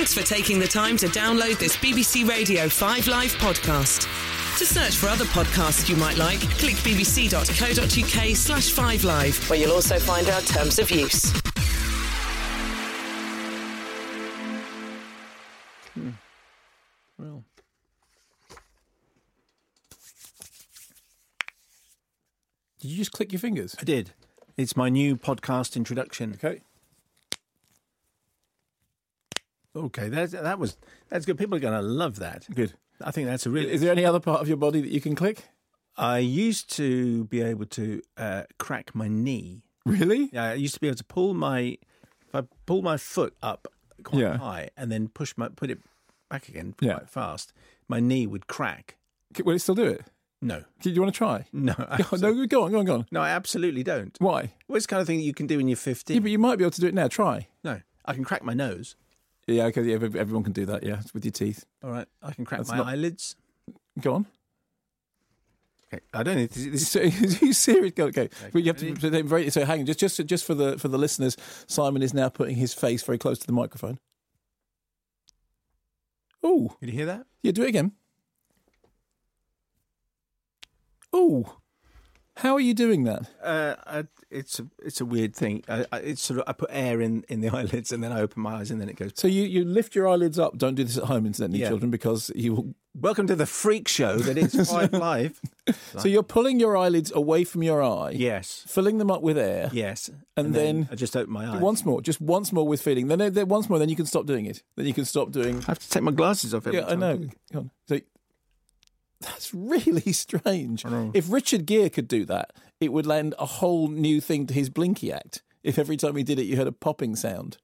Thanks for taking the time to download this BBC Radio 5 Live podcast. To search for other podcasts you might like, click bbc.co.uk slash 5 Live, where you'll also find our terms of use. Well. Did you just click your fingers? I did. It's my new podcast introduction. Okay. Okay, that that was that's good. People are going to love that. Good. I think that's a really. Is there any other part of your body that you can click? I used to be able to uh, crack my knee. Really? Yeah, I used to be able to pull my if I pull my foot up quite Yeah. high and then push my put it back again Yeah. quite fast, my knee would crack. Will it still do it? No, Do you want to try? no, no, go on, go on, go on. no. I absolutely don't. Why? Well, it's the kind of thing that you can do when you're 50. Yeah, but you might be able to do it now. Try. no, I can crack my nose. Yeah, okay, yeah, everyone can do that, yeah, with your teeth. All right, I can crack That's my not- eyelids. Go on. Okay, I don't know. This, this, So, are you serious? Go, okay. But you have to, ready? very, so hang on, just, just, just for the for the listeners, Simon is now putting his face very close to the microphone. Oh, Did you hear that? yeah, do it again. Oh, how are you doing that? Uh, I, it's a it's a weird thing. I, I, it's sort of I put air in, in the eyelids and then I open my eyes and then it goes. So you, you lift your eyelids up. Don't do this at home, incidentally, Yeah. children, because you will. Welcome to the freak show that is Five Live. So you're pulling your eyelids away from your eye, Yes, filling them up with air. yes. And then- I just open my eyes. Once more, just once more with feeling. Then, then once more, then you can stop doing it. Then you can stop doing. I have to take my glasses off. Every Yeah, I know. So that's really strange. If Richard Gere could do that, it would lend a whole new thing to his Blinky act. If every time he did it, you heard a popping sound.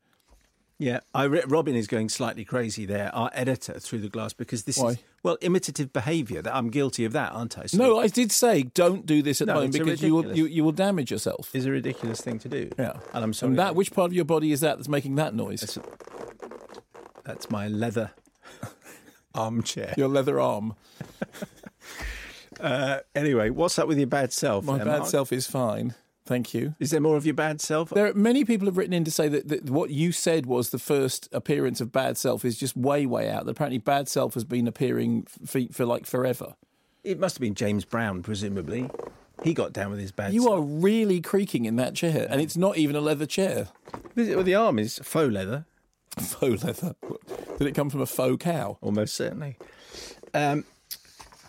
Yeah, I re- Robin is going slightly crazy there. Our editor through the glass because this Why? is well imitative behaviour. That I'm guilty of that, aren't I? So No, I did say don't do this at No, home because you will you, you will damage yourself. is a ridiculous thing to do. Yeah, and I'm sorry. And that which part of your body is that that's making that noise? That's, that's my leather armchair. Your leather arm. Uh, anyway, what's up with your bad self? My bad Mark? self is fine. Thank you. Is there more of your bad self? There are many people have written in to say that, that what you said was the first appearance of bad self is just way way out. That apparently bad self has been appearing for, for like forever. It must have been James Brown, presumably. He got down with his bad You self. are really creaking in that chair, and it's not even a leather chair. Well, the arm is faux leather, Faux leather. Did it come from a faux cow? almost certainly. Um,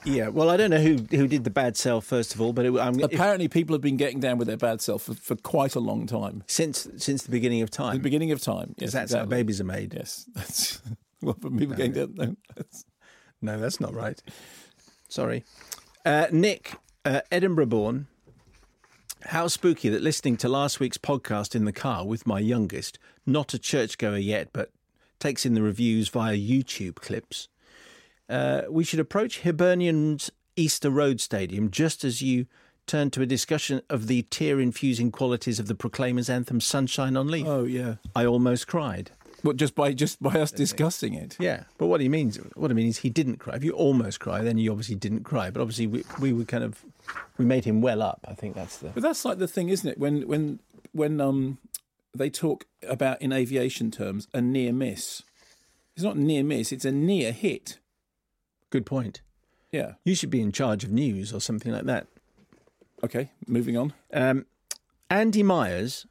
yeah, well, I don't know who who did the bad self first of all, but it, I'm, if, Apparently, people have been getting down with their bad self for, for quite a long time. since since the beginning of time. The beginning of time. Yes, that's how babies are made. Yes, that's well, from people getting down. No, that's, No, that's not right. Sorry, uh, Nick, uh, Edinburgh born. How spooky that listening to last week's podcast in the car with my youngest, not a churchgoer yet, but takes in the reviews via YouTube clips. Uh, we should approach Hibernian's Easter Road Stadium just as you turn to a discussion of the tear infusing qualities of the Proclaimers anthem Sunshine on Leith. oh yeah. I almost cried. Well, just by just by us discussing it. Yeah, but what he means, what I mean is, he didn't cry. If you almost cry, then you obviously didn't cry. But obviously, we, we were kind of, we made him well up. I think that's the. But that's like the thing, isn't it? When when when um they talk about in aviation terms a near miss. It's not near miss; it's a near hit. Good point. Yeah. You should be in charge of news or something like that. Okay. Moving on. Um, Andy Myers,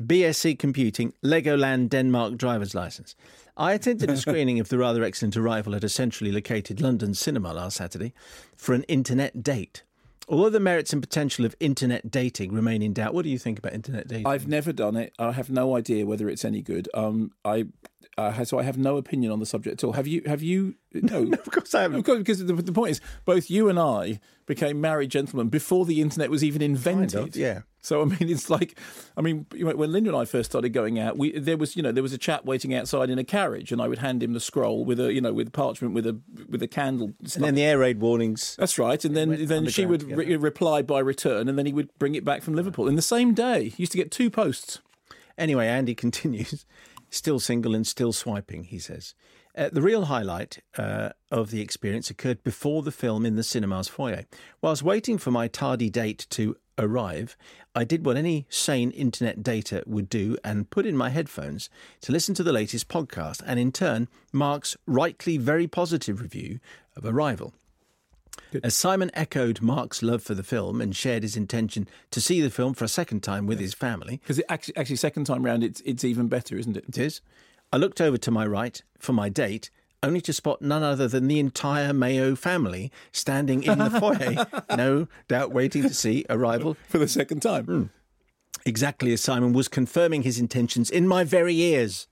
BSc Computing, Legoland Denmark driver's license. I attended a screening of the rather excellent arrival at a centrally located London cinema last Saturday for an internet date. Although the merits and potential of internet dating remain in doubt, what do you think about internet dating? I've never done it. I have no idea whether it's any good. Um, I uh, so I have no opinion on the subject at all. Have you? Have you? No. of course I haven't. Of course, because the, the point is, both you and I became married gentlemen before the internet was even invented. yeah. So I mean, it's like, I mean, when Linda and I first started going out, we there was you know there was a chap waiting outside in a carriage, and I would hand him the scroll with a you know with parchment with a with a candle. And then the air raid warnings. That's right, and then then she would re- reply by return, and then he would bring it back from Liverpool in the same day. He used to get two posts. Anyway, Andy continues. Still single and still swiping, he says. Uh, the real highlight uh, of the experience occurred before the film in the cinema's foyer. Whilst waiting for my tardy date to arrive, I did what any sane internet data would do and put in my headphones to listen to the latest podcast and in turn Mark's rightly very positive review of Arrival. As Simon echoed Mark's love for the film and shared his intention to see the film for a second time with his family, Because actually, actually, second time round, it's it's even better, isn't it? it is, I looked over to my right for my date, only to spot none other than the entire Mayo family standing in the foyer, no doubt waiting to see Arrival For the second time. Hmm. exactly as Simon was confirming his intentions in my very ears.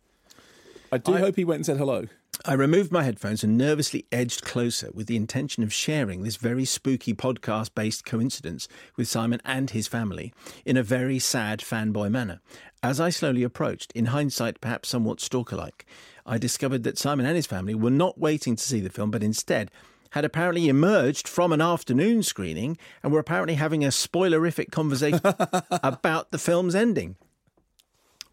I do hope he went and said hello. I removed my headphones and nervously edged closer with the intention of sharing this very spooky podcast based coincidence with Simon and his family in a very sad fanboy manner. As I slowly approached, in hindsight perhaps somewhat stalker like, I discovered that Simon and his family were not waiting to see the film, but instead had apparently emerged from an afternoon screening and were apparently having a spoilerific conversation about the film's ending.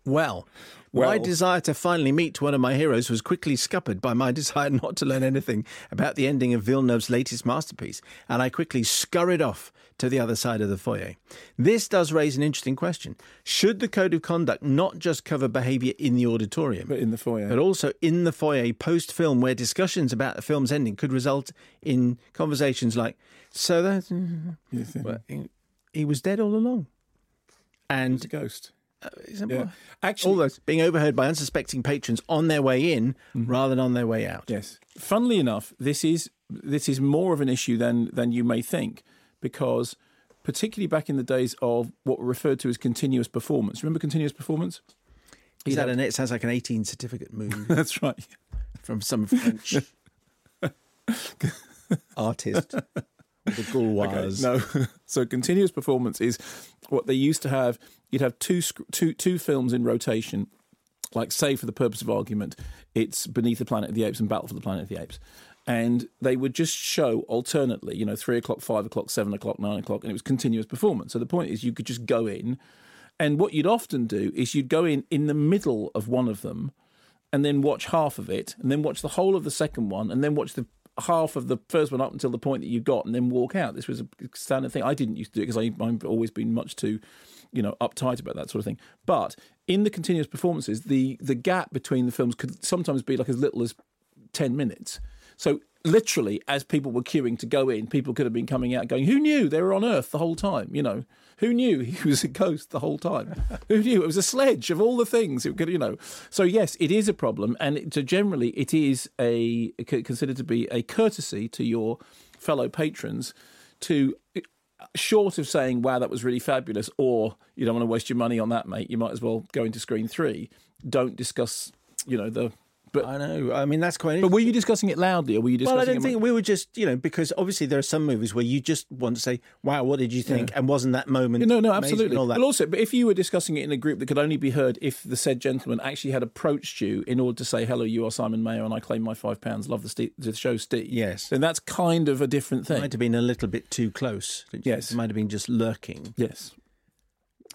Well, my desire to finally meet one of my heroes was quickly scuppered by my desire not to learn anything about the ending of Villeneuve's latest masterpiece, and I quickly scurried off to the other side of the foyer. This does raise an interesting question. Should the code of conduct not just cover behaviour in the auditorium, But in the foyer. but also in the foyer post film, where discussions about the film's ending could result in conversations like, So that. Yes. Well, he, he was dead all along. And It's a ghost. Uh, isn't Yeah. all Actually, those being overheard by unsuspecting patrons on their way in mm-hmm. rather than on their way out. Yes. Funnily enough, this is this is more of an issue than than you may think, because particularly back in the days of what were referred to as continuous performance. Remember continuous performance? Is that an, it sounds like an 18 certificate movie That's right. from some French artist the Gauloise. No. so continuous performance is what they used to have. You'd have two two two films in rotation. Like, say, for the purpose of argument, it's Beneath the Planet of the Apes and Battle for the Planet of the Apes. And they would just show alternately, you know, three o'clock, five o'clock, seven o'clock, nine o'clock, and it was continuous performance. So the point is, you could just go in, and what you'd often do is you'd go in in the middle of one of them, and then watch half of it, and then watch the whole of the second one, and then watch the half of the first one up until the point that you got, and then walk out. This was a standard thing. I didn't used to do it because I've always been much too, you know, uptight about that sort of thing. But in the continuous performances, the the gap between the films could sometimes be like as little as ten minutes. So literally, as people were queuing to go in, people could have been coming out going, "Who knew they were on Earth the whole time?" You know, who knew he was a ghost the whole time? who knew it was a sledge of all the things it could, you know? So yes, it is a problem, and it, so generally, it is a considered to be a courtesy to your fellow patrons to. Short of saying, "Wow, that was really fabulous," or "You don't want to waste your money on that, mate," you might as well go into screen three. Don't discuss, you know, the. But I know. I mean, that's quite. but were you discussing it loudly, or were you discussing? well, I don't think we were just, you know, because obviously there are some movies where you just want to say, "Wow, what did you think?" And wasn't that moment? No, no, absolutely. and All that. But also, but if you were discussing it in a group that could only be heard if the said gentleman actually had approached you in order to say, "Hello, you are Simon Mayo, and I claim my five pounds. Love the, Ste- the show, Steve." Yes. then that's kind of a different thing. might have been a little bit too close. Yes. it might have been just lurking. Yes.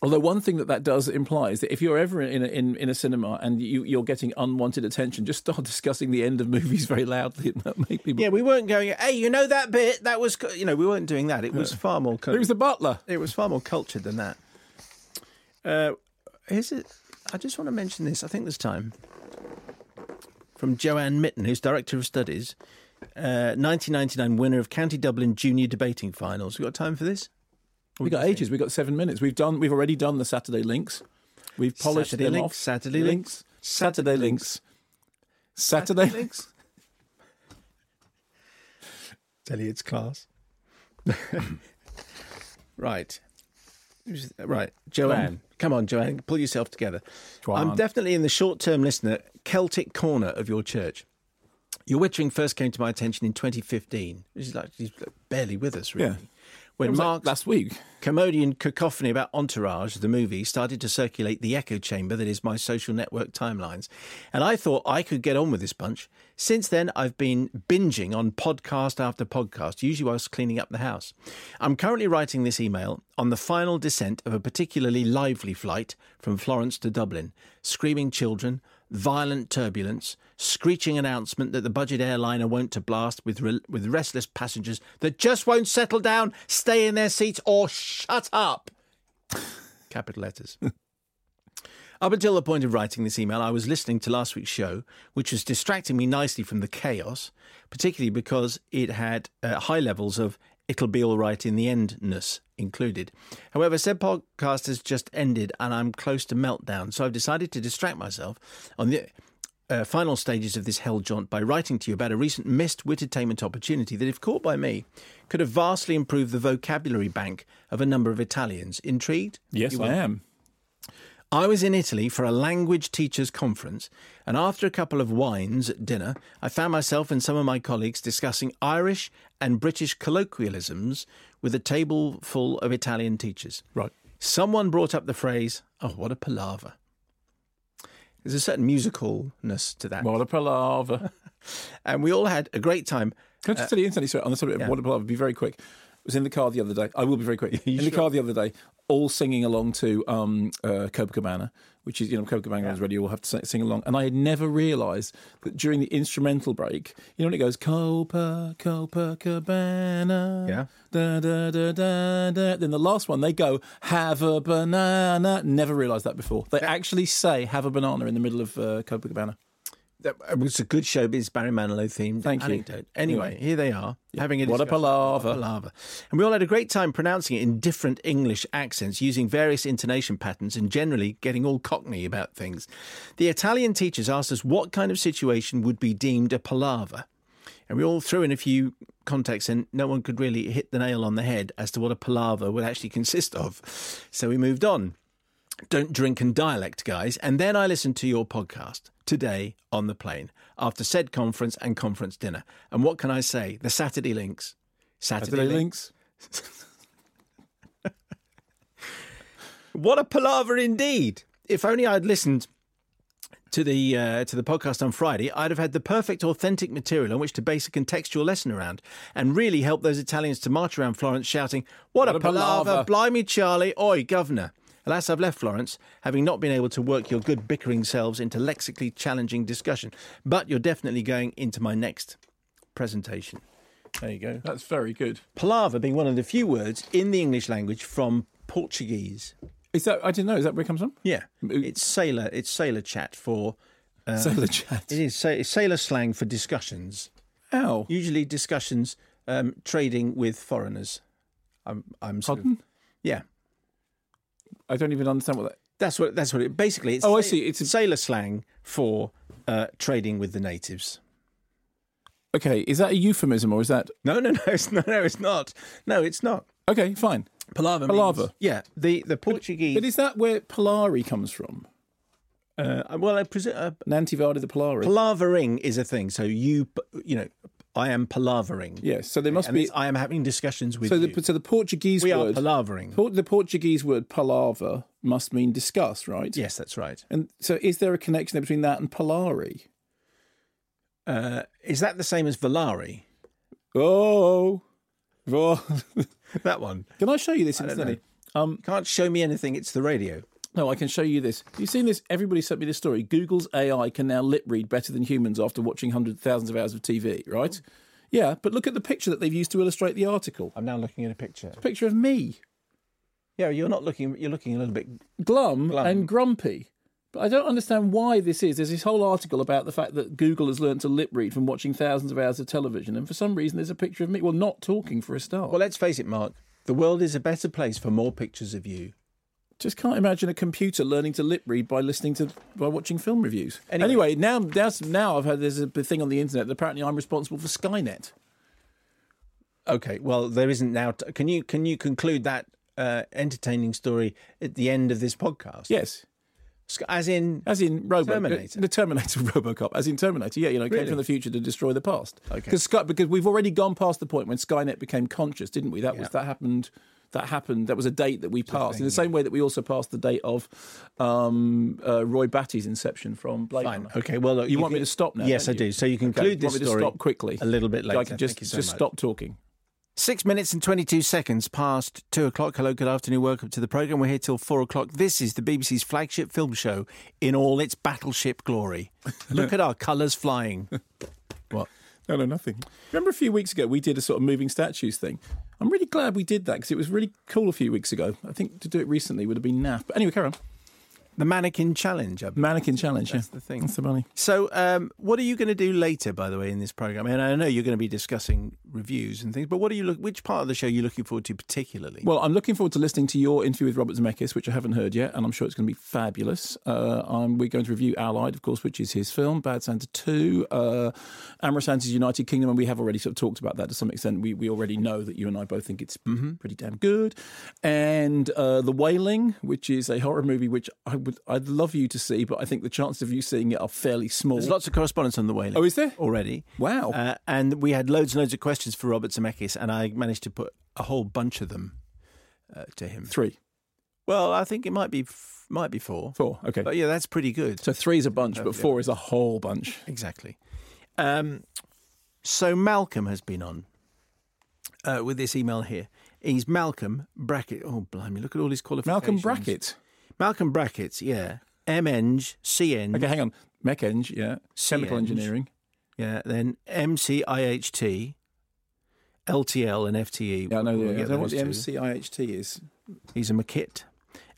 Although one thing that that does imply is that if you're ever in a, in, in a cinema and you, you're getting unwanted attention, just start discussing the end of movies very loudly. It might make people. Yeah, we weren't going. Hey, you know that bit? That was, you know, we weren't doing that. It was far more. It was the butler. it was far more cultured than that. Uh, is it? I just want to mention this. I think there's time from Joanne Mitten, who's director of studies, uh, 1999 winner of County Dublin Junior Debating Finals. We got time for this? We got ages. We got seven minutes. We've done. We've already done the Saturday links. We've polished Saturday them links, off. Saturday links. links, Saturday links. Saturday links. Tell you it's class. right. Right. Joanne. Come on, Joanne. Pull yourself together. Joanne. I'm definitely in the short term listener, Celtic corner of your church. Your witching first came to my attention in 2015. This is like she's barely with us, really. Yeah. When Mark like last week. Kermodian cacophony about Entourage, the movie, started to circulate the echo chamber that is my social network timelines. And I thought I could get on with this bunch. Since then, I've been binging on podcast after podcast, usually whilst cleaning up the house. I'm currently writing this email on the final descent of a particularly lively flight from Florence to Dublin. Screaming children, violent turbulence, screeching announcement that the budget airliner won't to blast with re- with restless passengers that just won't settle down, stay in their seats, or shut up. Capital letters. Up until the point of writing this email, I was listening to last week's show, which was distracting me nicely from the chaos, particularly because it had uh, high levels of it'll be all right in the endness included. However, said podcast has just ended and I'm close to meltdown, so I've decided to distract myself on the uh, final stages of this hell jaunt by writing to you about a recent missed wittertainment opportunity that, if caught by me, could have vastly improved the vocabulary bank of a number of Italians. Intrigued? Yes, I am. I was in Italy for a language teachers conference, and after a couple of wines at dinner, I found myself and some of my colleagues discussing Irish and British colloquialisms with a table full of Italian teachers. Right. Someone brought up the phrase, oh, what a palaver. There's a certain musicalness to that. What a palaver. And we all had a great time. Can I just uh, tell you instantly, sorry, on the subject yeah. of what a palaver, be very quick. Was in the car the other day. I will be very quick. in the sure? car the other day, all singing along to um, uh, Copacabana, which is, you know, Copacabana is ready, you all have to sing, along. And I had never realised that during the instrumental break, you know when it goes, Copa, Copacabana, Yeah. da, da, da, da, da. Then the last one, they go, have a banana. Never realised that before. They actually say, have a banana in the middle of uh, Copacabana. That uh, it was a good showbiz Barry Manilow themed Thank you. anecdote. Anyway, here they are having a What a palaver. palaver. And we all had a great time pronouncing it in different English accents, using various intonation patterns, and generally getting all cockney about things. The Italian teachers asked us what kind of situation would be deemed a palaver. And we all threw in a few contexts, and no one could really hit the nail on the head as to what a palaver would actually consist of. So we moved on. Don't drink and dialect, guys. And then I listened to your podcast today on the plane after said conference and conference dinner. And what can I say? The Saturday links. Saturday, Saturday links. links. What a palaver indeed! If only I'd listened to the uh, to the podcast on Friday, I'd have had the perfect authentic material on which to base a contextual lesson around, and really help those Italians to march around Florence shouting, "What, a, a palaver! palaver." Blimey, Charlie! Oi, governor!" Alas, I've left Florence, having not been able to work your good bickering selves into lexically challenging discussion. But you're definitely going into my next presentation. There you go. That's very good. Palaver being one of the few words in the English language from Portuguese. Is that I didn't know? Is that where it comes from? Yeah, it's sailor. It's sailor chat for. Uh, Sailor chat. It is sa- sailor slang for discussions. Ow. Usually discussions um, trading with foreigners. I'm. I'm. Sort of- yeah, I don't even understand what that. that's what. That's what it. Basically, it's. Oh, I see. It's a- sailor slang for uh, trading with the natives. Okay, is that a euphemism or is that No, no, no. It's no, no. It's not. No, it's not. okay? Fine. Palaver. Palaver. Means, yeah, the the Portuguese. But is that where Polari comes from? uh, well, I presume. Uh, Nantivada the Polari. palavering is a thing. So you, you know, I am palavering. yes. So there must and be. I am having discussions with So you. the so the Portuguese we are word. palavering. Por- the Portuguese word palaver must mean discuss, right? Yes, that's right. And so, is there a connection between that and Polari? Uh, is that the same as Valari? Oh, well, That one. can I show you this incidentally? Um, Can't show me anything. It's the radio. No, I can show you this. You've seen this. Everybody sent me this story. Google's AI can now lip read better than humans after watching hundreds, of thousands of hours of TV. Right? Yeah, but look at the picture that they've used to illustrate the article. I'm now looking at a picture. It's a picture of me, Yeah, you're not looking. You're looking a little bit. glum, Glum. and grumpy. But I don't understand why this is. There's this whole article about the fact that Google has learned to lip read from watching thousands of hours of television, and for some reason, there's a picture of me. Well, not talking for a start. Well, let's face it, Mark. The world is a better place for more pictures of you. Just can't imagine a computer learning to lip read by listening to by watching film reviews. Anyway. Anyway, now now, now I've heard there's a thing on the internet that apparently I'm responsible for Skynet. Okay. Well, there isn't now. T- can you can you conclude that uh, entertaining story at the end of this podcast? Yes, As in. as in Robo Terminator. the Terminator RoboCop, as in Terminator. Yeah, you know, came from the future to destroy the past. Okay. because because we've already gone past the point when Skynet became conscious, didn't we? That was that happened. That happened. That was a date that we passed in the same way that we also passed the date of um, uh, Roy Batty's Inception from Blade Fine. Runner. Okay. Well, look, You, want can- me to stop now? Yes, I don't you? do. So you Okay, conclude you this want me to story stop quickly a little bit So later. I can just Thank you so just much. stop talking. Six minutes and 22 seconds past two o'clock. Hello, good afternoon. Welcome to the programme. We're here till four o'clock. This is the BBC's flagship film show in all its battleship glory. Look at our colours flying. What? No, no, nothing. Remember a few weeks ago we did a sort of moving statues thing. I'm really glad we did that because it was really cool a few weeks ago. I think to do it recently would have been naff. But anyway, carry on. The mannequin challenge. I Mannequin challenge. That's yeah. the thing. That's the money. So, um, what are you going to do later, by the way, in this program? And I know you're going to be discussing reviews and things, but what are you look? Which part of the show are you looking forward to particularly? Well, I'm looking forward to listening to your interview with Robert Zemeckis, which I haven't heard yet, and I'm sure it's going to be fabulous. Uh, we're going to review Allied, of course, which is his film, Bad Santa 2, uh, Amma Asante's United Kingdom, and we have already sort of talked about that to some extent. We, we already know that you and I both think it's pretty damn good. And uh, The Wailing, which is a horror movie which I would I'd love you to see, but I think the chances of you seeing it are fairly small. There's lots of correspondence on the way. Oh, is there? already? Wow. Uh, and we had loads and loads of questions for Robert Zemeckis, and I managed to put a whole bunch of them uh, to him. Three, Well, I think it might be f- might be four. four. Okay. But yeah, that's pretty good. So three is a bunch, but yeah. four is a whole bunch. Exactly. Um, so Malcolm has been on uh, with this email here. He's Malcolm Brackett. Oh, blimey, look at all his qualifications. Malcolm Brackett. Malcolm Brackets, yeah. M-Eng, Okay, hang on. Mech Eng, yeah. Chemical Eng. engineering. yeah, then M-C-I-H-T, LTL and FTE. Yeah, I know, We'll the, I know what the. MCIHT is. He's a McKit.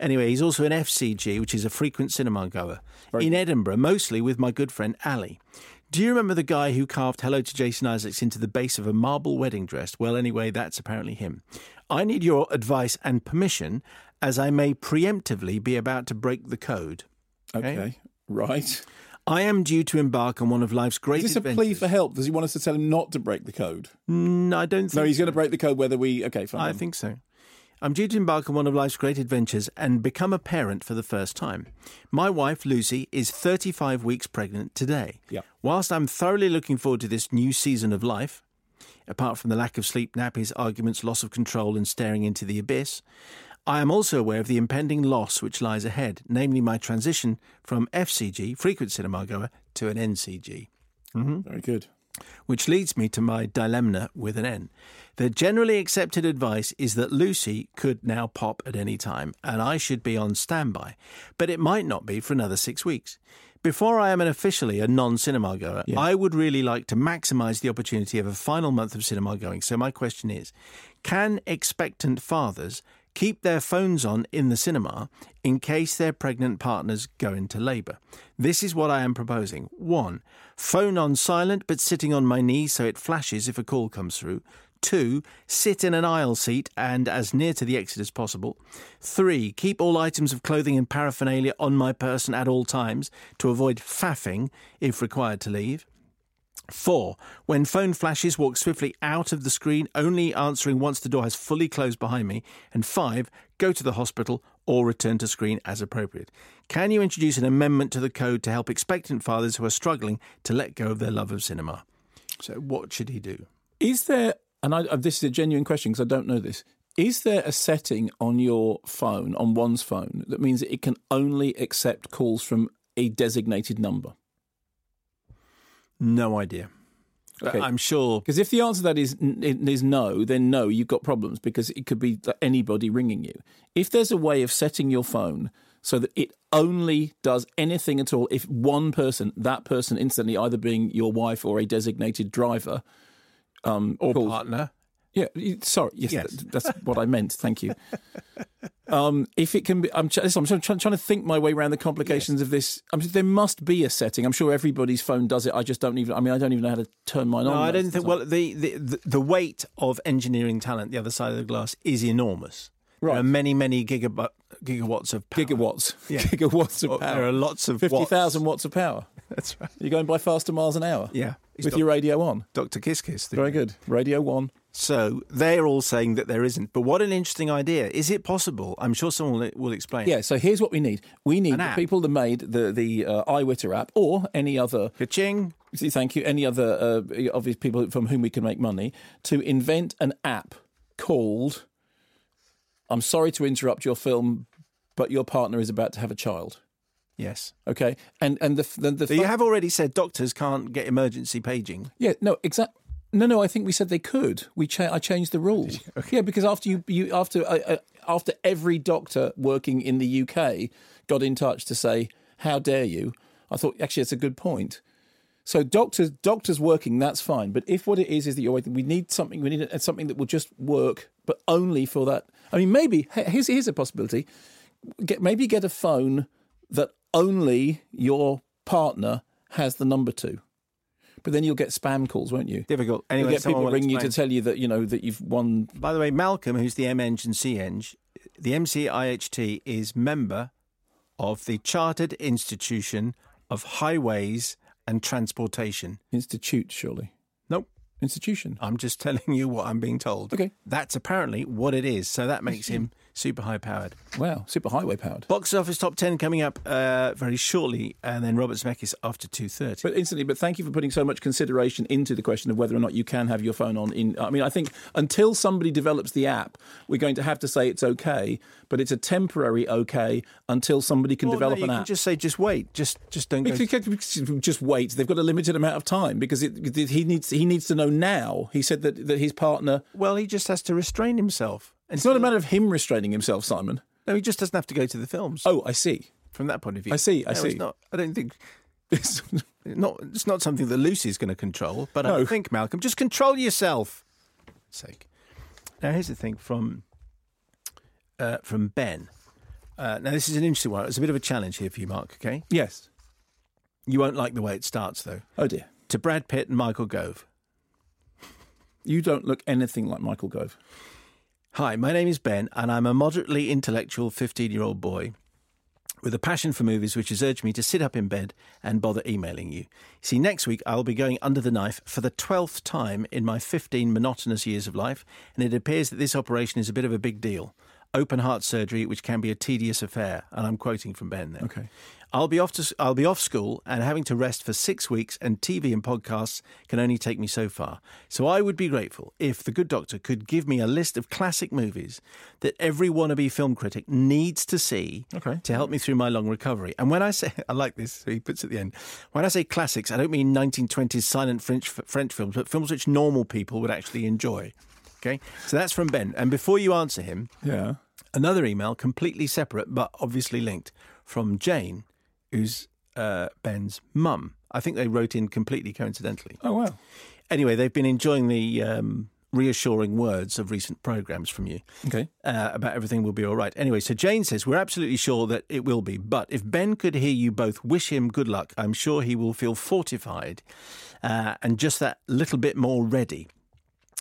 Anyway, he's also an FCG, which is a frequent cinema goer, Very in Edinburgh, mostly with my good friend Ali. Do you remember the guy who carved Hello to Jason Isaacs into the base of a marble wedding dress? Well, anyway, that's apparently him. I need your advice and permission as I may preemptively be about to break the code. Okay. Right. I am due to embark on one of life's great Is this a plea for help? Does he want us to tell him not to break the code? Mm, I don't think No, he's so. going to break the code whether we. Okay, fine. I think so. I'm due to embark on one of life's great adventures and become a parent for the first time. My wife, Lucy, is 35 weeks pregnant today. Yeah. Whilst I'm thoroughly looking forward to this new season of life, apart from the lack of sleep, nappies, arguments, loss of control, and staring into the abyss, I am also aware of the impending loss which lies ahead, namely my transition from FCG, frequent cinema goer, to an NCG mm-hmm. Very good. which leads me to my dilemma with an N. The generally accepted advice is that Lucy could now pop at any time, and I should be on standby, but it might not be for another six weeks. Before I am an officially a non cinema goer, I would really like to maximise the opportunity of a final month of cinema going. So, my question is can expectant fathers keep their phones on in the cinema in case their pregnant partners go into labour. This is what I am proposing. 1. Phone on silent but sitting on my knee so it flashes if a call comes through. 2. Sit in an aisle seat and as near to the exit as possible. 3. Keep all items of clothing and paraphernalia on my person at all times to avoid faffing if required to leave. Four, when phone flashes, walk swiftly out of the screen, only answering once the door has fully closed behind me. And five, go to the hospital or return to screen as appropriate. Can you introduce an amendment to the code to help expectant fathers who are struggling to let go of their love of cinema? So, what should he do? Is there, and I, this is a genuine question because I don't know this, is there a setting on your phone, on one's phone, that means it can only accept calls from a designated number? No idea. Okay. I'm sure. Because if the answer to that is is no, then no, you've got problems because it could be anybody ringing you. If there's a way of setting your phone so that it only does anything at all if one person, that person instantly either being your wife or a designated driver, um, Or calls- partner. Yeah, sorry. Yes, Yes. th- that's what I meant. Thank you. Um, if it can be, I'm, tr- I'm trying, trying to think my way around the complications of this. I mean, there must be a setting. I'm sure everybody's phone does it. I just don't even. I mean, I don't even know how to turn mine No, on. I don't think. Well, the, the the weight of engineering talent, the other side of the glass, is enormous. Right. There are many, many gigabu- gigawatts of power. gigawatts, Yeah. gigawatts of power. There are lots of Fifty thousand watts. watts of power. That's right. You're going by faster miles an hour. Yeah, with doc- your radio on. Dr. Kiss Kiss. Very good. Radio one. So they're all saying that there isn't. But what an interesting idea! Is it possible? I'm sure someone will, explain. Yeah. So here's what we need. We need the people that made the the uh, iWitter app or any other Ka-ching. See, Thank you. Any other uh, obvious people from whom we can make money to invent an app called "I'm sorry to interrupt your film, but your partner is about to have a child." Yes. Okay, and and the the, the So you have already said doctors can't get emergency paging. yeah no exact. No, no. I think we said they could. We cha- I changed the rules. Yeah, because after you, you after uh, uh, after every doctor working in the UK got in touch to say, "How dare you?" I thought actually it's a good point. So doctors, doctors working, that's fine. But if what it is is that you're waiting, we need something. We need something that will just work, but only for that. I mean, maybe here's here's a possibility. Get maybe get a phone that only your partner has the number to. But then you'll get spam calls, won't you? Difficult. You'll Anyway, get people ringing you to tell you that you know that you've won. By the way, Malcolm, who's the M Eng and C Eng, the MCIHT is member of the Chartered Institution of Highways and Transportation. Institute, surely. Nope. Institution. I'm just telling you what I'm being told. Okay. That's apparently what it is. So that makes him super high powered. Wow, super highway powered. Box office top 10 coming up uh, very shortly. And then Robert Zemeckis after 2.30. But instantly, but thank you for putting so much consideration into the question of whether or not you can have your phone on. In, I mean, I think until somebody develops the app, we're going to have to say it's okay, but it's a temporary okay until somebody can Well, no, develop you an can app. just say, just wait. Just just don't go. We could just wait. They've got a limited amount of time because it- he needs he needs to know now. He said that that his partner. Well, he just has to restrain himself. It's not a matter of him restraining himself, Simon. No, he just doesn't have to go to the films. Oh, I see. from that point of view. I see, I No, see. It's not, I don't think it's not. It's not something that Lucy's going to control. But I No. think Malcolm, just control yourself. Sake. Now here's the thing from uh, from Ben. Uh, now this is an interesting one. It's a bit of a challenge here for you, Mark. Okay, yes. you won't like the way it starts though. Oh dear. To Brad Pitt and Michael Gove. You don't look anything like Michael Gove. Hi, my name is Ben, and I'm a moderately intellectual 15 year old boy with a passion for movies which has urged me to sit up in bed and bother emailing you. See, next week I'll be going under the knife for the 12th time in my 15 monotonous years of life, and it appears that this operation is a bit of a big deal. Open heart surgery, which can be a tedious affair, and I'm quoting from Ben there. Okay. I'll be off to I'll be off school and having to rest for six weeks, and TV and podcasts can only take me so far. So I would be grateful if the good doctor could give me a list of classic movies that every wannabe film critic needs to see Okay. to help me through my long recovery. And when I say I like this, he puts it at the end. When I say classics, I don't mean 1920s silent French French films, but films which normal people would actually enjoy. Okay, so that's from Ben. And before you answer him, Yeah. another email completely separate but obviously linked from Jane, who's uh, Ben's mum. I think they wrote in completely coincidentally. Oh wow. Anyway, they've been enjoying the um, reassuring words of recent programs from you Okay. uh, about everything will be all right. Anyway, so Jane says, We're absolutely sure that it will be, but if Ben could hear you both wish him good luck, I'm sure he will feel fortified uh, and just that little bit more ready.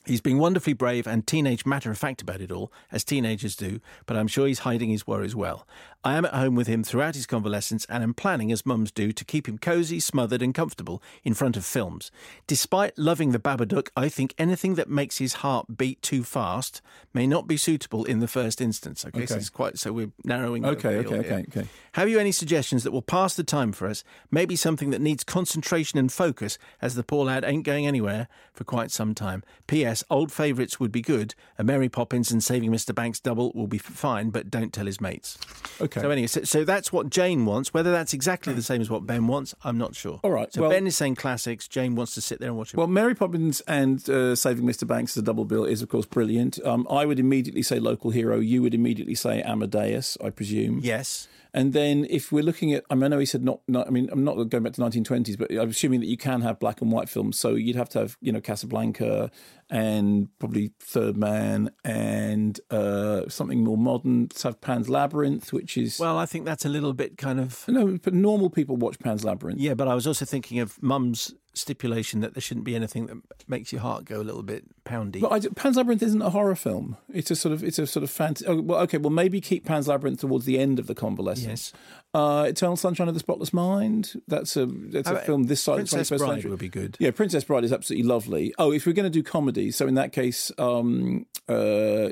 He's being wonderfully brave and teenage matter of fact about it all, as teenagers do, but I'm sure he's hiding his worries well. I am at home with him throughout his convalescence and am planning, as mums do, to keep him cosy, smothered, and comfortable in front of films. Despite loving the Babadook, I think anything that makes his heart beat too fast may not be suitable in the first instance. Okay, so it's quite so we're narrowing. Okay. Okay. Okay. Okay. Have you any suggestions that will pass the time for us? Maybe something that needs concentration and focus, as the poor lad ain't going anywhere for quite some time. P.S. Old favourites would be good. A Mary Poppins and Saving Mr. Banks double will be fine, but don't tell his mates. Okay. So anyway, so, so that's what Jane wants. Whether that's exactly the same as what Ben wants, I'm not sure. All right, So well- Ben is saying classics. Jane wants to sit there and watch it. Well, Mary Poppins and uh, Saving Mr. Banks as a double bill is, of course, brilliant. Um, I would immediately say local hero. You would immediately say Amadeus, I presume. yes. And then if we're looking at, I, mean, I know he said not, not, I mean, I'm not going back to 1920s, but I'm assuming that you can have black and white films. So you'd have to have, you know, Casablanca and probably Third Man and uh, something more modern. Have Pan's Labyrinth, which is Well, I think that's a little bit kind of. no, but normal people watch Pan's Labyrinth. Yeah, but I was also thinking of Mum's stipulation that there shouldn't be anything that makes your heart go a little bit poundy. But I, Pan's Labyrinth isn't a horror film. It's a sort of it's a sort of fantasy. Oh, well, okay. Well, maybe keep Pan's Labyrinth towards the end of the convalescence. Yes. Uh, Eternal Sunshine of the Spotless Mind. That's a that's a Uh, film this side Princess of the 21st Bride century. would be good. Yeah, Princess Bride is absolutely lovely. Oh, if we're going to do comedy, so in that case, um, uh,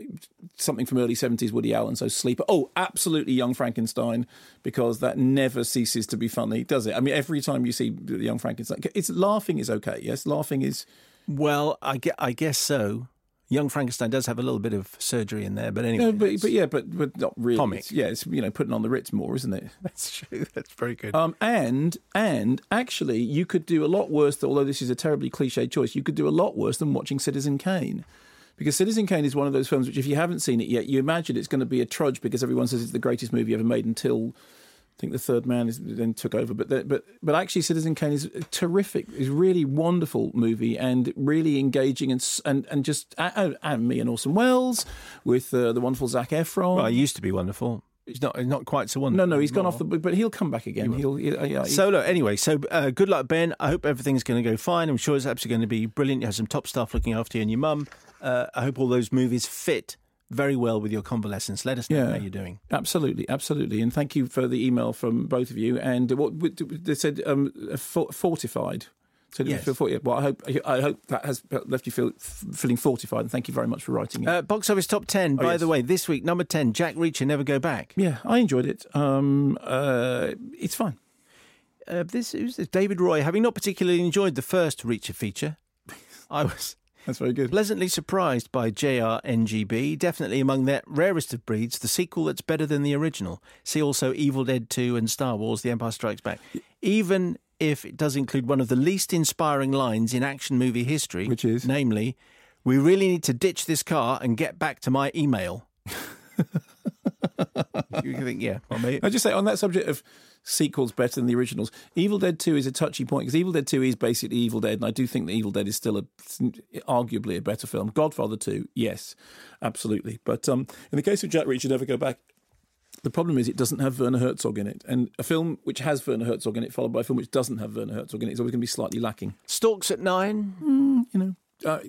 something from early seventies Woody Allen. So Sleeper. Oh, absolutely, Young Frankenstein, because that never ceases to be funny, does it? I mean, every time you see the Young Frankenstein, it's laughing is okay. Yes, laughing is. Well, I, ge- I guess so. Young Frankenstein does have a little bit of surgery in there, but anyway. No, but but yeah, but but not really. Comic. It's- yeah, it's you know putting on the Ritz more, isn't it? that's true. That's very good. Um, and and actually, you could do a lot worse. Although this is a terribly cliche choice, you could do a lot worse than watching Citizen Kane. Because Citizen Kane is one of those films which, if you haven't seen it yet, you imagine it's going to be a trudge because everyone says it's the greatest movie ever made until I think the third man is, then took over, but the, but but actually, Citizen Kane is a terrific. Is really wonderful movie and really engaging and and and just and, and me and Orson Welles with uh, the wonderful Zac Efron. Well, he used to be wonderful. He's not he's not quite so wonderful. no, no, he's gone off the. But he'll come back again. He will he'll, he- So look, anyway, so uh, good luck, Ben. I hope everything's going to go fine. I'm sure it's absolutely going to be brilliant. You have some top staff looking after you and your mum. Uh, I hope all those movies fit very well with your convalescence. Let us know Yeah. how you're doing. Absolutely, absolutely, and thank you for the email from both of you. And what they said, um, fortified. So Yes. feel fortified? Well, I hope I hope that has left you feel, feeling fortified. And thank you very much for writing it. Uh, box office top 10, by Oh, yes. the way, this week, number 10, Jack Reacher, Never Go Back. yeah, I enjoyed it. Um, uh, it's fine. Uh, this this? David Roy. Having not particularly enjoyed the first Reacher feature, I was That's very good. pleasantly surprised by JRNGB. Definitely among their rarest of breeds, the sequel that's better than the original. See also Evil Dead 2 and Star Wars The Empire Strikes Back. Even if it does include one of the least inspiring lines in action movie history, Which is? namely, we really need to ditch this car and get back to my email. you think, yeah, well, maybe, I just say on that subject of sequels better than the originals. Evil Dead Two is a touchy point because Evil Dead Two is basically Evil Dead, and I do think that Evil Dead is still a arguably a better film. Godfather Two, yes, absolutely. But um, in the case of Jack Reacher, Never Go Back. The problem is it doesn't have Werner Herzog in it, and a film which has Werner Herzog in it, followed by a film which doesn't have Werner Herzog in it, is always going to be slightly lacking. Storks at nine. You know, uh,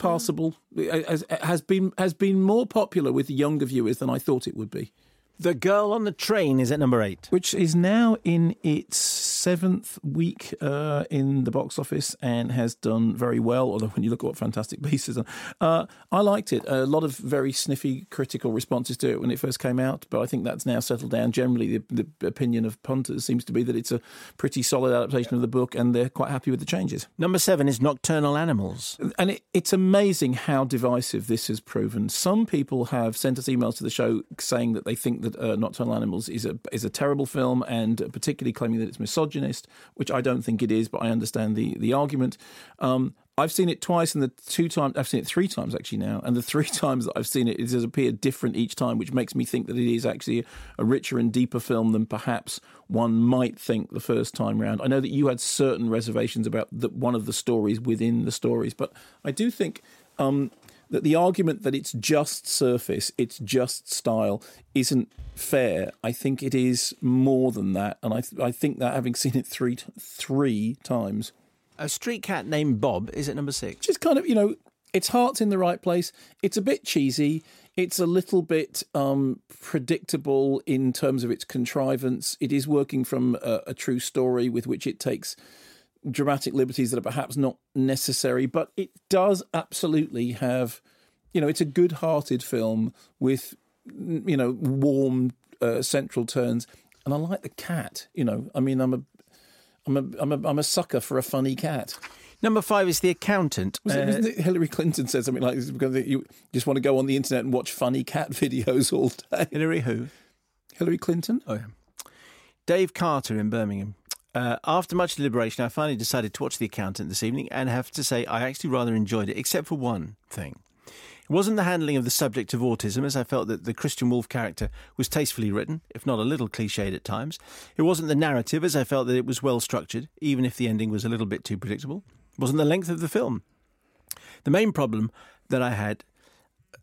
passable. It has, has been has been more popular with younger viewers than I thought it would be. The Girl on the Train is at number eight. which is now in its seventh week uh, in the box office and has done very well. Although when you look at what Fantastic Beasts done, uh, I liked it. A lot of very sniffy critical responses to it when it first came out, but I think that's now settled down. Generally, the, the opinion of punters seems to be that it's a pretty solid adaptation of the book, and they're quite happy with the changes. Number seven is Nocturnal Animals. And it, it's amazing how divisive this has proven. Some people have sent us emails to the show saying that they think that uh, Nocturnal Animals is a is a terrible film, and particularly claiming that it's misogynist, which I don't think it is, but I understand the the argument. Um, I've seen it twice, and the two times I've seen it three times actually now, and the three times that I've seen it, it has appeared different each time, which makes me think that it is actually a richer and deeper film than perhaps one might think the first time round. I know that you had certain reservations about the, one of the stories within the stories, but I do think um, that the argument that it's just surface, it's just style, isn't fair. I think it is more than that, and I th- I think that having seen it three t- three times, A street cat named Bob is at number six. just kind of you know its heart's in the right place. It's a bit cheesy. It's a little bit um, predictable in terms of its contrivance. It is working from a, a true story with which it takes dramatic liberties that are perhaps not necessary, but it does absolutely have, you know, it's a good-hearted film with, you know, warm uh, central turns, and I like the cat. You know, I mean, I'm a, I'm a, I'm a, I'm a sucker for a funny cat. Number five is The Accountant. Was it, Uh, it Hillary Clinton said something like this because you just want to go on the internet and watch funny cat videos all day? Hillary who? Hillary Clinton? Oh, yeah. Dave Carter in Birmingham. Uh, after much deliberation, I finally decided to watch The Accountant this evening and have to say I actually rather enjoyed it, except for one thing. It wasn't the handling of the subject of autism, as I felt that the Christian Wolf character was tastefully written, if not a little cliched at times. It wasn't the narrative, as I felt that it was well structured, even if the ending was a little bit too predictable. It wasn't the length of the film. The main problem that I had,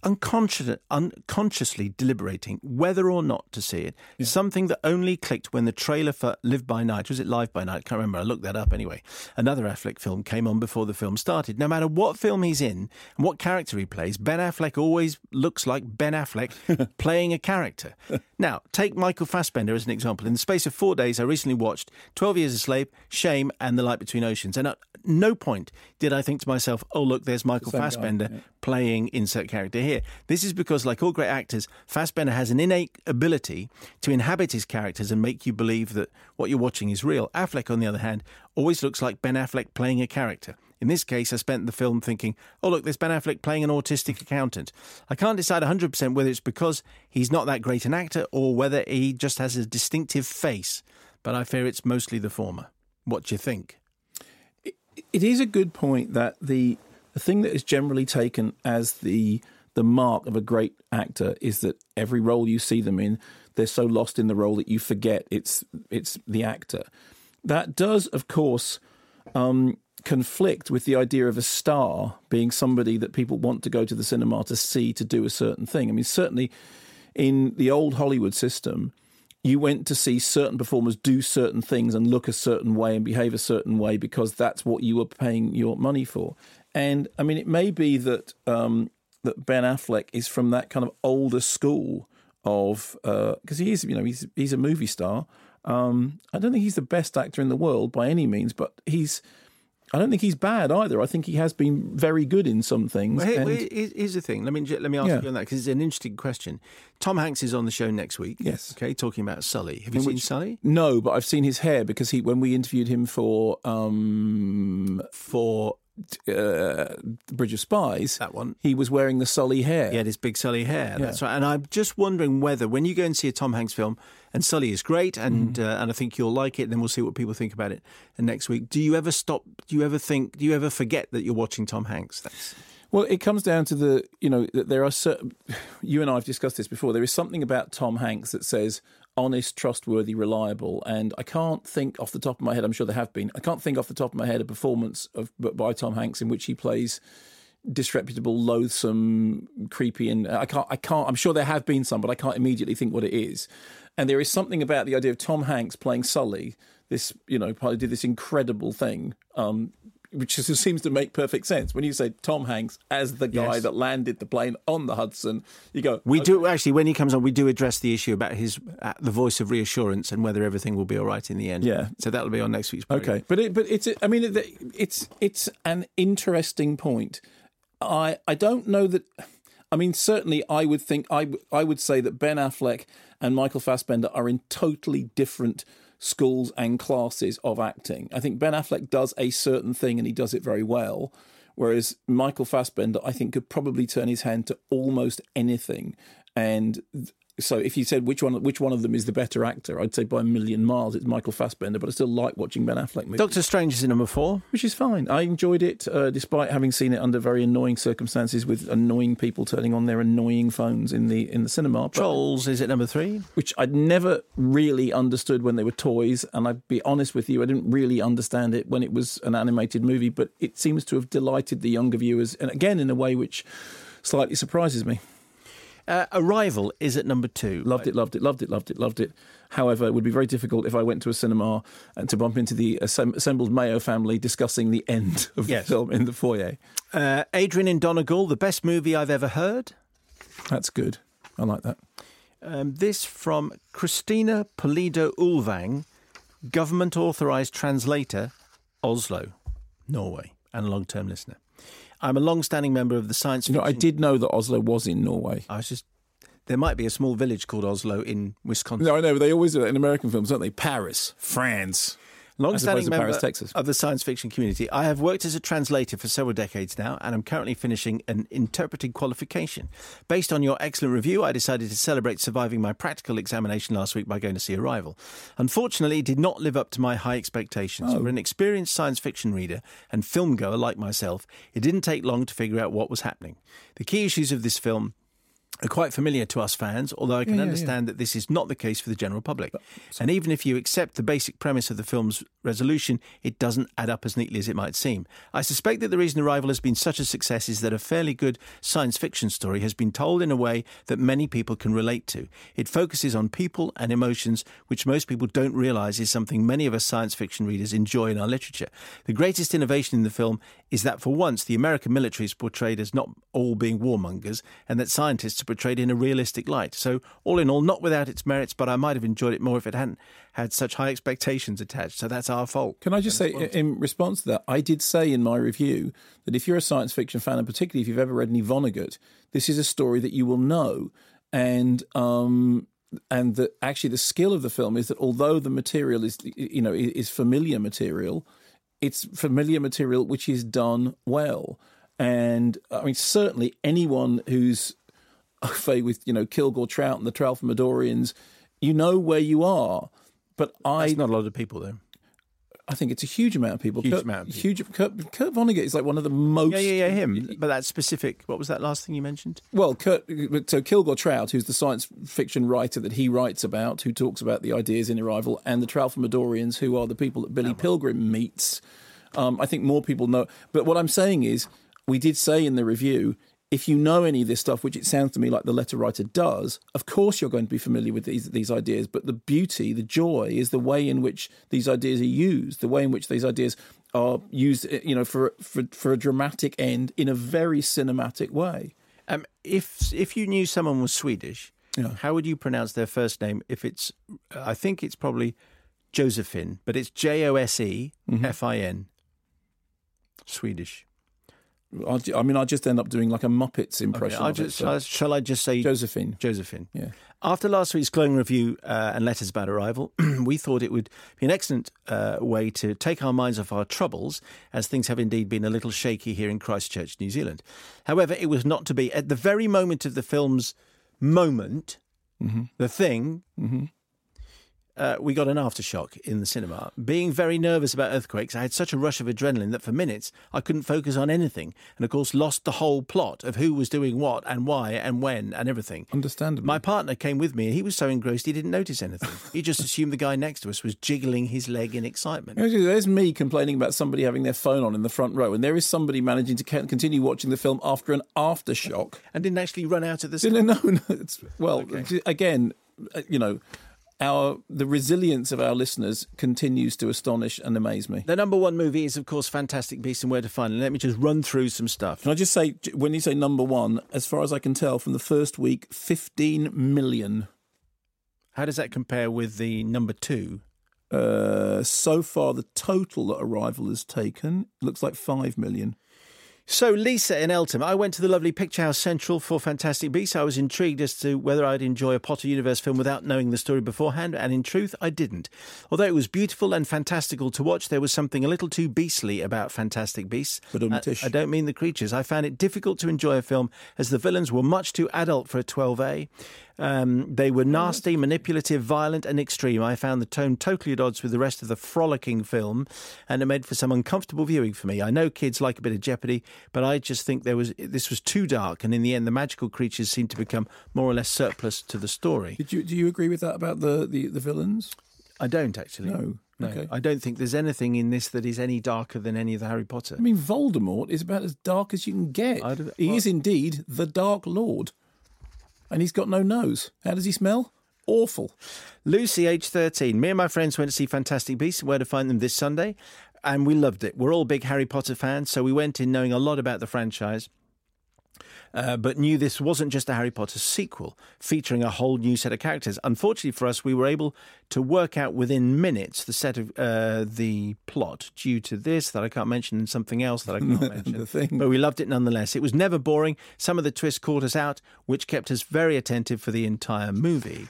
unconscious, unconsciously deliberating whether or not to see it, something that only clicked when the trailer for Live by Night, was it Live by Night? I can't remember. I looked that up anyway. Another Affleck film came on before the film started. No matter what film he's in and what character he plays, Ben Affleck always looks like Ben Affleck playing a character. Now, take Michael Fassbender as an example. In the space of four days, I recently watched 12 Years a Slave, Shame, and The Light Between Oceans. And at no point did I think to myself, oh, look, there's Michael guy, Fassbender yeah. playing insert character here. This is because, like all great actors, Fassbender has an innate ability to inhabit his characters and make you believe that what you're watching is real. Affleck, on the other hand, always looks like Ben Affleck playing a character. In this case, I spent the film thinking, oh, look, there's Ben Affleck playing an autistic accountant. I can't decide 100% whether it's because he's not that great an actor or whether he just has a distinctive face, but I fear it's mostly the former. What do you think? it is a good point that the the thing that is generally taken as the the mark of a great actor is that every role you see them in, they're so lost in the role that you forget it's it's the actor. That does, of course, um, conflict with the idea of a star being somebody that people want to go to the cinema to see to do a certain thing. I mean, certainly in the old Hollywood system, you went to see certain performers do certain things and look a certain way and behave a certain way because that's what you were paying your money for. And I mean, it may be that um, that Ben Affleck is from that kind of older school of because uh, he is, you know, he's he's a movie star. Um, I don't think he's the best actor in the world by any means, but he's I don't think he's bad either. I think he has been very good in some things. Well, here, and... here's the thing. Let me let me ask yeah. you on that because it's an interesting question. Tom Hanks is on the show next week. Yes. Okay, talking about Sully. Have you in seen which, Sully? No, but I've seen his hair because he when we interviewed him for um, for uh, Bridge of Spies, that one, he was wearing the Sully hair. He had his big Sully hair. Yeah. That's right. And I'm just wondering whether, when you go and see a Tom Hanks film, and Sully is great, and mm. uh, and I think you'll like it. And then we'll see what people think about it next week. Do you ever stop? Do you ever think? Do you ever forget that you're watching Tom Hanks? That's... Well, it comes down to the you know that there are certain. You and I have discussed this before. There is something about Tom Hanks that says honest, trustworthy, reliable. And I can't think off the top of my head. I'm sure there have been. I can't think off the top of my head a performance of by Tom Hanks in which he plays disreputable, loathsome, creepy, and I can't. I can't. I'm sure there have been some, but I can't immediately think what it is. And there is something about the idea of Tom Hanks playing Sully. This, you know, probably did this incredible thing. Um, which just seems to make perfect sense when you say Tom Hanks as the guy yes. that landed the plane on the Hudson. You go. We okay. do actually when he comes on, we do address the issue about his uh, the voice of reassurance and whether everything will be all right in the end. Yeah. So that'll be on next week's. Program. Okay, but it, but it's I mean it's it's an interesting point. I I don't know that. I mean, certainly, I would think I I would say that Ben Affleck and Michael Fassbender are in totally different schools and classes of acting. I think Ben Affleck does a certain thing and he does it very well, whereas Michael Fassbender, I think, could probably turn his hand to almost anything. And so if you said which one which one of them is the better actor, I'd say by a million miles it's Michael Fassbender. But I still like watching Ben Affleck movies. Doctor Strange is in number four, which is fine. I enjoyed it uh, despite having seen it under very annoying circumstances with annoying people turning on their annoying phones in the in the cinema. Trolls is at number three, which I'd never really understood when they were toys, and I'd be honest with you, I didn't really understand it when it was an animated movie. But it seems to have delighted the younger viewers, and again in a way which slightly surprises me. Uh, Arrival is at number two. Loved it, loved it, loved it, loved it, loved it. However, it would be very difficult if I went to a cinema and to bump into the assembled Mayo family discussing the end of yes. the film in the foyer. Uh, Adrian in Donegal, the best movie I've ever heard. That's good. I like that. Um, this from Christina Polido Ulvang, government authorised translator, Oslo, Norway, and long term listener. I'm a long-standing member of the science. You know, I did know that Oslo was in Norway. I was just there might be a small village called Oslo in Wisconsin. No, I know. They always do that in American films, don't they? Paris, France. Long-standing member Paris, Texas. of the science fiction community, I have worked as a translator for several decades now, and I'm currently finishing an interpreting qualification. Based on your excellent review, I decided to celebrate surviving my practical examination last week by going to see Arrival. Unfortunately, it did not live up to my high expectations. Oh. For an experienced science fiction reader and film goer like myself, it didn't take long to figure out what was happening. The key issues of this film are quite familiar to us fans, although I can yeah, understand yeah. that this is not the case for the general public. But, and even if you accept the basic premise of the film's resolution, it doesn't add up as neatly as it might seem. I suspect that the reason Arrival has been such a success is that a fairly good science fiction story has been told in a way that many people can relate to. It focuses on people and emotions, which most people don't realise is something many of us science fiction readers enjoy in our literature. The greatest innovation in the film is that for once the American military is portrayed as not all being warmongers, and that scientists portrayed in a realistic light. So, all in all, not without its merits, but I might have enjoyed it more if it hadn't had such high expectations attached. So that's our fault. Can I just say, in response to that, I did say in my review that if you're a science fiction fan, and particularly if you've ever read any Vonnegut, this is a story that you will know. And um, and that actually the skill of the film is that although the material is you know is familiar material, it's familiar material which is done well. And I mean, certainly anyone who's with you know Kilgore Trout and the Tralfamadorians, you know where you are. But I That's not a lot of people though. I think it's a huge amount of people. Huge Kurt, amount of people. Huge. Kurt, Kurt Vonnegut is like one of the most. Yeah, yeah, yeah, him. But that specific. What was that last thing you mentioned? Well, Kurt, so Kilgore Trout, who's the science fiction writer that he writes about, who talks about the ideas in Arrival, and the Tralfamadorians, who are the people that Billy Pilgrim meets. Um, I think more people know. But what I'm saying is, we did say in the review, if you know any of this stuff, which it sounds to me like the letter writer does, of course you're going to be familiar with these these ideas. But the beauty, the joy, is the way in which these ideas are used, the way in which these ideas are used, you know, for for for a dramatic end in a very cinematic way. Um, if if you knew someone was Swedish, Yeah. how would you pronounce their first name? If it's, I think it's probably Josephine, but it's J O S E F I N. Swedish. I, I mean, I just end up doing like a Muppets impression. I'll of it, so- shall, I, I just say Josephine. Josephine? Yeah. After last week's glowing review uh, and letters about arrival, we thought it would be an excellent uh, way to take our minds off our troubles, as things have indeed been a little shaky here in Christchurch, New Zealand. However, it was not to be. At the very moment of the film's moment, the thing, uh, we got an aftershock in the cinema. Being very nervous about earthquakes, I had such a rush of adrenaline that for minutes I couldn't focus on anything, and of course lost the whole plot of who was doing what and why and when and everything. Understandable. My partner came with me and he was so engrossed he didn't notice anything. He just assumed the guy next to us was jiggling his leg in excitement. Actually, There's me complaining about somebody having their phone on in the front row, and there is somebody managing to continue watching the film after an aftershock. And didn't actually run out of the No, no, no. It's, well, again, uh, you know, our the resilience of our listeners continues to astonish and amaze me. The number one movie is, of course, Fantastic Beasts and Where to Find Them. Let me just run through some stuff. Can I just say, when you say number one, as far as I can tell from the first week, 15 million. How does that compare with the number two? Uh, so far, the total that Arrival has taken looks like 5 million. So, Lisa in Eltham, I went to the lovely Picture House Central for Fantastic Beasts. I was intrigued as to whether I'd enjoy a Potter Universe film without knowing the story beforehand, and in truth, I didn't. Although it was beautiful and fantastical to watch, there was something a little too beastly about Fantastic Beasts. But I. I don't mean the creatures. I found it difficult to enjoy a film as the villains were much too adult for a 12A. Um, they were nasty, manipulative, violent, and extreme. I found the tone totally at odds with the rest of the frolicking film, and it made for some uncomfortable viewing for me. I know kids like a bit of jeopardy, but I just think there was this was too dark, and in the end, the magical creatures seemed to become more or less surplus to the story. Did you do you agree with that about the, the, the villains? I don't actually. No. No, Okay. I don't think there's anything in this that is any darker than any of the Harry Potter. I mean, Voldemort is about as dark as you can get. He well- is indeed the Dark Lord. And he's got no nose. How does he smell? Awful. Lucy, age 13. Me and my friends went to see Fantastic Beasts Where to Find Them this Sunday, and we loved it. We're all big Harry Potter fans, so we went in knowing a lot about the franchise. Uh, but knew this wasn't just a Harry Potter sequel featuring a whole new set of characters. Unfortunately for us, we were able to work out within minutes the set of uh, the plot due to this that I can't mention and something else that I can't mention. The thing. But we loved it nonetheless. It was never boring. Some of the twists caught us out, which kept us very attentive for the entire movie.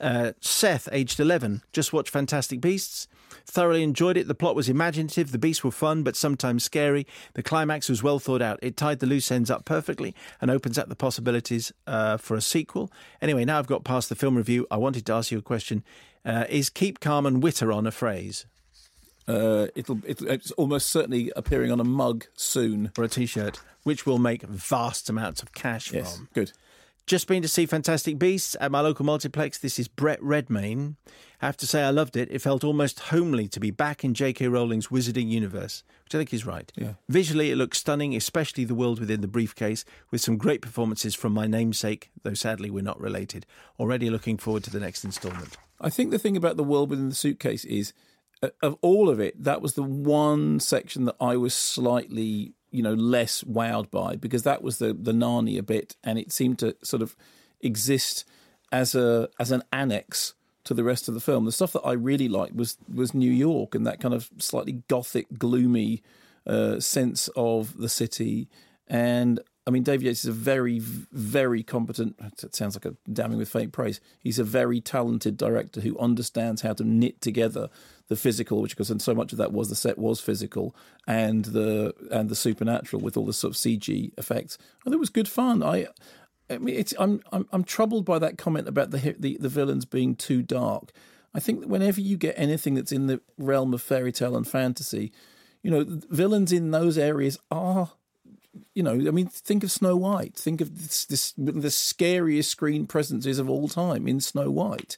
Uh, Seth, aged 11, just watched Fantastic Beasts. Thoroughly enjoyed it. The plot was imaginative. The beasts were fun, but sometimes scary. The climax was well thought out. It tied the loose ends up perfectly and opens up the possibilities uh, for a sequel. Anyway, now I've got past the film review. I wanted to ask you a question. Uh, is keep calm and witter on a phrase Uh, it'll, it'll, it's almost certainly appearing on a mug soon. or a t shirt, which will make vast amounts of cash Yes. from? Good. Just been to see Fantastic Beasts at my local multiplex. This is Brett Redmayne. I have to say, I loved it. It felt almost homely to be back in J.K. Rowling's Wizarding universe, which I think is right. Yeah. Visually, it looks stunning, especially the world within the briefcase, with some great performances from my namesake, though sadly we're not related. Already looking forward to the next instalment. I think the thing about the world within the suitcase is, uh, of all of it, that was the one section that I was slightly, you know, less wowed by because that was the the Narnia bit, and it seemed to sort of exist as a as an annex to the rest of the film. The stuff that I really liked was was New York and that kind of slightly gothic, gloomy uh, sense of the city. And I mean, Dave Yates is a very, very competent. It sounds like a damning with faint praise. He's a very talented director who understands how to knit together the physical, which because and so much of that was the set was physical, and the and the supernatural with all the sort of CG effects. And it was good fun. I. I mean, it's I'm I'm I'm troubled by that comment about the the, the villains being too dark. I think that whenever you get anything that's in the realm of fairy tale and fantasy, you know, villains in those areas are you know, I mean, think of Snow White. Think of this, this the scariest screen presences of all time in Snow White.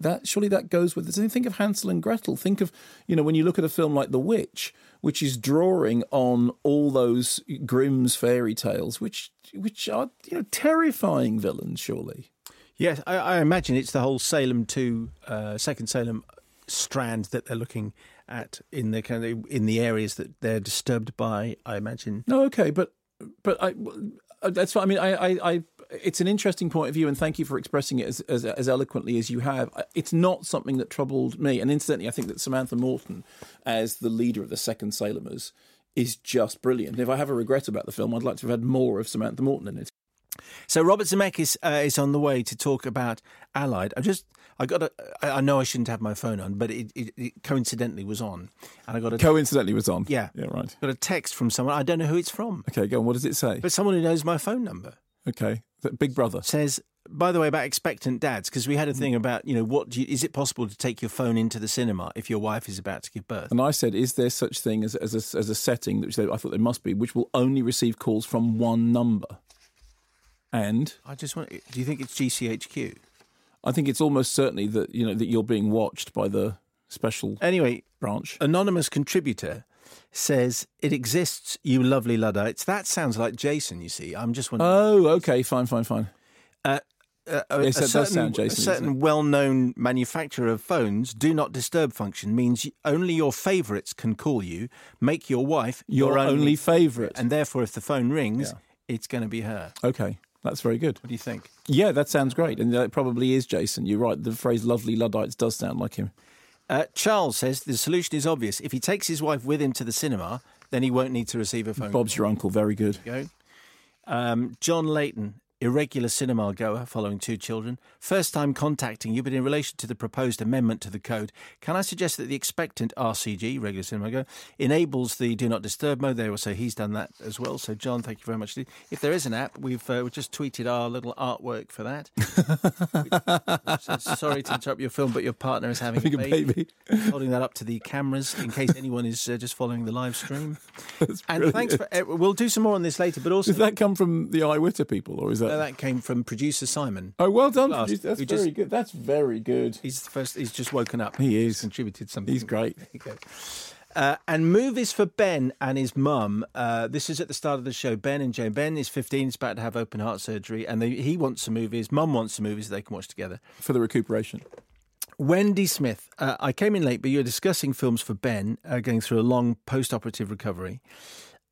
That surely that goes with it. Think of Hansel and Gretel. Think of you know when you look at a film like The Witch, which is drawing on all those Grimm's fairy tales, which which are you know terrifying villains. Surely, yes, I, I imagine it's the whole Salem two, uh, second Salem strand that they're looking at in the kind of in the areas that they're disturbed by. I imagine. No, okay, but but I uh, that's what I mean. I, I, I, it's an interesting point of view, and thank you for expressing it as, as, as eloquently as you have. It's not something that troubled me, and incidentally, I think that Samantha Morton, as the leader of the Second Salemers, is just brilliant. And if I have a regret about the film, I'd like to have had more of Samantha Morton in it. So Robert Zemeckis uh, is on the way to talk about Allied. I just I got a. I know I shouldn't have my phone on, but it, it, it coincidentally was on, and I got a coincidentally was on. Yeah, yeah, right. Got a text from someone. I don't know who it's from. Okay, go on. What does it say? But someone who knows my phone number. Okay, Big Brother says. By the way, about expectant dads, because we had a thing about you know what you, is it possible to take your phone into the cinema if your wife is about to give birth? And I said, is there such thing as as a, as a setting which they, I thought there must be, which will only receive calls from one number? And I just want. Do you think it's GCHQ? I think it's almost certainly that you know that you're being watched by the special anyway branch. Anonymous contributor says it exists, you lovely luddites. That sounds like Jason. You see, I'm just wondering. Oh, okay, fine, fine, fine. Uh, uh, a, yes, a certain, Jason, a certain well-known manufacturer of phones do not disturb function means only your favourites can call you. Make your wife your, your only, only favourite, and therefore, if the phone rings, yeah. it's going to be her. Okay. That's very good. What do you think? Yeah, that sounds great. And that probably is Jason. You're right. The phrase lovely Luddites does sound like him. Uh, Charles says the solution is obvious. If he takes his wife with him to the cinema, then he won't need to receive a phone. Bob's call. your uncle. Very good. Go. Um, John Layton irregular cinema goer following two children, first time contacting you, but in relation to the proposed amendment to the code, can I suggest that the expectant RCG, regular cinema goer, enables the do not disturb mode? There, so he's done that as well. So, John, thank you very much. If there is an app, we've uh, we just tweeted our little artwork for that. sorry to interrupt your film, but your partner is having, having a baby. A baby. Holding that up to the cameras in case anyone is uh, just following the live stream. That's and brilliant. thanks for. Uh, we'll do some more on this later, but also. Does that come from the iWitter people, or is that? That came from producer Simon. Oh, well done! Last, That's very just, good. That's very good. He's the first. He's just woken up. He is he's contributed something. He's great. Uh, and movies for Ben and his mum. Uh, this is at the start of the show. Ben and Jane. Ben is 15. He's about to have open heart surgery, and they, he wants some movies. Mum wants some movies they can watch together for the recuperation. Wendy Smith. Uh, I came in late, but you were discussing films for Ben, uh, going through a long post-operative recovery.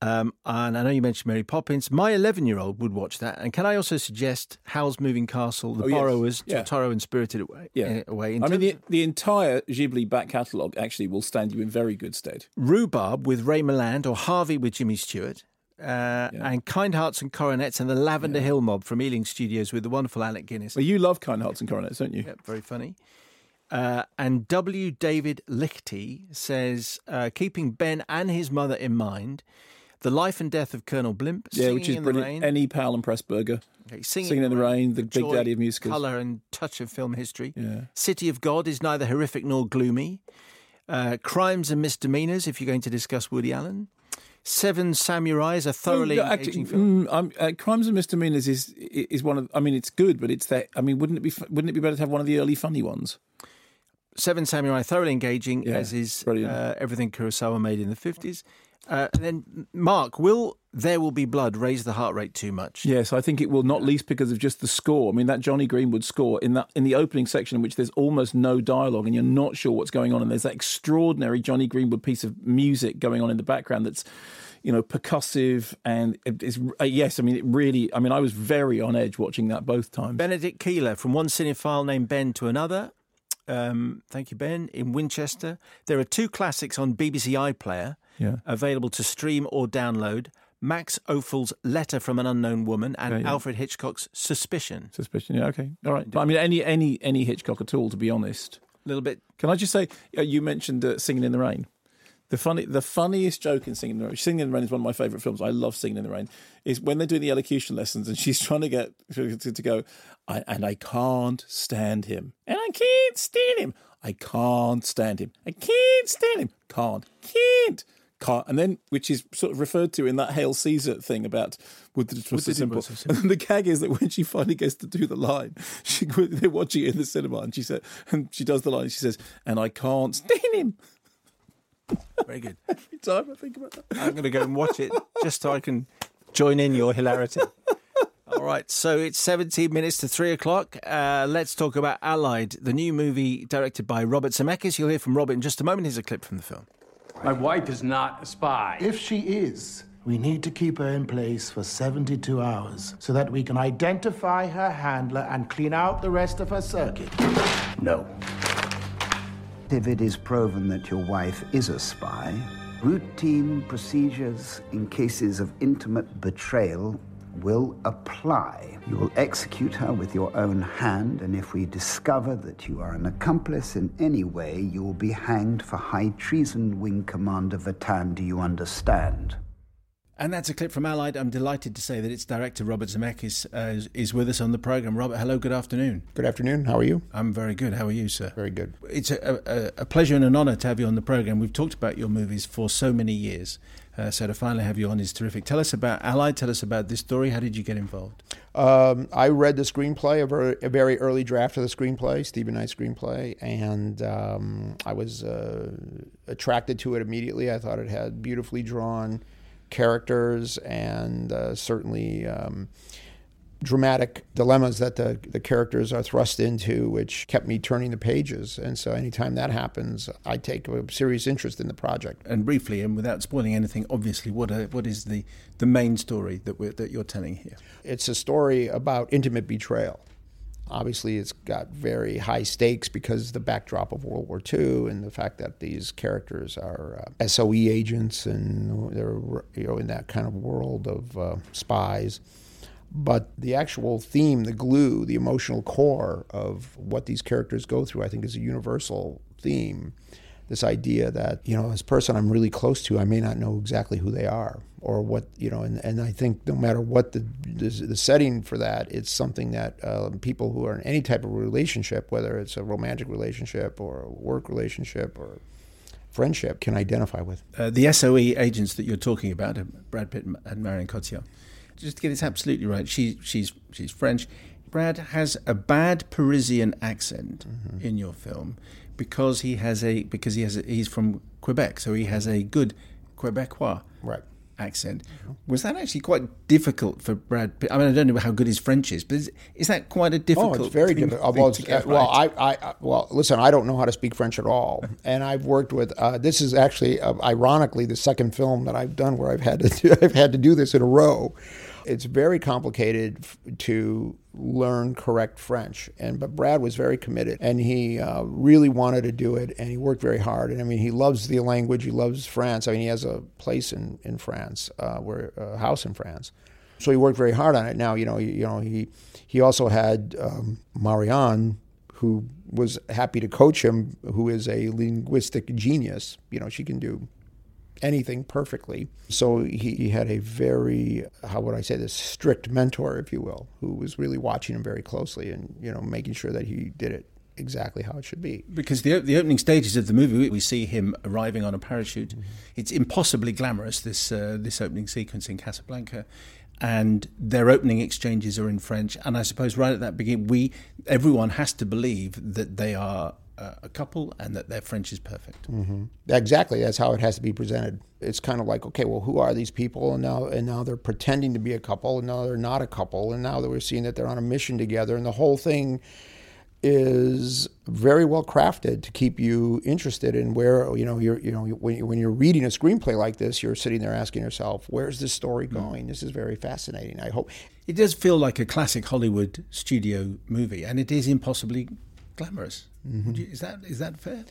Um, and I know you mentioned Mary Poppins. My 11 year old would watch that. And can I also suggest Howl's Moving Castle, The oh, Borrowers, yes. yeah. Totoro, and Spirited Away? Yeah. Uh, away I mean, the, the entire Ghibli back catalogue actually will stand you in very good stead. Rhubarb with Ray Milland or Harvey with Jimmy Stewart. Uh, yeah. and Kind Hearts and Coronets and the Lavender yeah. Hill Mob from Ealing Studios with the wonderful Alec Guinness. Well, you love Kind Hearts and Coronets, don't you? Yeah, very funny. Uh, and W. David Lichty says, uh, keeping Ben and his mother in mind, the Life and Death of Colonel Blimp. Yeah, which is brilliant. Any Powell and Pressburger. Okay, Singing, Singing in the Rain, the Big Daddy of musicals. Colour and touch of film history. Yeah. City of God is neither horrific nor gloomy. Uh, Crimes and Misdemeanors, if you're going to discuss Woody Allen. Seven Samurai is a thoroughly oh, engaging film. Mm, uh, Crimes and Misdemeanors is is one of. I mean, it's good, but it's that. I mean, wouldn't it be wouldn't it be better to have one of the early funny ones? Seven Samurai, thoroughly engaging, yeah, as is uh, everything Kurosawa made in the fifties. Uh, and then, Mark, will There Will Be Blood raise the heart rate too much? Yes, I think it will, not least because of just the score. I mean, that Jonny Greenwood score in that in the opening section, in which there's almost no dialogue and you're not sure what's going on, and there's that extraordinary Jonny Greenwood piece of music going on in the background that's you know, percussive and it's uh, yes. I mean, it really. I mean, I was very on edge watching that both times. Benedict Keeler from one cinephile named Ben to another. Um, thank you, Ben. In Winchester, there are two classics on BBC iPlayer yeah. available to stream or download. Max Ophuls' Letter from an Unknown Woman and yeah, yeah. Alfred Hitchcock's Suspicion. Suspicion, yeah, okay. All right. But I mean, any any any Hitchcock at all, to be honest. A little bit. Can I just say, uh, you mentioned uh, Singing in the Rain. The funny, the funniest joke in Singing in the Rain. Singing in the Rain is one of my favourite films. I love Singing in the Rain. Is when they're doing the elocution lessons and she's trying to get to, to go, I, and I can't stand him, and I can't stand him. I can't stand him. I can't stand him. Can't. Can't. Can't. And then, which is sort of referred to in that Hail Caesar thing about would it was so simple. And the gag is that when she finally gets to do the line, she they're watching it in the cinema, and she said, and she does the line. She says, "And I can't stand him." Very good. Every time I think about that, I'm going to go and watch it just so I can join in your hilarity. All right, so it's 17 minutes to three o'clock. Uh, let's talk about Allied, the new movie directed by Robert Zemeckis. You'll hear from Robert in just a moment. Here's a clip from the film. My wife is not a spy. If she is, we need to keep her in place for 72 hours so that we can identify her handler and clean out the rest of her circuit. No. If it is proven that your wife is a spy, routine procedures in cases of intimate betrayal will apply. You will execute her with your own hand, and if we discover that you are an accomplice in any way, you will be hanged for high treason, Wing Commander Vatan. Do you understand? And that's a clip from Allied. I'm delighted to say that its director, Robert Zemeckis, uh, is, is, with us on the programme. Robert, hello, good afternoon. Good afternoon. How are you? I'm very good. How are you, sir? Very good. It's a, a, a pleasure and an honour to have you on the programme. We've talked about your movies for so many years. Uh, so to finally have you on is terrific. Tell us about Allied. Tell us about this story. How did you get involved? Um, I read the screenplay, a very, a very, early draft of the screenplay, Steven Knight's screenplay, and um, I was uh, attracted to it immediately. I thought it had beautifully drawn characters and uh, certainly um, dramatic dilemmas that the, the characters are thrust into, which kept me turning the pages. And so anytime that happens, I take a serious interest in the project. And briefly, and without spoiling anything, obviously, what are, what is the, the main story that, we're, that you're telling here? It's a story about intimate betrayal. Obviously, it's got very high stakes because the backdrop of World War II and the fact that these characters are uh, SOE agents and they're you know in that kind of world of uh, spies. But the actual theme, the glue, the emotional core of what these characters go through, I think, is a universal theme. This idea that, you know, this person I'm really close to, I may not know exactly who they are or what, you know, and, and I think no matter what the, the, the setting for that, it's something that uh, people who are in any type of relationship, whether it's a romantic relationship or a work relationship or friendship, can identify with. Uh, the SOE agents that you're talking about, uh, Brad Pitt and Marion Cotillard, just to get this absolutely right, she, she's, she's French. Brad has a bad Parisian accent mm-hmm. in your film because he has a because he has a, he's from Quebec, so he has a good Quebecois right. Accent. Was that actually quite difficult for Brad Pitt? I mean, I don't know how good his French is, but is, is that quite a difficult? Oh, it's very difficult. Well, uh, well, I, I, well, listen, I don't know how to speak French at all, and I've worked with. Uh, this is actually, uh, ironically, the second film that I've done where I've had to do, I've had to do this in a row it's very complicated to learn correct French. And but Brad was very committed, and he uh, really wanted to do it, and he worked very hard. And I mean, he loves the language. He loves France. I mean, he has a place in in France, uh, where a house in France. So he worked very hard on it. Now, you know, you know, he he also had um, Marianne, who was happy to coach him, who is a linguistic genius. You know, she can do anything perfectly. So he, he, had a very, how would I say this, strict mentor, if you will, who was really watching him very closely and, you know, making sure that he did it exactly how it should be. Because the the opening stages of the movie, we see him arriving on a parachute. Mm-hmm. It's impossibly glamorous. This uh, this opening sequence in Casablanca, and their opening exchanges are in French. And I suppose right at that beginning, we everyone has to believe that they are a couple and that their French is perfect. Mm-hmm. Exactly, that's how it has to be presented. It's kind of like, okay, well, who are these people? And now, and now they're pretending to be a couple, and now they're not a couple, and now that we're seeing that they're on a mission together, and the whole thing is very well crafted to keep you interested in where you know you're you know when, when you're reading a screenplay like this you're sitting there asking yourself where's this story mm. going this is very fascinating i hope it does feel like a classic hollywood studio movie and it is impossibly glamorous. Mm-hmm. You, is that is that fair?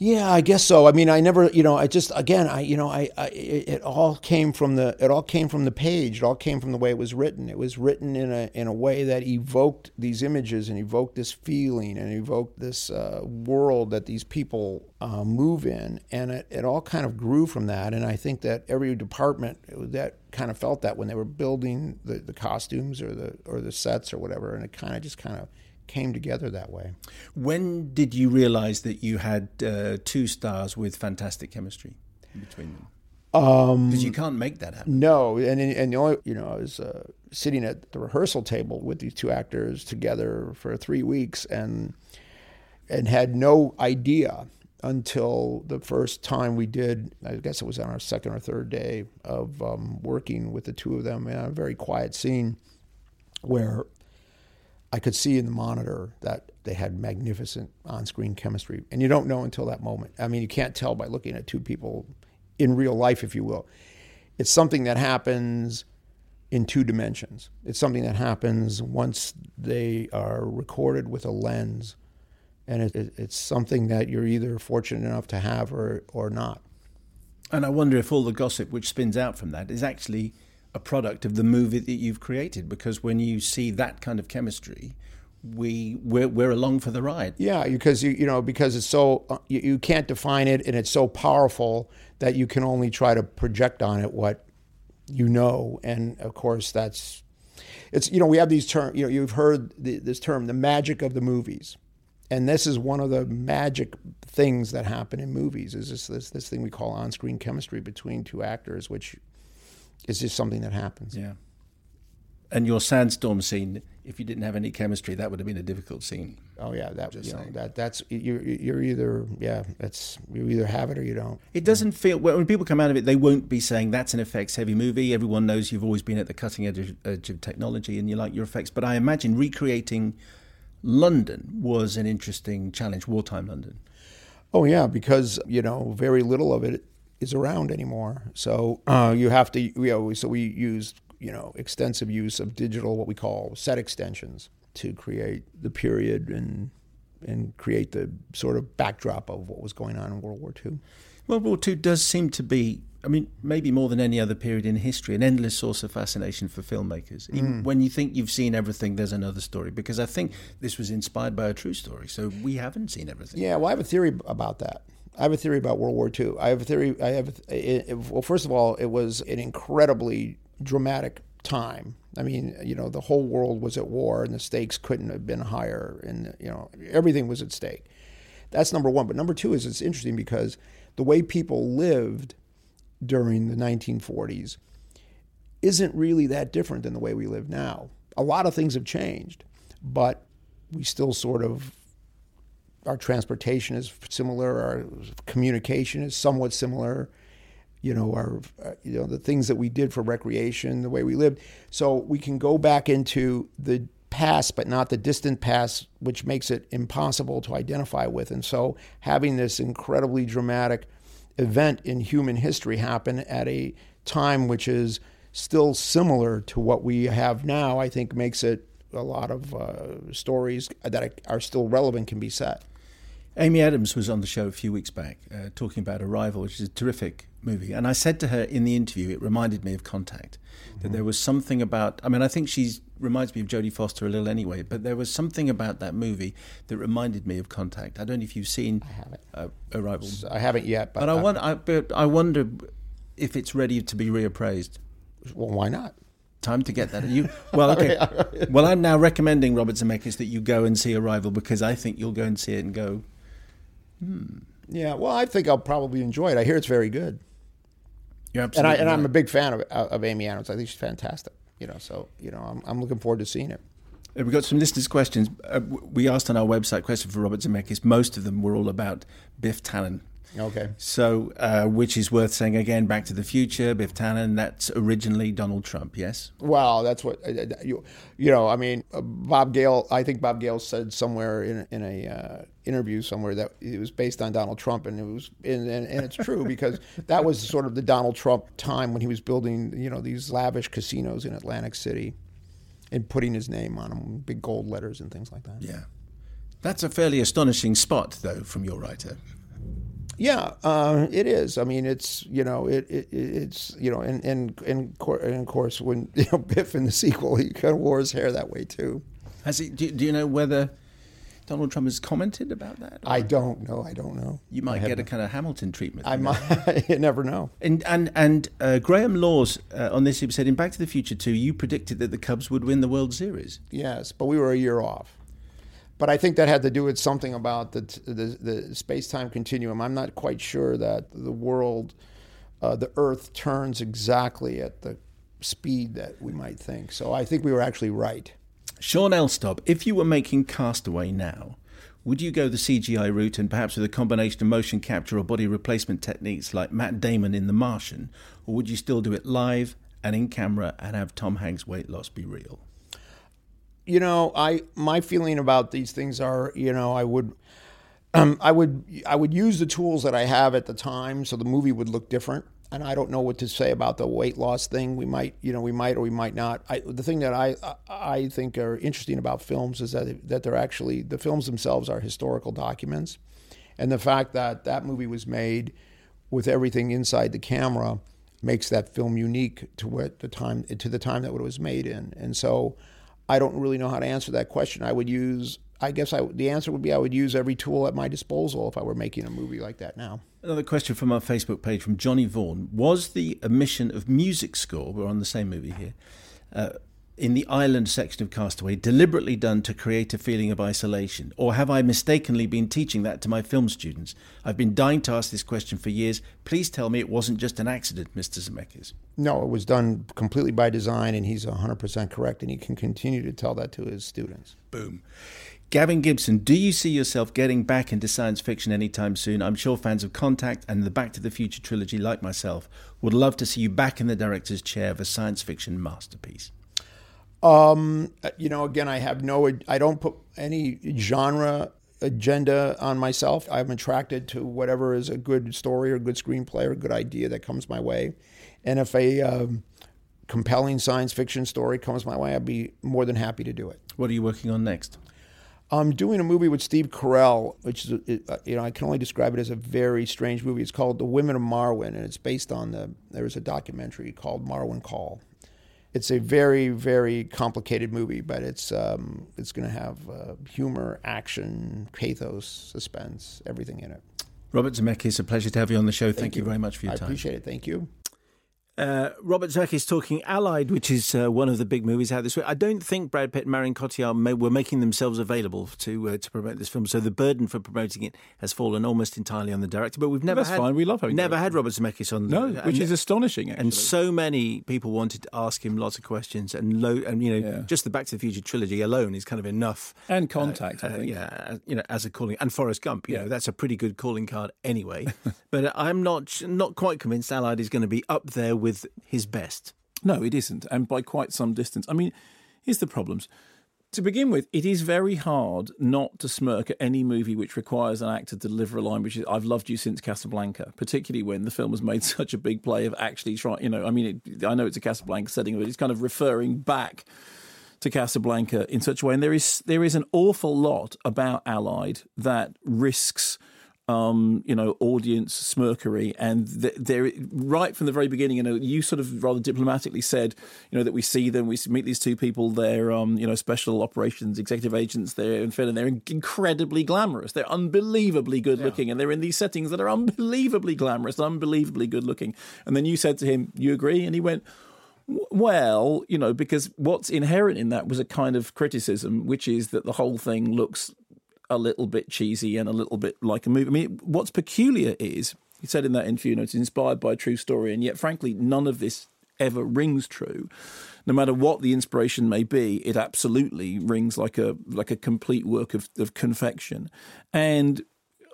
Yeah, I guess so. I mean, I never, you know, I just again, I, you know, I, I it, it, all came from the, it all came from the page. It all came from the way it was written. It was written in a in a way that evoked these images and evoked this feeling and evoked this uh, world that these people uh, move in, and it, it all kind of grew from that. And I think that every department that kind of felt that when they were building the, the costumes or the or the sets or whatever, and it kind of just kind of came together that way. When did you realize that you had uh, two stars with fantastic chemistry between them? Because um, you can't make that happen. No, and and the only you know I was uh, sitting at the rehearsal table with these two actors together for three weeks and and had no idea until the first time we did. I guess it was on our second or third day of um, working with the two of them in a very quiet scene where I could see in the monitor that they had magnificent on-screen chemistry, and you don't know until that moment. I mean, you can't tell by looking at two people in real life, if you will. It's something that happens in two dimensions. It's something that happens once they are recorded with a lens, and it, it, it's something that you're either fortunate enough to have or or not. And I wonder if all the gossip which spins out from that is actually a product of the movie that you've created, because when you see that kind of chemistry, we we're, we're along for the ride. Yeah, because you you know because it's so uh, you, you can't define it and it's so powerful that you can only try to project on it what you know, and of course that's it's you know we have these terms you know you've heard the, this term the magic of the movies, and this is one of the magic things that happen in movies is this this, this thing we call on screen chemistry between two actors, which is just something that happens. Yeah and your sandstorm scene, if you didn't have any chemistry, that would have been a difficult scene. Oh yeah, that you know, that that's you're you're either yeah, that's you either have it or you don't. It doesn't feel when people come out of it, they won't be saying that's an effects heavy movie. Everyone knows you've always been at the cutting edge of, edge of technology and you like your effects. But I imagine recreating London was an interesting challenge, wartime London. Oh yeah, because you know very little of it is around anymore. So uh, you have to you know so we used you know, extensive use of digital, what we call set extensions, to create the period and and create the sort of backdrop of what was going on in World War II. World War II does seem to be, I mean, maybe more than any other period in history, an endless source of fascination for filmmakers. Even mm. when you think you've seen everything, there's another story. Because I think this was inspired by a true story, so we haven't seen everything. Yeah, well, I have a theory about that. I have a theory about World War II. I have a theory. I have. It, well, first of all, it was an incredibly dramatic time. I mean, you know, the whole world was at war and the stakes couldn't have been higher and, you know, everything was at stake. That's number one. But number two is it's interesting because the way people lived during the 1940s isn't really that different than the way we live now. A lot of things have changed, but we still sort of, our transportation is similar, our communication is somewhat similar you know our uh, you know the things that we did for recreation the way we lived. So we can go back into the past but not the distant past which makes it impossible to identify with. And so having this incredibly dramatic event in human history happen at a time which is still similar to what we have now i think makes it a lot of uh, stories that are still relevant can be set Amy Adams was on the show a few weeks back uh, talking about Arrival, which is a terrific movie. And I said to her in the interview, it reminded me of Contact, mm-hmm. that there was something about, I mean, I think she reminds me of Jodie Foster a little anyway, but there was something about that movie that reminded me of Contact. I don't know if you've seen uh, Arrival. I haven't yet. But, but I, wonder, I, but I wonder if it's ready to be reappraised. Well, why not? Time to get that. You well, okay. well, I'm now recommending Robert Zemeckis that you go and see Arrival because I think you'll go and see it and go, Hmm. Yeah, well, I think I'll probably enjoy it. I hear it's very good. You're absolutely and I and right. I'm a big fan of of Amy Adams. I think she's fantastic. You know, so you know, I'm I'm looking forward to seeing it. Uh, we got some listeners' questions. Uh, we asked on our website questions for Robert Zemeckis. Most of them were all about Biff Tannen. Okay. So, uh, which is worth saying again, Back to the Future, Biff Tannen, that's originally Donald Trump, yes? Well, that's what, uh, you, you know, I mean, uh, Bob Gale, I think Bob Gale said somewhere in, in a uh, interview somewhere that it was based on Donald Trump, and it was, and, and, and it's true because that was sort of the Donald Trump time when he was building, you know, these lavish casinos in Atlantic City and putting his name on them, big gold letters and things like that. Yeah. That's a fairly astonishing spot, though, from your writer. Yeah, uh, it is. I mean, it's you know, it, it it's you know, and and and, and of course, when you know Biff in the sequel, he kind of wore his hair that way too. Has he? Do, do you know whether Donald Trump has commented about that? Or? I don't know. I don't know. You might get a kind of Hamilton treatment. I might. you never know. And and and uh, Graham Laws uh, on this episode in Back to the Future 2, you predicted that the Cubs would win the World Series. Yes, but we were a year off. But I think that had to do with something about the the, the space time continuum. I'm not quite sure that the world, uh, the Earth, turns exactly at the speed that we might think. So I think we were actually right. Sean Elstob, if you were making Castaway now, would you go the CGI route and perhaps with a combination of motion capture or body replacement techniques like Matt Damon in The Martian, or would you still do it live and in camera and have Tom Hanks' weight loss be real? You know, I my feeling about these things are, you know, I would um, I would I would use the tools that I have at the time so the movie would look different and I don't know what to say about the weight loss thing. We might, you know, we might or we might not. I, the thing that I I think are interesting about films is that that they're actually the films themselves are historical documents, and the fact that that movie was made with everything inside the camera makes that film unique to what the time to the time that it was made in. And so, I don't really know how to answer that question. I would use I guess I, the answer would be I would use every tool at my disposal if I were making a movie like that now. Another question from our Facebook page from Johnny Vaughan. Was the omission of music score, we're on the same movie here, uh, in the island section of Castaway deliberately done to create a feeling of isolation? Or have I mistakenly been teaching that to my film students? I've been dying to ask this question for years. Please tell me it wasn't just an accident, Mr. Zemeckis. No, it was done completely by design, and he's 100% correct, and he can continue to tell that to his students. Boom. Gavin Gibson, do you see yourself getting back into science fiction anytime soon? I'm sure fans of Contact and the Back to the Future trilogy, like myself, would love to see you back in the director's chair of a science fiction masterpiece. Um, you know, again, I have no, I don't put any genre agenda on myself. I'm attracted to whatever is a good story or good screenplay or good idea that comes my way. And if a um, compelling science fiction story comes my way, I'd be more than happy to do it. What are you working on next? I'm doing a movie with Steve Carell, which is, you know, I can only describe it as a very strange movie. It's called The Women of Marwen, and it's based on the, there's a documentary called Marwencol. It's a very, very complicated movie, but it's, um, it's going to have uh, humor, action, pathos, suspense, everything in it. Robert Zemeckis, a pleasure to have you on the show. Thank, Thank you. you. very much for your I time. I appreciate it. Thank you. Uh, Robert Zemeckis talking Allied, which is uh, one of the big movies out this week. I don't think Brad Pitt and Marion Cotillard may, were making themselves available to uh, to promote this film, so the burden for promoting it has fallen almost entirely on the director. But we've never That's had, fine. We love having never had Robert Zemeckis on. No, which and, is astonishing. Actually. And so many people wanted to ask him lots of questions, and and you know, yeah. just the Back to the Future trilogy alone is kind of enough. And Contact, I uh, think. yeah, you know, as a calling, and Forrest Gump. You yeah. know, that's a pretty good calling card anyway. but I'm not not quite convinced Allied is going to be up there with his best best. No, it isn't, and by quite some distance. I mean, here's the problems. To begin with, it is very hard not to smirk at any movie which requires an actor to deliver a line which is "I've loved you since Casablanca," particularly when the film has made such a big play of actually trying. You know, I mean, it, I know it's a Casablanca setting, but it's kind of referring back to Casablanca in such a way. And there is there is an awful lot about Allied that risks um, you know, audience smirkery, and they're right from the very beginning. You know, you sort of rather diplomatically said, you know, that we see them, we meet these two people. They're, um, you know, special operations executive agents. They're in and they're incredibly glamorous. They're unbelievably good looking, yeah. and they're in these settings that are unbelievably glamorous, unbelievably good looking. And then you said to him, "You agree?" And he went. Well, you know, because what's inherent in that was a kind of criticism, which is that the whole thing looks a little bit cheesy and a little bit like a movie. I mean, what's peculiar is he said in that interview, you know, it's inspired by a true story, and yet, frankly, none of this ever rings true. No matter what the inspiration may be, it absolutely rings like a like a complete work of, of confection. And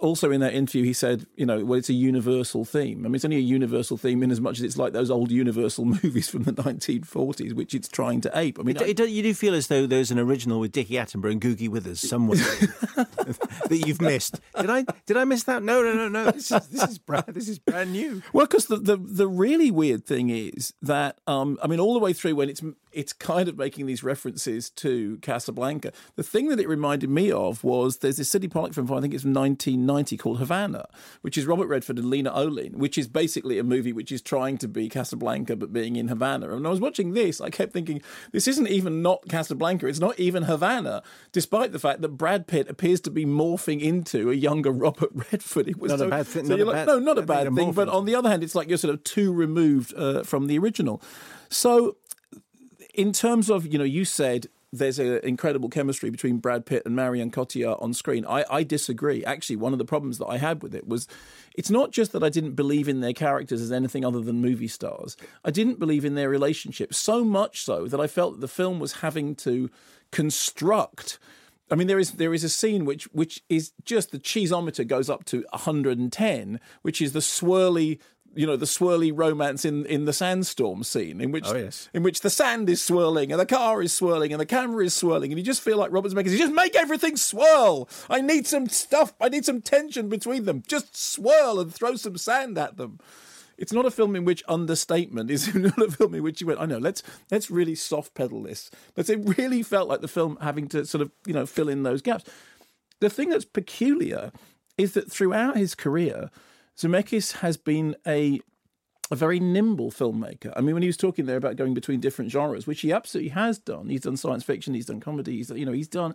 also in that interview, he said, you know, well, it's a universal theme. I mean, it's only a universal theme in as much as it's like those old Universal movies from the 1940s, which it's trying to ape. I mean, it, it, you do feel as though there's an original with Dickie Attenborough and Googie Withers somewhere that you've missed. Did I did I miss that? No, no, no, no. This is this is brand this is brand new. Well, because the, the the really weird thing is that um, I mean, all the way through when it's it's kind of making these references to Casablanca. The thing that it reminded me of was there's this Sydney Pollack film, I think it's from 1990, called Havana, which is Robert Redford and Lena Olin, which is basically a movie which is trying to be Casablanca but being in Havana. And I was watching this, I kept thinking, this isn't even not Casablanca, it's not even Havana, despite the fact that Brad Pitt appears to be morphing into a younger Robert Redford. It was not so, a bad thing. So like, no, not a bad thing. But on the other hand, it's like you're sort of too removed uh, from the original. So in terms of, you know, you said there's an incredible chemistry between Brad Pitt and Marion Cotillard on screen. I, I disagree. Actually, one of the problems that I had with it was it's not just that I didn't believe in their characters as anything other than movie stars. I didn't believe in their relationship so much so that I felt that the film was having to construct. I mean, there is there is a scene which which is just the cheeseometer goes up to 110, which is the swirly you know the swirly romance in in the sandstorm scene in which oh, yes. in which the sand is swirling and the car is swirling and the camera is swirling and you just feel like Robert Zemeckis just make everything swirl. I need some stuff. I need some tension between them. Just swirl and throw some sand at them. It's not a film in which understatement is not a film in which you went I know let's let's really soft pedal this. But it really felt like the film having to sort of you know fill in those gaps. The thing that's peculiar is that throughout his career Zemeckis has been a a very nimble filmmaker. I mean, when he was talking there about going between different genres, which he absolutely has done. He's done science fiction, he's done comedy, he's you know he's done,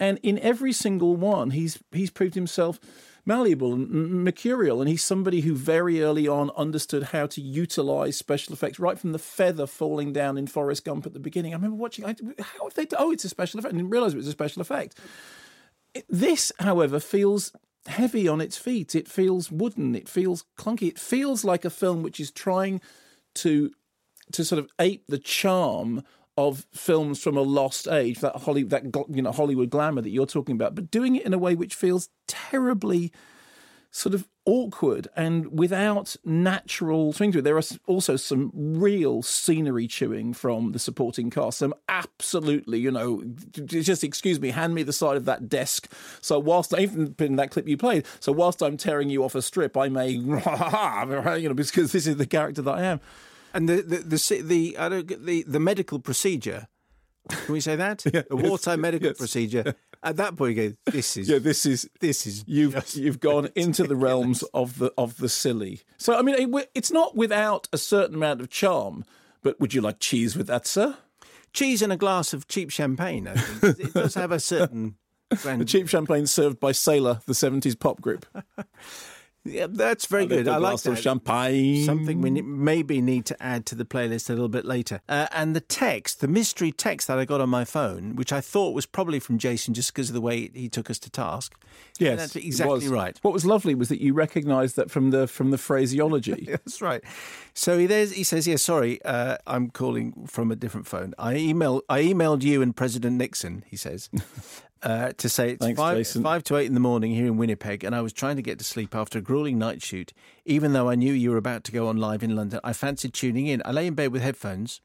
and in every single one, he's he's proved himself malleable and mercurial, and he's somebody who very early on understood how to utilize special effects, right from the feather falling down in Forrest Gump at the beginning. I remember watching, I, how have they? Oh, it's a special effect. I didn't realize it was a special effect. This, however, feels heavy on its feet. It feels wooden. It feels clunky. It feels like a film which is trying to to sort of ape the charm of films from a lost age, that Holly, that you know Hollywood glamour that you're talking about, but doing it in a way which feels terribly sort of awkward and without natural swing to it. There are also some real scenery chewing from the supporting cast. Some absolutely, you know, just excuse me, hand me the side of that desk. So whilst even in that clip you played, so whilst I'm tearing you off a strip, I may, you know, because this is the character that I am. And the the the the, I don't, get the, the medical procedure. Can we say that? yeah, a wartime medical yes. procedure at that point, you go, "This is yeah, this is this is you've just, you've gone into the realms of the of the silly." So, I mean, it, it's not without a certain amount of charm. But would you like cheese with that, sir? Cheese and a glass of cheap champagne. I think it does have a certain. Grand... The cheap champagne served by Sailor, the seventies pop group. Yeah, that's very good. I like that. champagne. Something we maybe need to add to the playlist a little bit later. Uh, and the text, the mystery text that I got on my phone, which I thought was probably from Jason just because of the way he took us to task. Yes, that's exactly right. What was lovely was that you recognised that from the from the phraseology. that's right. So he there's, he says, "Yeah, sorry, uh, I'm calling from a different phone. I email I emailed you and President Nixon." He says, uh, to say it's Thanks, five, five, to eight in the morning here in Winnipeg, and I was trying to get to sleep after a grueling night shoot. Even though I knew you were about to go on live in London, I fancied tuning in. I lay in bed with headphones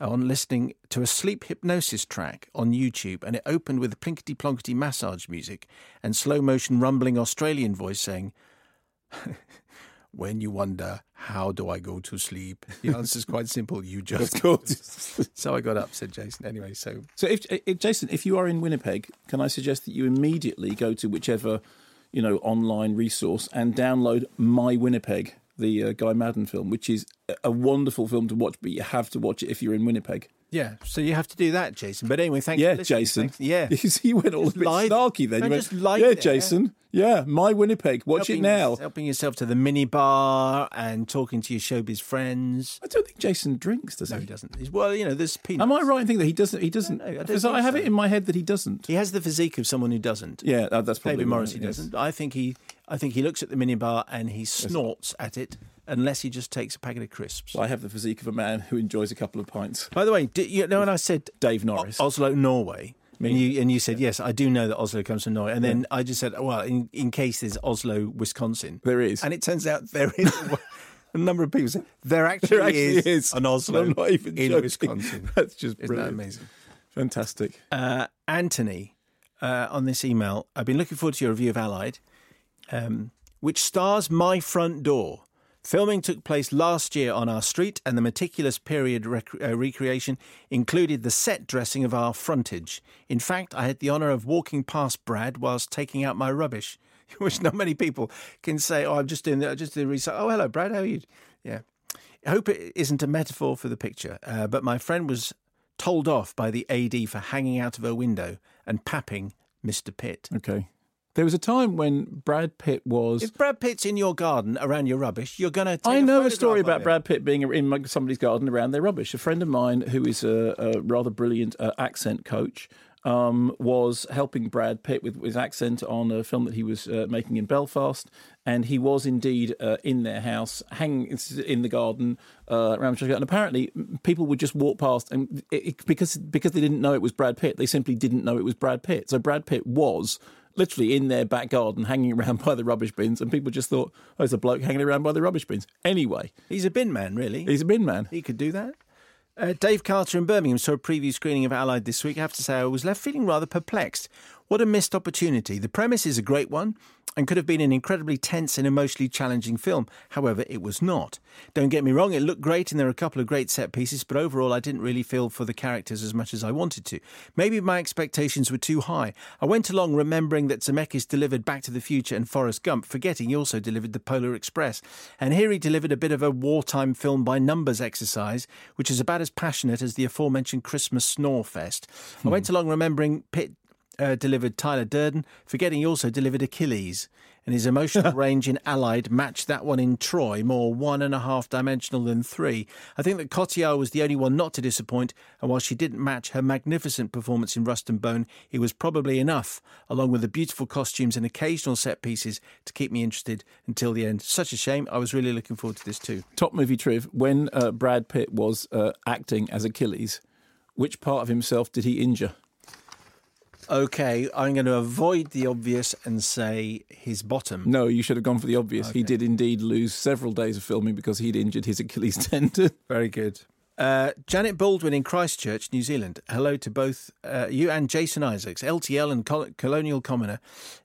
on listening to a sleep hypnosis track on YouTube, and it opened with a plinkety plonkety massage music and slow motion rumbling Australian voice saying, When you wonder, how do I go to sleep? The answer is quite simple. You just go. so I got up, said Jason. Anyway, so so if, if, Jason, if you are in Winnipeg, can I suggest that you immediately go to whichever you know online resource and download My Winnipeg, the uh, Guy Maddin film, which is a wonderful film to watch, but you have to watch it if you're in Winnipeg. Yeah, so you have to do that, Jason. But anyway, thanks. Yeah, Jason. Thanks. Yeah, you went all just a bit snarky then. You went, just yeah, there. Jason. Yeah, my Winnipeg. Watch helping, it now. Helping yourself to the mini bar and talking to your showbiz friends. I don't think Jason drinks, does no, he? he doesn't. He's, well, you know, there's peanuts. Am I right in thinking that he doesn't? He doesn't. Because I, I, have so. it in my head that he doesn't. He has the physique of someone who doesn't. Yeah, that's probably David Morrissey right, doesn't. I think he. I think he looks at the minibar and he snorts at it unless he just takes a packet of crisps. Well, I have the physique of a man who enjoys a couple of pints. By the way, did, you know when I said Dave Norris, Oslo, Norway. And you, and you said yes, I do know that Oslo comes from Norway, and then. I just said, well, in, in case there's Oslo, Wisconsin, there is, and it turns out there is. a number of people say there actually, there actually is, is, an Oslo I'm not even in joking. Wisconsin. That's just Isn't brilliant. that amazing? Fantastic. Uh, Anthony, uh, on this email, I've been looking forward to your review of Allied. Um, which stars My Front Door. Filming took place last year on our street, and the meticulous period rec- uh, recreation included the set dressing of our frontage. In fact, I had the honour of walking past Brad whilst taking out my rubbish, which not many people can say, "Oh, I'm just doing that. Just doing research." Oh, hello, Brad. How are you? Yeah. I hope it isn't a metaphor for the picture, uh, but my friend was told off by the AD for hanging out of her window and papping Mr. Pitt. Okay. There was a time when Brad Pitt was. If Brad Pitt's in your garden around your rubbish, you're going to. I know a, a story about Brad Pitt being in somebody's garden around their rubbish. A friend of mine who is a, a rather brilliant uh, accent coach um, was helping Brad Pitt with his accent on a film that he was uh, making in Belfast, and he was indeed uh, in their house, hanging in the garden uh, around the And apparently, people would just walk past, and it, it, because because they didn't know it was Brad Pitt, they simply didn't know it was Brad Pitt. So Brad Pitt was literally in their back garden, hanging around by the rubbish bins, and people just thought, "Oh, there's a bloke hanging around by the rubbish bins." Anyway, he's a bin man, really. He's a bin man. He could do that. Uh, Dave Carter in Birmingham saw a preview screening of Allied this week. I have to say, I was left feeling rather perplexed. What a missed opportunity. The premise is a great one and could have been an incredibly tense and emotionally challenging film. However, it was not. Don't get me wrong, it looked great and there are a couple of great set pieces, but overall I didn't really feel for the characters as much as I wanted to. Maybe my expectations were too high. I went along remembering that Zemeckis delivered Back to the Future and Forrest Gump, forgetting he also delivered The Polar Express. And here he delivered a bit of a wartime film by numbers exercise, which is about as passionate as the aforementioned Christmas Snore Fest. Hmm. I went along remembering Pitt uh, delivered Tyler Durden, forgetting he also delivered Achilles. And his emotional range in Allied matched that one in Troy, more one and a half dimensional than three. I think that Cotillard was the only one not to disappoint, and while she didn't match her magnificent performance in Rust and Bone, it was probably enough, along with the beautiful costumes and occasional set pieces, to keep me interested until the end. Such a shame. I was really looking forward to this too. Top movie triv when uh, Brad Pitt was uh, acting as Achilles, which part of himself did he injure? Okay, I'm going to avoid the obvious and say his bottom. No, you should have gone for the obvious. Okay. He did indeed lose several days of filming because he'd injured his Achilles tendon. Very good. Uh, Janet Baldwin in Christchurch, New Zealand. Hello to both uh, you and Jason Isaacs, LTL and Col- Colonial Commoner.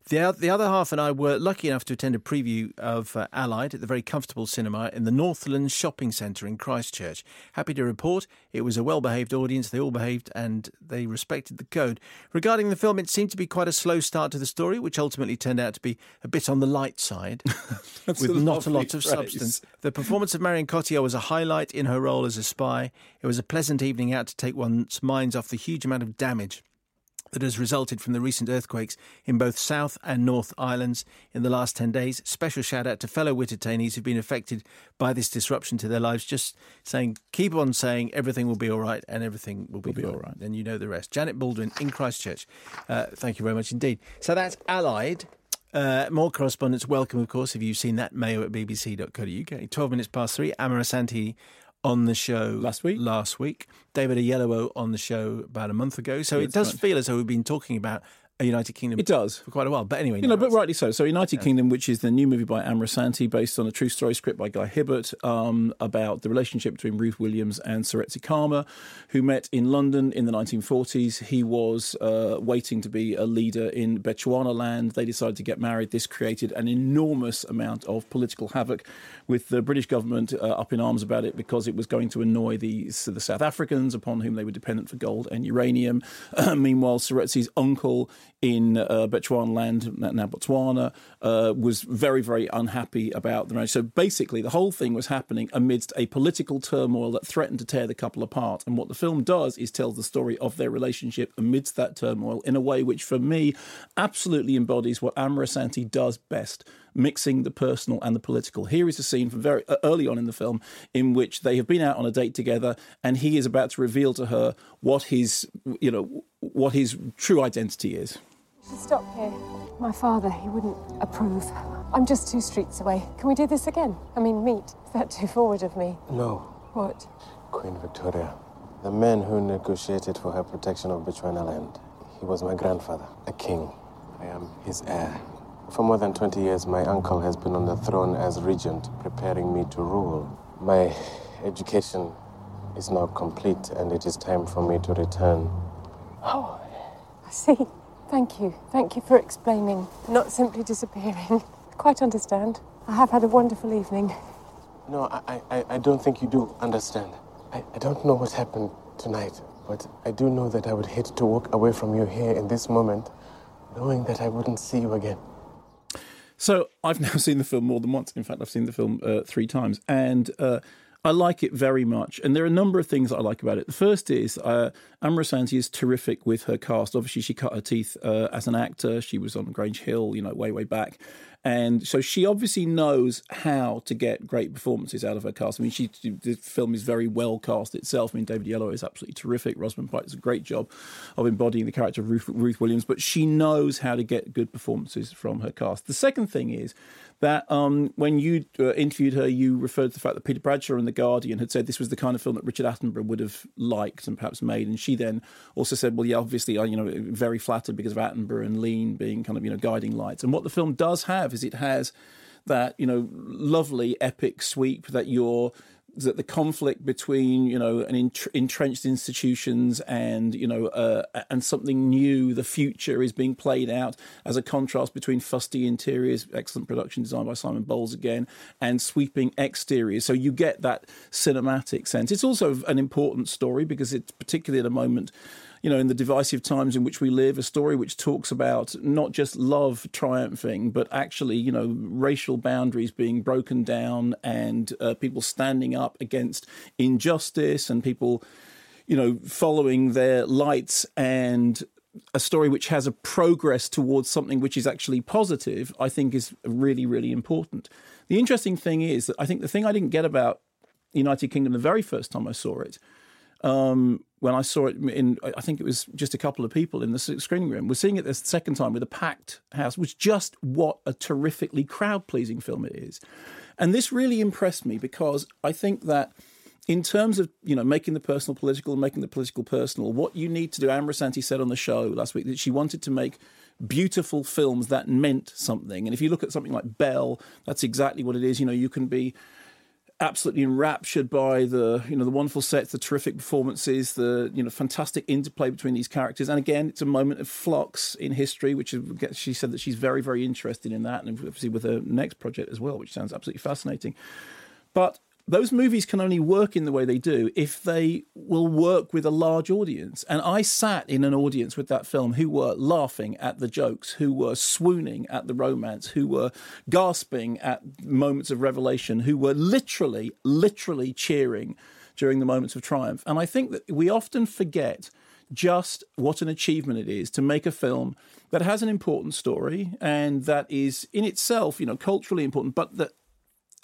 The, the other half and I were lucky enough to attend a preview of uh, Allied at the very comfortable cinema in the Northlands Shopping Centre in Christchurch. Happy to report it was a well behaved audience. They all behaved and they respected the code. Regarding the film, it seemed to be quite a slow start to the story, which ultimately turned out to be a bit on the light side, with a not a lot of phrase. substance. The performance of Marion Cotillard was a highlight in her role as a spy. It was a pleasant evening out to take one's minds off the huge amount of damage that has resulted from the recent earthquakes in both South and North Islands in the last 10 days. Special shout out to fellow Wittertainees who've been affected by this disruption to their lives. Just saying, keep on saying everything will be all right and everything will be, will be all right. And you know the rest. Janet Baldwin in Christchurch. Uh, thank you very much indeed. So that's Allied. Uh, more correspondence welcome, of course, if you've seen that, mayo at bbc.co.uk. 12 minutes past three. Amma Asante on the show last week. Last week, David Oyelowo on the show about a month ago. So it does feel as though we've been talking about a United Kingdom. It does for quite a while, but anyway, you know, but rightly so. So United yeah. Kingdom, which is the new movie by Amma Asante, based on a true story script by Guy Hibbert um, about the relationship between Ruth Williams and Seretse Khama, who met in London in the 1940s. He was uh, waiting to be a leader in Bechuanaland. They decided to get married. This created an enormous amount of political havoc, with the British government uh, up in arms about it because it was going to annoy the the South Africans upon whom they were dependent for gold and uranium. meanwhile, Seretse's uncle in uh, land, now Botswana, uh, was very, very unhappy about the marriage. So basically, the whole thing was happening amidst a political turmoil that threatened to tear the couple apart. And what the film does is tells the story of their relationship amidst that turmoil in a way which, for me, absolutely embodies what Amma Asante does best mixing the personal and the political. Here is a scene from very uh, early on in the film in which they have been out on a date together, and he is about to reveal to her what his, you know, what his true identity is. To stop here. My father, he wouldn't approve. I'm just two streets away. Can we do this again? I mean, meet. Is that too forward of me? No. What? Queen Victoria. The man who negotiated for her protection of Bechuanaland. He was my grandfather, a king. I am his heir. For more than 20 years, my uncle has been on the throne as regent, preparing me to rule. My education is now complete, and it is time for me to return. Oh, I see. Thank you. Thank you for explaining, not simply disappearing. Quite understand. I have had a wonderful evening. No, I, I, I don't think you do understand. I, I don't know what happened tonight, but I do know that I would hate to walk away from you here in this moment, knowing that I wouldn't see you again. So I've now seen the film more than once. In fact, I've seen the film uh, three times, and uh, I like it very much, and there are a number of things I like about it. The first is uh, Asante is terrific with her cast. Obviously, she cut her teeth uh, as an actor. She was on Grange Hill, you know, way way back, and so she obviously knows how to get great performances out of her cast. I mean, she the film is very well cast itself. I mean, David Oyelowo is absolutely terrific. Rosamund Pike does a great job of embodying the character of Ruth, Ruth Williams, but she knows how to get good performances from her cast. The second thing is that um, when you uh, interviewed her, you referred to the fact that Peter Bradshaw and The Guardian had said this was the kind of film that Richard Attenborough would have liked and perhaps made. And she then also said, well, yeah, obviously, you know, very flattered because of Attenborough and Lean being kind of, you know, guiding lights. And what the film does have is it has that, you know, lovely epic sweep that you're that the conflict between you know an entrenched institutions and you know uh, and something new, the future is being played out as a contrast between fusty interiors, excellent production design by Simon Bowles again, and sweeping exteriors. So you get that cinematic sense. It's also an important story because it's particularly at a moment you know, in the divisive times in which we live, a story which talks about not just love triumphing, but actually, you know, racial boundaries being broken down and uh, people standing up against injustice and people, you know, following their lights and a story which has a progress towards something which is actually positive, I think is really, really important. The interesting thing is that I think the thing I didn't get about United Kingdom the very first time I saw it um, when I saw it in, I think it was just a couple of people in the screening room. We're seeing it the second time with a packed house, which just what a terrifically crowd pleasing film it is. And this really impressed me because I think that in terms of you know making the personal political and making the political personal, what you need to do. Amma Asante said on the show last week that she wanted to make beautiful films that meant something. And if you look at something like Belle, that's exactly what it is. You know, you can be absolutely enraptured by the you know the wonderful sets, the terrific performances, the you know fantastic interplay between these characters. And again, it's a moment of flux in history, which is, she said that she's very very interested in that, and obviously with her next project as well, which sounds absolutely fascinating. But those movies can only work in the way they do if they will work with a large audience. And I sat in an audience with that film who were laughing at the jokes, who were swooning at the romance, who were gasping at moments of revelation, who were literally, literally cheering during the moments of triumph. And I think that we often forget just what an achievement it is to make a film that has an important story and that is in itself, you know, culturally important, but that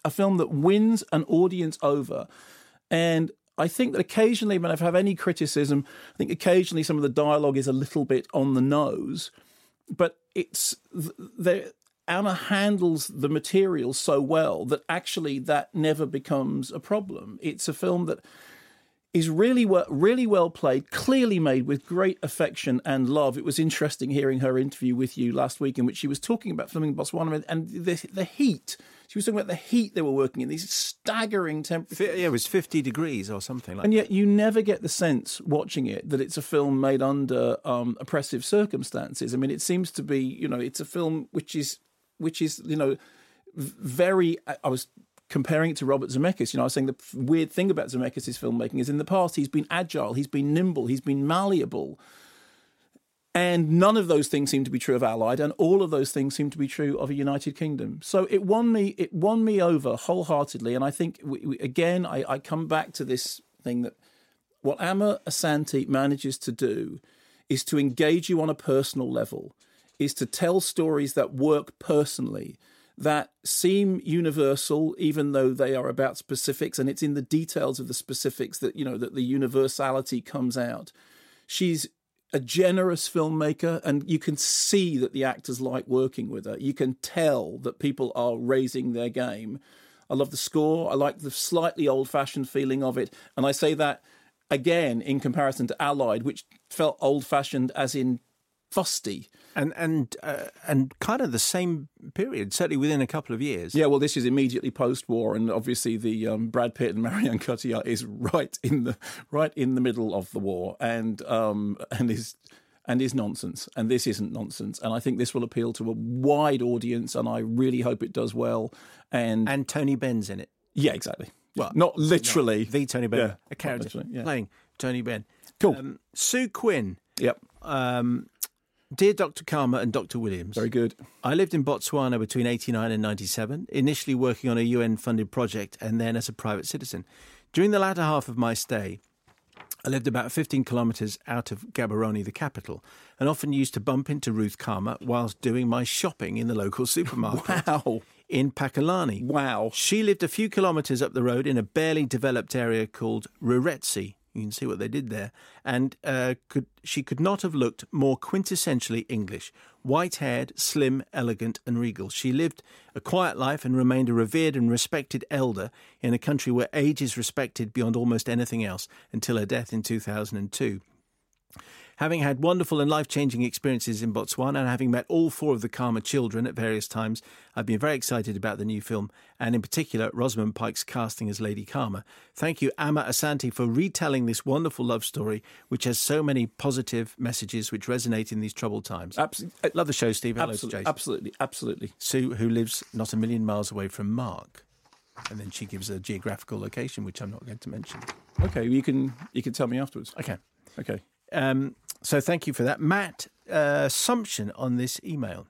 a film that wins an audience over. And I think that occasionally, when I have any criticism, I think occasionally some of the dialogue is a little bit on the nose, but it's there. Amma handles the material so well that actually that never becomes a problem. It's a film that is really well, really well played, clearly made with great affection and love. It was interesting hearing her interview with you last week, in which she was talking about filming Botswana and the the heat she was talking about the heat they were working in, these staggering temperatures. Yeah, it was 50 degrees or something like And yet you never get the sense watching it that it's a film made under um, oppressive circumstances. I mean, it seems to be, you know, it's a film which is, which is, you know, very. I was comparing it to Robert Zemeckis. You know, I was saying the weird thing about Zemeckis' filmmaking is in the past he's been agile, he's been nimble, he's been malleable. And none of those things seem to be true of Allied, and all of those things seem to be true of a United Kingdom. So it won me, it won me over wholeheartedly. And I think we, we, again, I, I come back to this thing that what Amma Asante manages to do is to engage you on a personal level, is to tell stories that work personally, that seem universal, even though they are about specifics, and it's in the details of the specifics that you know that the universality comes out. She's a generous filmmaker, and you can see that the actors like working with her. You can tell that people are raising their game. I love the score. I like the slightly old fashioned feeling of it. And I say that again in comparison to Allied, which felt old fashioned as in fusty. And and uh, and kind of the same period, certainly within a couple of years. Yeah, well, this is immediately post-war, and obviously the um, Brad Pitt and Marion Cotillard is right in the right in the middle of the war, and um, and is and is nonsense. And this isn't nonsense. And I think this will appeal to a wide audience, and I really hope it does well. And and Tony Benn's in it. Yeah, exactly. Well, not literally the Tony Benn, yeah, a character yeah. playing Tony Benn. Cool. Um, Sue Quinn. Yep. Um, Dear Dr. Khama and Dr. Williams. Very good. I lived in Botswana between 89 and 97, initially working on a UN funded project and then as a private citizen. During the latter half of my stay, I lived about 15 kilometres out of Gaborone, the capital, and often used to bump into Ruth Khama whilst doing my shopping in the local supermarket. wow. In Phakalane. Wow. She lived a few kilometres up the road in a barely developed area called Ruretsi, you can see what they did there. And uh, could, she could not have looked more quintessentially English. White haired, slim, elegant, and regal. She lived a quiet life and remained a revered and respected elder in a country where age is respected beyond almost anything else until her death in 2002. Having had wonderful and life changing experiences in Botswana and having met all four of the Khama children at various times, I've been very excited about the new film and, in particular, Rosamund Pike's casting as Lady Khama. Thank you, Amma Asante, for retelling this wonderful love story, which has so many positive messages which resonate in these troubled times. Absolutely. Love the show, Steve. Hello absolutely. Absolutely. Absolutely. Sue, who lives not a million miles away from Mark. And then she gives a geographical location, which I'm not going to mention. Okay, you can you can tell me afterwards. Okay. Okay. Um, so thank you for that. Matt, uh, assumption on this email.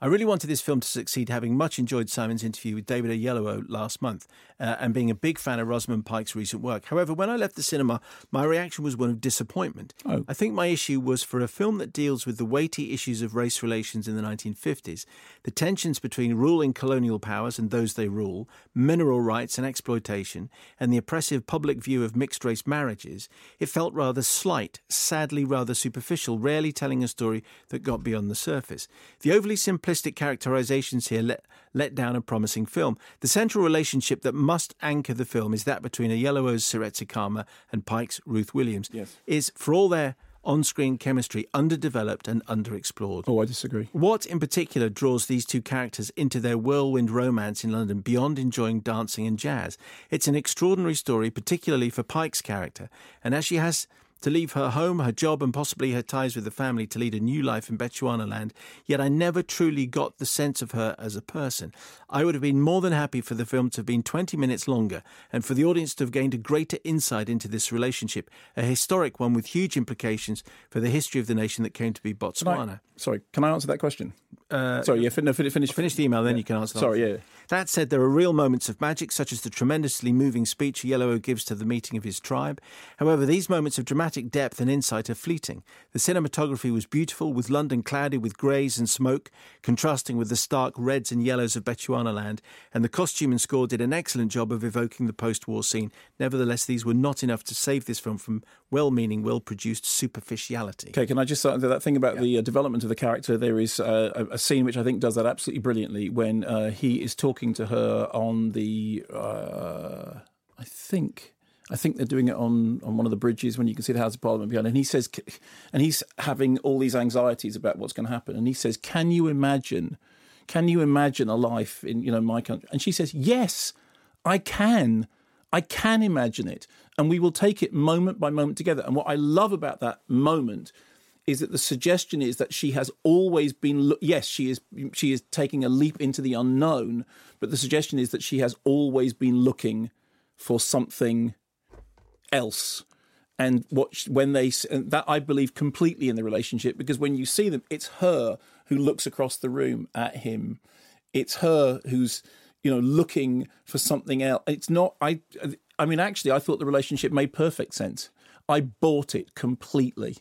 I really wanted this film to succeed, having much enjoyed Simon's interview with David Oyelowo last month uh, and being a big fan of Rosamund Pike's recent work. However, when I left the cinema, my reaction was one of disappointment. Oh. I think my issue was for a film that deals with the weighty issues of race relations in the 1950s, the tensions between ruling colonial powers and those they rule, mineral rights and exploitation, and the oppressive public view of mixed race marriages, it felt rather slight, sadly rather superficial, rarely telling a story that got beyond the surface. The overly simplistic characterizations here let, let down a promising film. The central relationship that must anchor the film is that between Oyelowo's Seretse Khama and Pike's Ruth Williams. Yes. Is, for all their on screen chemistry, underdeveloped and underexplored. Oh, I disagree. What in particular draws these two characters into their whirlwind romance in London beyond enjoying dancing and jazz? It's an extraordinary story, particularly for Pike's character, and as she has to leave her home, her job, and possibly her ties with the family to lead a new life in Bechuanaland, yet I never truly got the sense of her as a person. I would have been more than happy for the film to have been 20 minutes longer and for the audience to have gained a greater insight into this relationship, a historic one with huge implications for the history of the nation that came to be Botswana. I, sorry, can I answer that question? Uh, sorry, yeah, fin- no, finish, finish, finish the email, then yeah. you can answer. that. Sorry, yeah. That said, there are real moments of magic, such as the tremendously moving speech Oyelowo gives to the meeting of his tribe. However, these moments of dramatic depth and insight are fleeting. The cinematography was beautiful, with London clouded with greys and smoke, contrasting with the stark reds and yellows of Bechuanaland, and the costume and score did an excellent job of evoking the post war scene. Nevertheless, these were not enough to save this film from well meaning, well produced superficiality. Okay, can I just say that thing about yeah. the uh, development of the character? There is uh, a, a, scene which I think does that absolutely brilliantly when uh, he is talking to her on the, uh, I think. I think they're doing it on, on one of the bridges when you can see the House of Parliament behind. And he says, and he's having all these anxieties about what's going to happen. And he says, "Can you imagine? Can you imagine a life in you know my country?" And she says, "Yes, I can. I can imagine it, and we will take it moment by moment together." And what I love about that moment is that the suggestion is that she has always been yes she is she is taking a leap into the unknown but the suggestion is that she has always been looking for something else and what when they that I believe completely in the relationship because when you see them it's her who looks across the room at him it's her who's you know looking for something else it's not I I mean actually I thought the relationship made perfect sense I bought it completely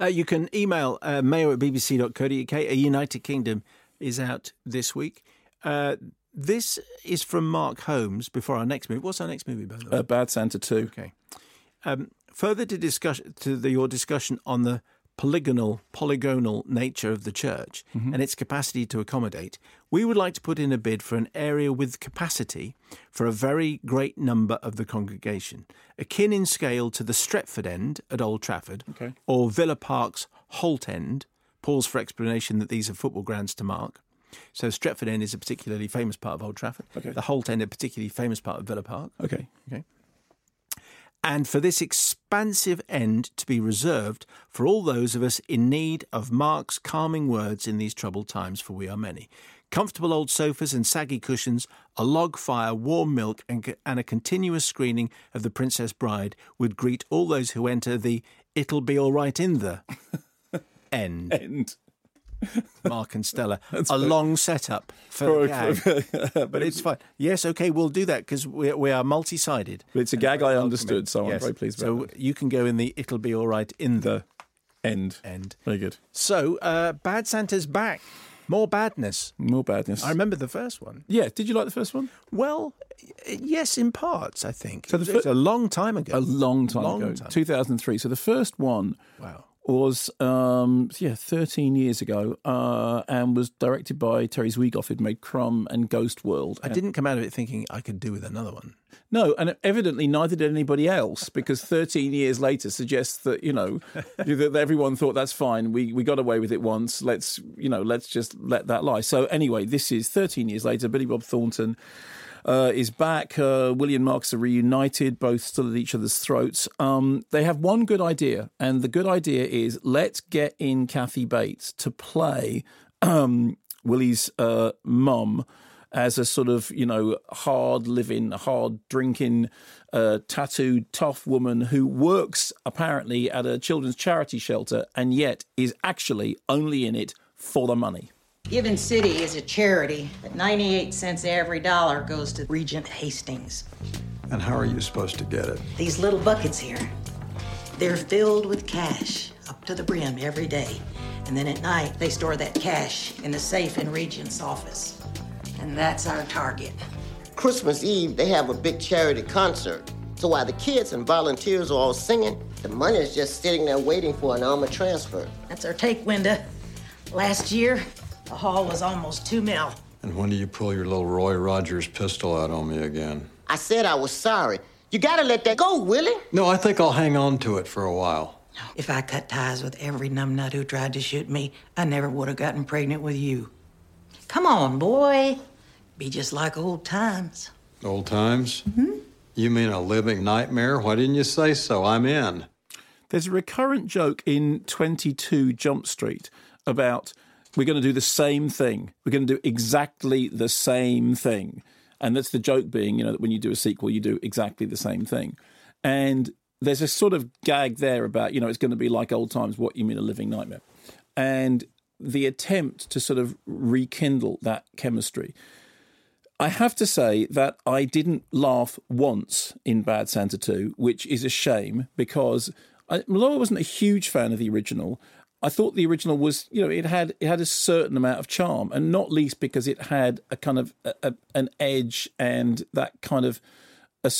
uh, you can email uh, mayo at bbc.co.uk. A United Kingdom is out this week. Uh, this is from Mark Holmes before our next movie. What's our next movie, by the way? Uh, Bad Santa 2. Okay. Um, further to discuss to the, your discussion on the polygonal polygonal nature of the church mm-hmm. and its capacity to accommodate, we would like to put in a bid for an area with capacity for a very great number of the congregation, akin in scale to the Stretford End at Old Trafford okay. or Villa Park's Holte End. Pause for explanation that these are football grounds to mark. So Stretford End is a particularly famous part of Old Trafford. Okay. The Holte End a particularly famous part of Villa Park. Okay. Okay and for this expansive end to be reserved for all those of us in need of Mark's calming words in these troubled times, for we are many. Comfortable old sofas and saggy cushions, a log fire, warm milk, and, and a continuous screening of The Princess Bride would greet all those who enter the It'll Be All Right in the End. End. Mark and Stella. a long setup for, the gag. but it's fine. Yes, okay, we'll do that because we, we are multi sided. It's a gag I understood, so Yes. I'm very pleased So that. you can go in the it'll be all right in the End. end. Very good. So, uh, Bad Santa's back. More badness. More badness. I remember the first one. yeah, did you like the first one? Well, yes, in parts, I think. So the it's fir- a long time ago. A long time Long ago, time. 2003. So the first one Wow. Was um, yeah 13 years ago uh, and was directed by Terry Zwigoff who'd made Crumb and Ghost World. I didn't come out of it thinking I could do with another one. No, and evidently neither did anybody else because 13 years later suggests that you know that everyone thought that's fine. We we got away with it once. Let's you know let's just let that lie. So anyway, this is 13 years later. Billy Bob Thornton. Uh, is back. Uh, William Marks are reunited, both still at each other's throats. Um, they have one good idea, and the good idea is let's get in Kathy Bates to play um, Willie's uh, mum as a sort of you know hard living, hard drinking, uh, tattooed, tough woman who works apparently at a children's charity shelter and yet is actually only in it for the money. Given City is a charity, but 98 cents every dollar goes to Regent Hastings. And how are you supposed to get it? These little buckets here, they're filled with cash up to the brim every day. And then at night, they store that cash in the safe in Regent's office. And that's our target. Christmas Eve, they have a big charity concert. So while the kids and volunteers are all singing, the money is just sitting there waiting for an armor transfer. That's our take window. Last year, the haul was almost two mil. And when do you pull your little Roy Rogers pistol out on me again? I said I was sorry. You gotta let that go, Willie. No, I think I'll hang on to it for a while. If I cut ties with every numbnut who tried to shoot me, I never would have gotten pregnant with you. Come on, boy. Be just like old times. Old times? Hmm. You mean a living nightmare? Why didn't you say so? I'm in. There's a recurrent joke in 22 Jump Street about we're going to do the same thing. We're going to do exactly the same thing. And that's the joke being, you know, that when you do a sequel, you do exactly the same thing. And there's a sort of gag there about, you know, it's going to be like old times, what you mean a living nightmare. And the attempt to sort of rekindle that chemistry. I have to say that I didn't laugh once in Bad Santa 2, which is a shame because I, wasn't a huge fan of the original, I thought the original was, you know, it had it had a certain amount of charm, and not least because it had a kind of a, a, an edge and that kind of a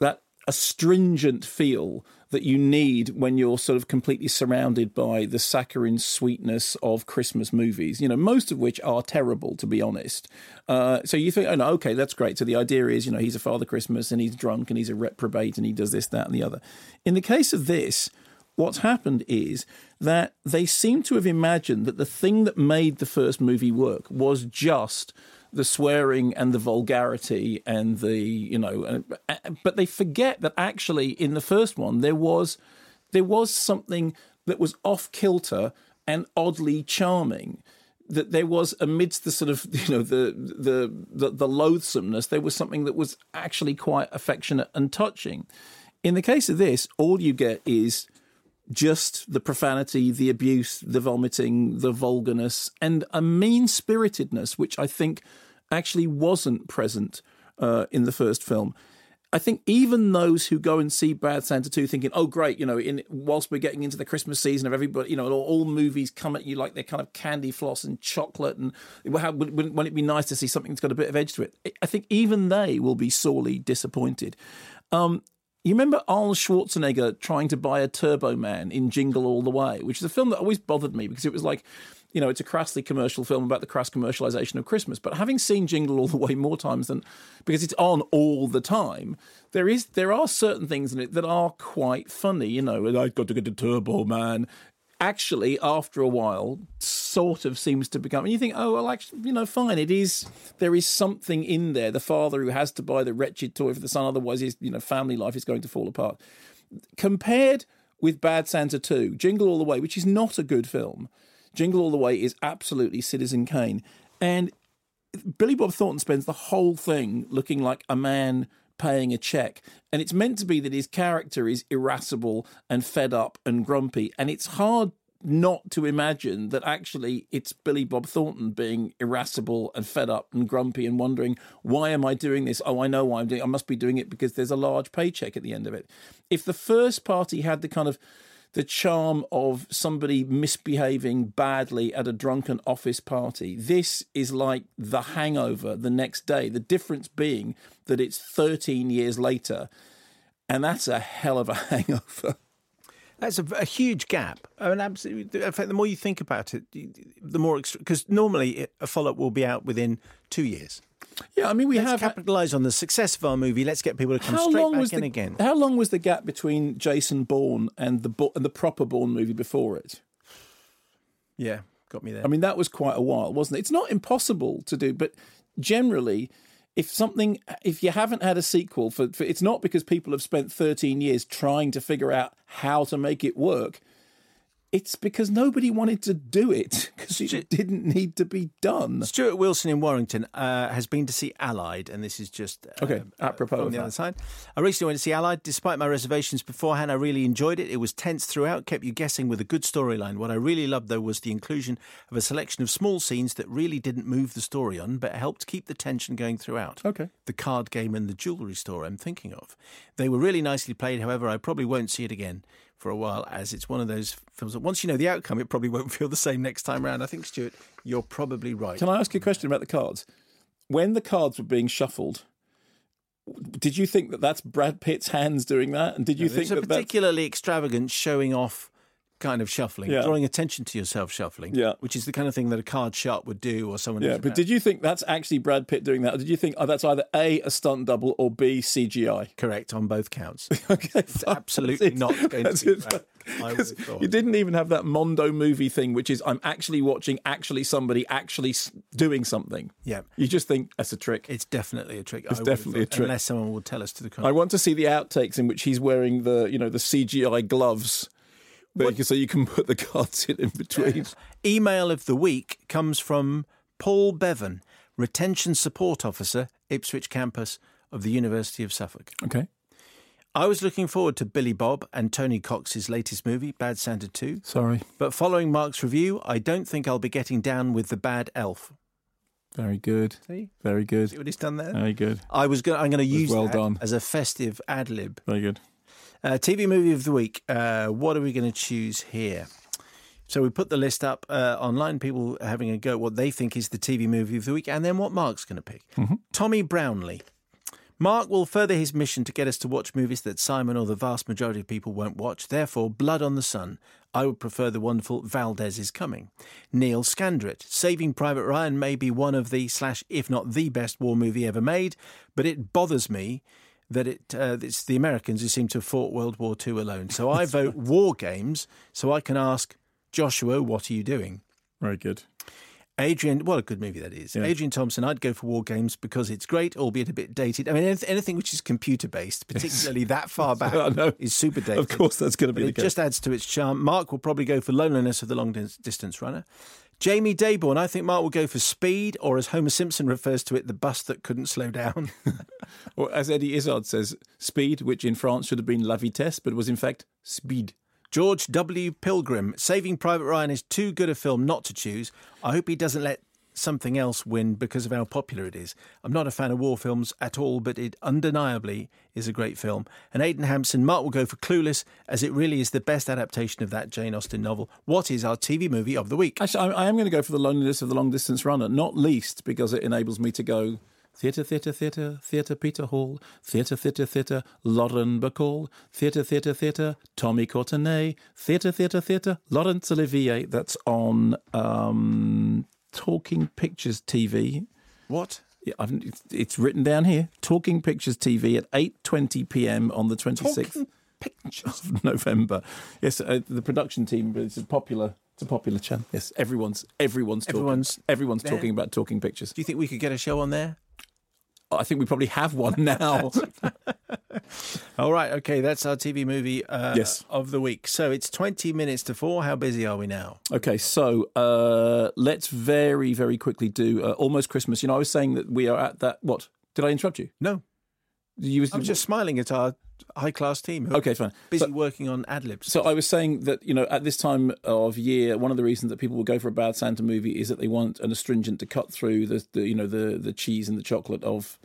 that astringent feel that you need when you're sort of completely surrounded by the saccharine sweetness of Christmas movies, you know, most of which are terrible, to be honest. Uh, so you think, oh, no, okay, that's great. So the idea is, you know, he's a Father Christmas and he's drunk and he's a reprobate and he does this, that, and the other. In the case of this, what's happened is that they seem to have imagined that the thing that made the first movie work was just the swearing and the vulgarity and the you know but they forget that actually in the first one there was there was something that was off kilter and oddly charming that there was amidst the sort of you know the, the the the loathsomeness there was something that was actually quite affectionate and touching. In the case of this all you get is just the profanity, the abuse, the vomiting, the vulgarness, and a mean spiritedness, which I think actually wasn't present uh, in the first film. I think even those who go and see Bad Santa 2 thinking, oh, great, you know, in whilst we're getting into the Christmas season of everybody, you know, all, all movies come at you like they're kind of candy floss and chocolate, and how, wouldn't, wouldn't it be nice to see something that's got a bit of edge to it? I think even they will be sorely disappointed. Um, you remember Arnold Schwarzenegger trying to buy a Turbo Man in Jingle All the Way, which is a film that always bothered me because it was like, you know, it's a crassly commercial film about the crass commercialization of Christmas. But having seen Jingle All the Way more times than because it's on all the time, there is there are certain things in it that are quite funny. You know, I've got to get a Turbo Man. Actually, after a while, sort of seems to become. And you think, oh well, actually, you know, fine. It is there is something in there. The father who has to buy the wretched toy for the son, otherwise his you know family life is going to fall apart. Compared with Bad Santa Two, Jingle All the Way, which is not a good film. Jingle All the Way is absolutely Citizen Kane. And Billy Bob Thornton spends the whole thing looking like a man paying a check. And it's meant to be that his character is irascible and fed up and grumpy. And it's hard not to imagine that actually it's Billy Bob Thornton being irascible and fed up and grumpy and wondering, why am I doing this? Oh, I know why I'm doing it. I must be doing it because there's a large paycheck at the end of it. If the first party had the kind of the charm of somebody misbehaving badly at a drunken office party. This is like the hangover the next day. The difference being that it's 13 years later, and that's a hell of a hangover. That's a, a, huge gap. I mean, absolutely. In fact, the more you think about it, the more because normally a follow up will be out within two years. Yeah, I mean, we Let's have uh, capitalise on the success of our movie. Let's get people to come how straight long back was in the, again. How long was the gap between Jason Bourne and the and the proper Bourne movie before it? Yeah, got me there. I mean, that was quite a while, wasn't it? It's not impossible to do, but generally, if something, if you haven't had a sequel for, for it's not because people have spent 13 years trying to figure out how to make it work. It's because nobody wanted to do it because it didn't need to be done. Stuart Wilson in Warrington uh, has been to see Allied, and this is just uh, okay. Apropos from of the that. other side. I recently went to see Allied. Despite my reservations beforehand, I really enjoyed it. It was tense throughout, kept you guessing with a good storyline. What I really loved, though, was the inclusion of a selection of small scenes that really didn't move the story on, but helped keep the tension going throughout. Okay. The card game and the jewellery store I'm thinking of. They were really nicely played. However, I probably won't see it again for a while, as it's one of those films that once you know the outcome, it probably won't feel the same next time around. I think, Stuart, you're probably right. Can I ask you a question about the cards? When the cards were being shuffled, did you think that that's Brad Pitt's hands doing that? And did you No, think that a particularly extravagant showing off kind of shuffling, Yeah. drawing attention to yourself shuffling, Yeah. which is the kind of thing that a card sharp would do or someone Yeah, but did you think that's actually Brad Pitt doing that? Or did you think oh, that's either A, a stunt double, or B, CGI? correct on both counts. okay, It's absolutely not going to be Brad. I would have thought. You didn't even have that Mondo movie thing, which is I'm actually watching actually somebody actually doing something. Yeah. You just think that's a trick. It's definitely a trick. It's I definitely a trick. Unless someone will tell us to the I want to see the outtakes in which he's wearing the you know the CGI gloves, that you- so you can put the cards in in between. Email of the week comes from Paul Bevan, Retention Support Officer, Ipswich campus of the University of Suffolk. Okay. I was looking forward to Billy Bob and Tony Cox's latest movie, Bad Santa 2. Sorry. But following Mark's review, I don't think I'll be getting down with the bad elf. Very good. See? Very good. See what he's done there? Very good. I was going. I'm going to use well that done. as a festive ad lib. Very good. Uh, TV movie of the week. Uh, what are we going to choose here? So we put the list up uh, online. People having a go at what they think is the TV movie of the week, and then what Mark's going to pick. Tommy Brownlee. Mark will further his mission to get us to watch movies that Simon or the vast majority of people won't watch. Therefore, Blood on the Sun. I would prefer the wonderful Valdez is Coming. Neil Scandrett. Saving Private Ryan may be one of the, slash, if not the best war movie ever made, but it bothers me that it uh, it's the Americans who seem to have fought World War II alone. So I vote War Games so I can ask Joshua, what are you doing? Very good. Adrian, what a good movie that is. Yeah. Adrian Thompson, I'd go for War Games because it's great, albeit a bit dated. I mean, anything which is computer based, particularly that far back, know. is super dated. Of course, that's going to But be the it case. just adds to its charm. Mark will probably go for Loneliness of the Long Distance Runner. Jamie Dayborn, I think Mark will go for Speed, or as Homer Simpson refers to it, the bus that couldn't slow down. Or as Eddie Izzard says, speed, which in France should have been la vitesse, but was in fact speed. George W. Pilgrim, Saving Private Ryan is too good a film not to choose. I hope he doesn't let something else win because of how popular it is. I'm not a fan of war films at all, but it undeniably is a great film. And Aidan Hampson, Mark will go for Clueless, as it really is the best adaptation of that Jane Austen novel. What is our TV movie of the week? Actually, I, am going to go for the loneliness of the long distance runner, not least because it enables me to go theatre, theatre, theatre, theatre, Peter Hall, theatre, theatre, theatre, Lauren Bacall, theatre, theatre, theatre, Tommy Courtenay, theatre, theatre, theatre, Laurence Olivier. That's on um, Talking Pictures TV. What? Yeah, I've, it's, written down here. Talking Pictures TV at 8:20 p.m. on the 26th of November. Yes, uh, the production team. It's a popular. It's a popular channel. Yes, everyone's everyone's talking, Everyone's everyone's there. talking about Talking Pictures. Do you think we could get a show on there? I think we probably have one now. All right, okay, that's our TV movie uh, Yes. of the week. So it's 20 minutes to four. How busy are we now? okay, so uh, let's very very quickly do uh, almost Christmas. You know, I was saying that we are at that. What did I interrupt you? No. You was, I was just smiling at our high class team. Okay, fine. Busy So- working on ad libs. So I was saying that you know at this time of year, one of the reasons that people will go for a bad Santa movie is that they want an astringent to cut through the, the you know the the cheese and the chocolate of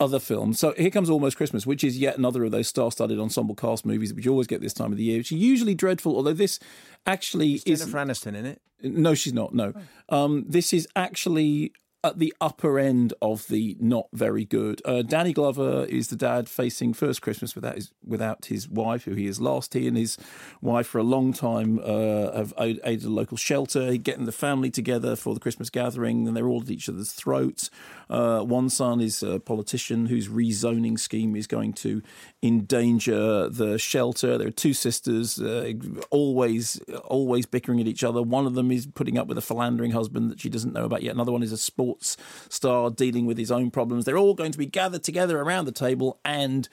other films. So here comes Almost Christmas, which is yet another of those star-studded ensemble cast movies which you always get this time of the year, which are usually dreadful. Although this actually is Jennifer Aniston in it. no, she's not. No, um, this is actually at the upper end of the not very good. Uh, Danny Glover is the dad facing first Christmas without his without his wife, who he has lost. He and his wife for a long time uh, have aided a local shelter, getting the family together for the Christmas gathering, and they're all at each other's throats. Uh, one son is a politician whose rezoning scheme is going to endanger the shelter. There are two sisters, uh, always always bickering at each other. One of them is putting up with a philandering husband that she doesn't know about yet. Another one is a sports star dealing with his own problems. They're all going to be gathered together around the table and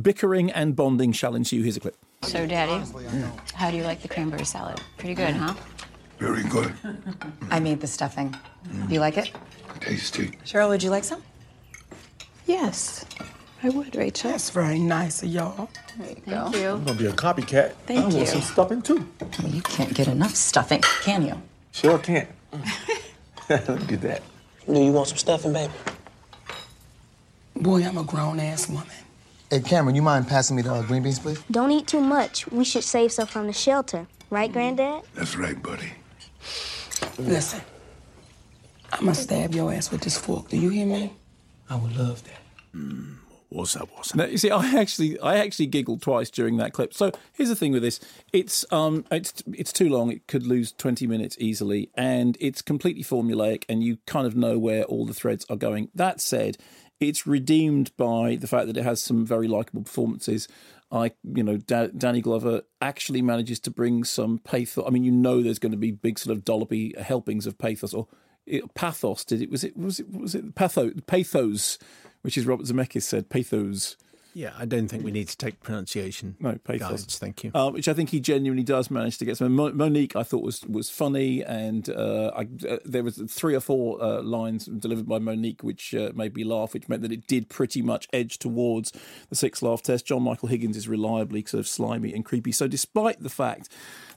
bickering and bonding shall ensue. Here's a clip. So, Daddy, how do you like the cranberry salad? Pretty good, huh? Very good. I made the stuffing. You like it? Tasty. Cheryl, would you like some? Yes, I would, Rachel. That's very nice of y'all. Thank you. I'm gonna be a copycat. Thank I want you. some stuffing too. Well, you can't get enough stuffing, can you? Sure can. Look at that. Do you want some stuffing, baby? Boy, I'm a grown ass woman. Hey, Cameron, you mind passing me the uh, green beans, please? Don't eat too much. We should save some from the shelter. Right, Granddad? That's right, buddy. Listen, I'm gonna stab your ass with this fork. Do you hear me? I would love that. What's What's up? Now, you see, I actually, I actually giggled twice during that clip. So here's the thing with this: it's, um, it's, it's too long. It could lose twenty minutes easily, and it's completely formulaic, and you kind of know where all the threads are going. That said, it's redeemed by the fact that it has some very likable performances. I, you know, da- Danny Glover actually manages to bring some pathos. I mean, you know, there's going to be big sort of dollopy helpings of pathos or it, pathos. Did it? Was it? Was it? Was it pathos? Pathos, which is Robert Zemeckis said pathos. Yeah, I don't think we need to take pronunciation. No, pathos. guides, thank you. Uh, which I think he genuinely does manage to get some. Mo- Mo'Nique, I thought was was funny, and uh, I, uh, there was three or four uh, lines delivered by Mo'Nique which uh, made me laugh, which meant that it did pretty much edge towards the six laugh test. John Michael Higgins is reliably sort of slimy and creepy. So, despite the fact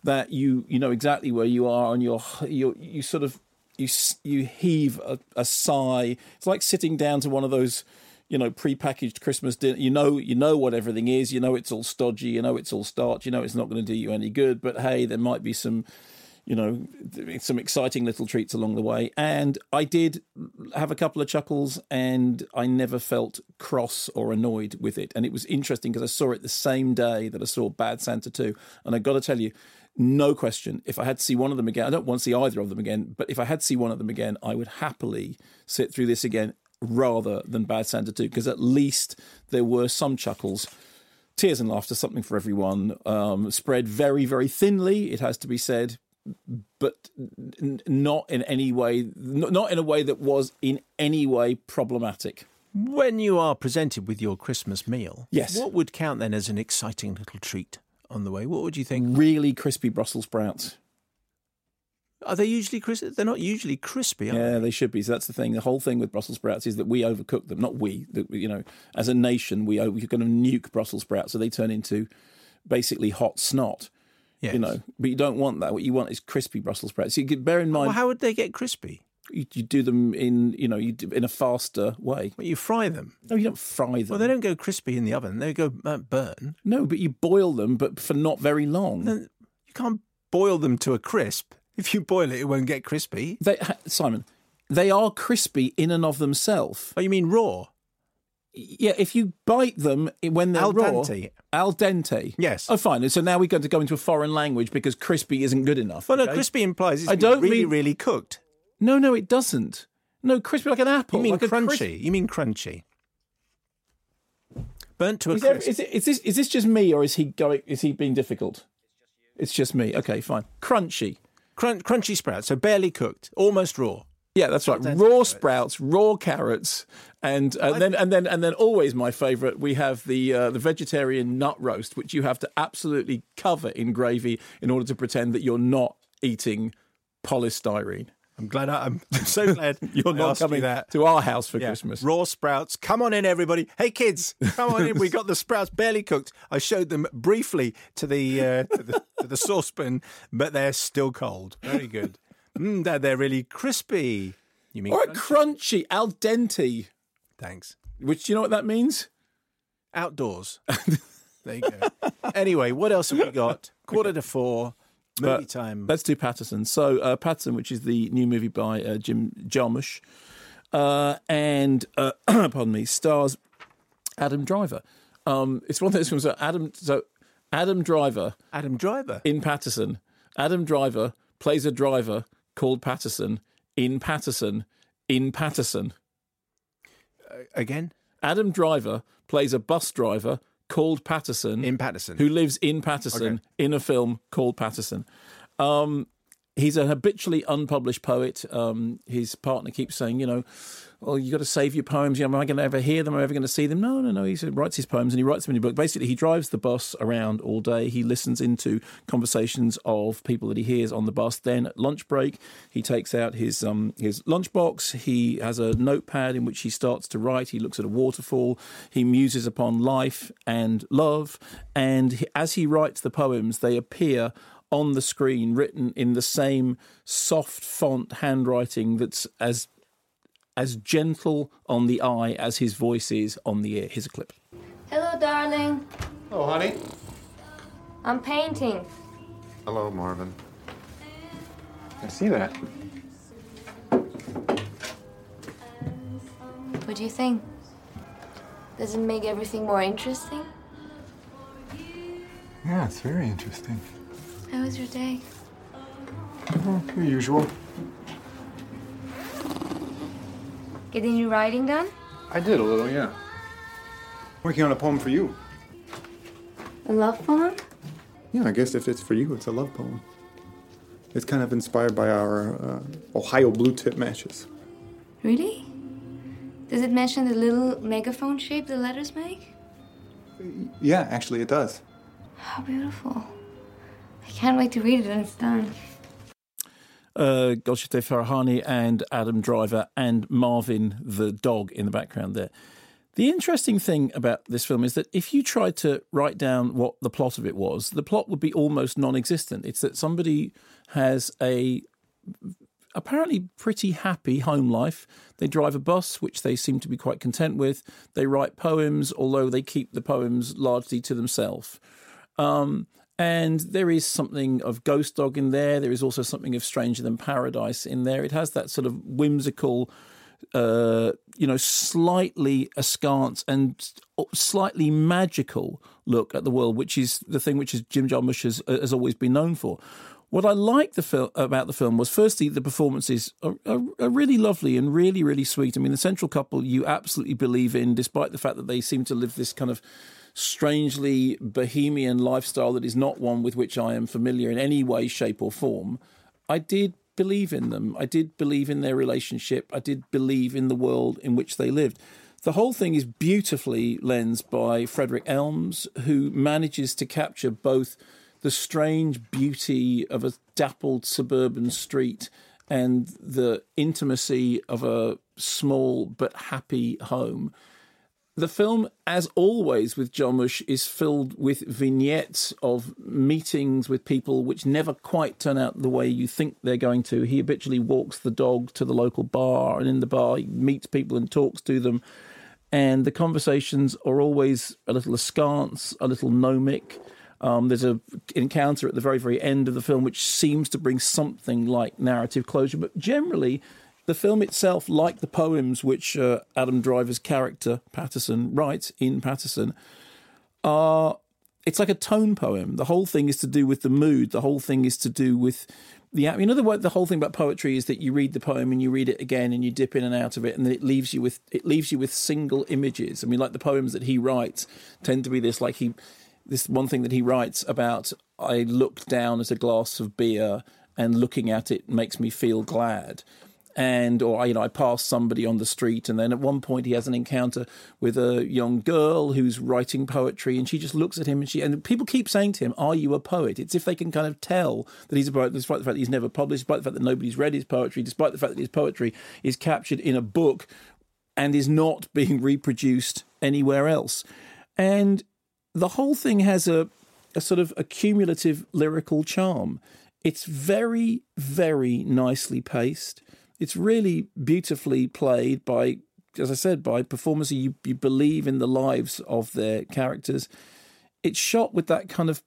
that you you know exactly where you are and you're you you sort of you you heave a, a sigh. It's like sitting down to one of those you know pre-packaged Christmas dinner. You know you know what everything is. You know it's all stodgy. You know it's all starch. You know it's not going to do you any good. But hey, there might be some you know some exciting little treats along the way. And I did have a couple of chuckles, and I never felt cross or annoyed with it. And it was interesting because I saw it the same day that I saw Bad Santa 2. And I got to tell you, no question. If I had to see one of them again, I don't want to see either of them again, but if I had to see one of them again, I would happily sit through this again rather than Bad Santa 2, because at least there were some chuckles. Tears and laughter, something for everyone. Um, spread very, very thinly, it has to be said, but n- not in any way, n- not in a way that was in any way problematic. When you are presented with your Christmas meal, Yes. what would count then as an exciting little treat on the way? What would you think? Really crispy Brussels sprouts. Are they usually crispy? They're not usually crispy, are Yeah, they should be. So that's the thing. The whole thing with Brussels sprouts is that we overcook them. Not we. That we- you know, as a nation, we we kind of nuke Brussels sprouts, so they turn into basically hot snot. Yes. You know, but you don't want that. What you want is crispy Brussels sprouts. So you could bear in mind. Well, how would they get crispy? You, you do them in you know you in a faster way. Well, you fry them. No, you don't fry them. Well, they don't go crispy in the oven. They go uh, burn. No, but you boil them, but for not very long. You can't boil them to a crisp. If you boil it, it won't get crispy. They, Simon, they are crispy in and of themselves. Oh, you mean raw? Yeah, if you bite them when they're Al raw, dente. al dente. Yes. Oh, fine. So now we're going to go into a foreign language because crispy isn't good enough. Well, no, okay? crispy implies it's I don't really, mean- really cooked. No, no, it doesn't. No, crispy like an apple. You mean like crunchy? crisp- You mean crunchy? Burnt to a Is, there- crisp. is, it, is this is this just me or is he going? Is he being difficult? It's just me. Okay, fine. Crunchy. Crun- crunchy sprouts, so barely cooked, almost raw. Yeah, that's right. raw sprouts, raw carrots, and uh, then and then and then always my favourite. We have the uh, the vegetarian nut roast, which you have to absolutely cover in gravy in order to pretend that you're not eating polystyrene. I'm glad. I, I'm so glad You're not coming that. to our house for Yeah. Christmas. Raw sprouts. Come on in, everybody. Hey, kids, come on in. We got the sprouts barely cooked. I showed them briefly to the uh, to the, to the saucepan, but they're still cold. Very good. Mm, they're, they're really crispy. You mean or crunchy, al dente. Thanks. Which do you know what that means? outdoors? there you go. Anyway, what else have we got? Quarter to four. Movie But time. Let's do Paterson. So, uh, Paterson, which is the new movie by uh, Jim Jarmusch, uh, and uh, pardon me, stars Adam Driver. Um, it's one of those films. So Adam, so Adam Driver, Adam Driver in Paterson. Adam Driver plays a driver called Paterson in Paterson in Paterson. Again, Adam Driver plays a bus driver called Paterson in Paterson, who lives in Paterson in a film called Paterson. Um, he's a habitually unpublished poet. Um, his partner keeps saying, you know, well, you've got to save your poems. You know, am I going to ever hear them? Am I ever going to see them? No, no, no. He writes his poems and he writes them in a book. Basically, he drives the bus around all day. He listens into conversations of people that he hears on the bus. Then at lunch break, he takes out his um, his lunchbox. He has a notepad in which he starts to write. He looks at a waterfall. He muses upon life and love. And he, as he writes the poems, they appear on the screen written in the same soft font handwriting that's as as gentle on the eye as his voice is on the ear. Here's a clip. Hello, darling. Oh, honey. I'm painting. Hello, Marvin. I see that. What do you think? Does it make everything more interesting? Yeah, it's very interesting. How was your day? Oh, the usual. Getting your writing done? I did a little, yeah. Working on a poem for you. A love poem? Yeah, I guess if it's for you, it's a love poem. It's kind of inspired by our uh, Ohio blue tip matches. Really? Does it mention the little megaphone shape the letters make? Yeah, actually, it does. How beautiful. Can't wait to read it when it's done. Uh, Golshifteh Farahani and Adam Driver and Marvin the dog in the background there. The interesting thing about this film is that if you tried to write down what the plot of it was, the plot would be almost non existent. It's that somebody has a apparently pretty happy home life. They drive a bus, which they seem to be quite content with. They write poems, although they keep the poems largely to themselves. Um, and there is something of Ghost Dog in there. There is also something of Stranger Than Paradise in there. It has that sort of whimsical, uh, you know, slightly askance and slightly magical look at the world, which is the thing which is Jim Jarmusch has, has always been known for. What I liked the fil- about the film was, firstly, the performances are, are, are, really lovely and really, really sweet. I mean, the central couple you absolutely believe in, despite the fact that they seem to live this kind of strangely bohemian lifestyle that is not one with which I am familiar in any way, shape, or form. I did believe in them. I did believe in their relationship. I did believe in the world in which they lived. The whole thing is beautifully lensed by Frederick Elmes, who manages to capture both the strange beauty of a dappled suburban street and the intimacy of a small but happy home. The film, as always with Jarmusch, is filled with vignettes of meetings with people which never quite turn out the way you think they're going to. He habitually walks the dog to the local bar, and in the bar, he meets people and talks to them. And the conversations are always a little askance, a little gnomic. Um, there's an encounter at the very, very end of the film which seems to bring something like narrative closure, but generally, the film itself, like the poems which uh, Adam Driver's character Paterson writes in Paterson, are it's like a tone poem. The whole thing is to do with the mood. The whole thing is to do with the you know the the whole thing about poetry is that you read the poem and you read it again and you dip in and out of it and then it leaves you with it leaves you with single images. I mean, like the poems that he writes tend to be this like he this one thing that he writes about I looked down at a glass of beer and looking at it makes me feel glad and or you know I pass somebody on the street, and then at one point he has an encounter with a young girl who's writing poetry, and she just looks at him, and she and people keep saying to him, "Are you a poet?" It's if they can kind of tell that he's a poet, despite the fact that he's never published, despite the fact that nobody's read his poetry, despite the fact that his poetry is captured in a book and is not being reproduced anywhere else, and the whole thing has a a sort of accumulative lyrical charm. It's very, very nicely paced. It's really beautifully played by, as I said, by performers who you, you believe in the lives of their characters. It's shot with that kind of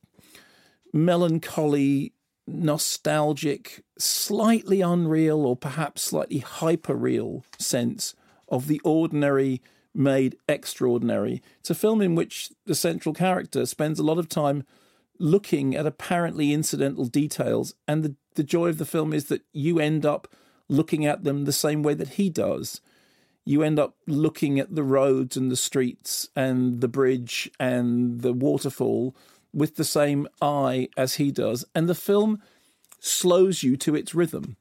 melancholy, nostalgic, slightly unreal, or perhaps slightly hyper real sense of the ordinary made extraordinary. It's a film in which the central character spends a lot of time looking at apparently incidental details, and the, the joy of the film is that you end up looking at them the same way that he does. You end up looking at the roads and the streets and the bridge and the waterfall with the same eye as he does. And the film slows you to its rhythm.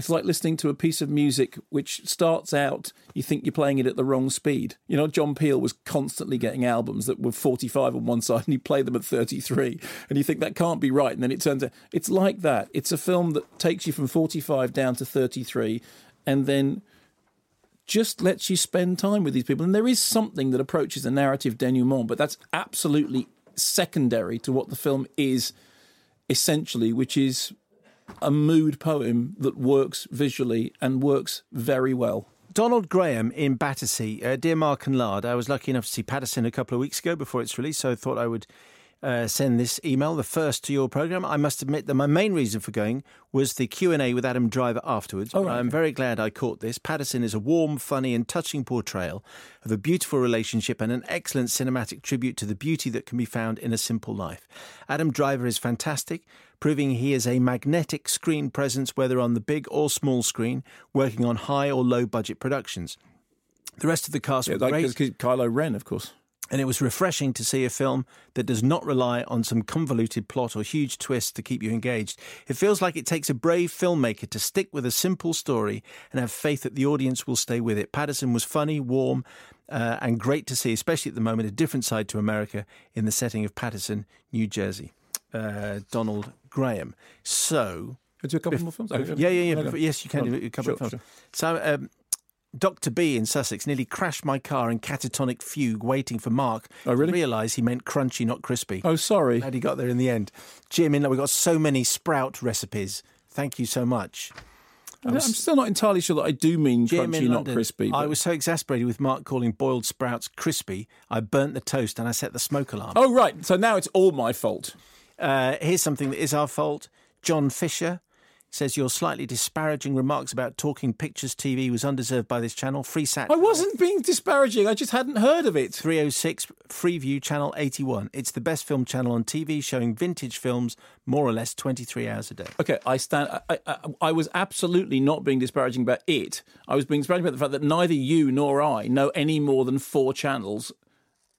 It's like listening to a piece of music which starts out, you think you're playing it at the wrong speed. You know, John Peel was constantly getting albums that were 45 on one side and he played them at 33. And you think that can't be right. And then it turns out it's like that. It's a film that takes you from 45 down to 33 and then just lets you spend time with these people. And there is something that approaches a narrative denouement, but that's absolutely secondary to what the film is essentially, which is a mood poem that works visually and works very well. Donald Graham in Battersea. Uh, dear Mark and Lard, I was lucky enough to see Paterson a couple of weeks ago before its release, so I thought I would uh, send this email, the first to your program. I must admit that my main reason for going was the Q and A with Adam Driver afterwards. Oh, right. I'm very glad I caught this. Paterson is a warm, funny, and touching portrayal of a beautiful relationship and an excellent cinematic tribute to the beauty that can be found in a simple life. Adam Driver is fantastic, proving he is a magnetic screen presence, whether on the big or small screen, working on high or low budget productions. The rest of the cast Yeah, were like great. Kylo Ren, of course. And it was refreshing to see a film that does not rely on some convoluted plot or huge twist to keep you engaged. It feels like it takes a brave filmmaker to stick with a simple story and have faith that the audience will stay with it. Paterson was funny, warm, uh, and great to see, especially at the moment, a different side to America in the setting of Paterson, New Jersey. Uh, Donald Graham. So. Could do a couple bef- more films? bef- Yeah, yeah, yeah. Before- Yes, you can do a couple of sure, films. So, um, Dr. B in Sussex nearly crashed my car in catatonic fugue waiting for Mark. Oh, really? Realise he meant crunchy, not crispy. Oh, sorry. Glad he got there in the end. Jim, in that we've got so many sprout recipes. Thank you so much. I'm still not entirely sure that I do mean Jim crunchy, in not London, crispy. I was so exasperated with Mark calling boiled sprouts crispy, I burnt the toast and I set the smoke alarm. Oh, right. So now it's all my fault. Uh, here's something that is our fault. John Fisher says your slightly disparaging remarks about Talking Pictures TV was undeserved by this channel. Freesat. I wasn't being disparaging. I just hadn't heard of it. 306 Freeview Channel 81. It's the best film channel on TV, showing vintage films more or less 23 hours a day. Okay, I stand. I, I, I was absolutely not being disparaging about it. I was being disparaging about the fact that neither you nor I know any more than four channels.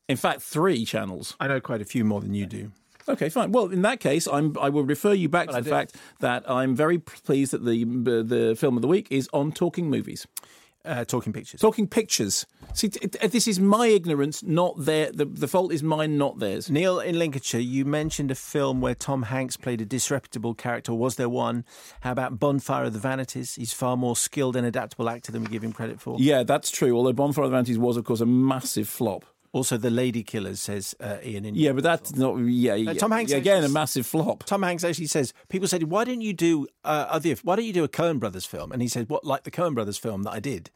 In fact, three channels. I know quite a few more than you do. Okay, fine. Well, in that case, I'm, I will refer you back Well, to the fact that I'm very pleased that the the film of the week is on Talking Movies. Uh, talking Pictures. Talking Pictures. See, t- t- this is my ignorance, not their. The, the fault is mine, not theirs. Neil in Lincolnshire, you mentioned a film where Tom Hanks played a disreputable character. Was there one? How about Bonfire of the Vanities? He's far more skilled and adaptable actor than we give him credit for. Yeah, that's true. Although Bonfire of the Vanities was, of course, a massive flop. Also, The Ladykillers, says uh, Ian. Yeah, but that's not. Yeah, yeah. Uh, Tom Hanks again a massive flop. Tom Hanks actually says people said, "Why don't you do uh, other? Why don't you do a Coen Brothers film?" And he said, "What like the Coen Brothers film that I did,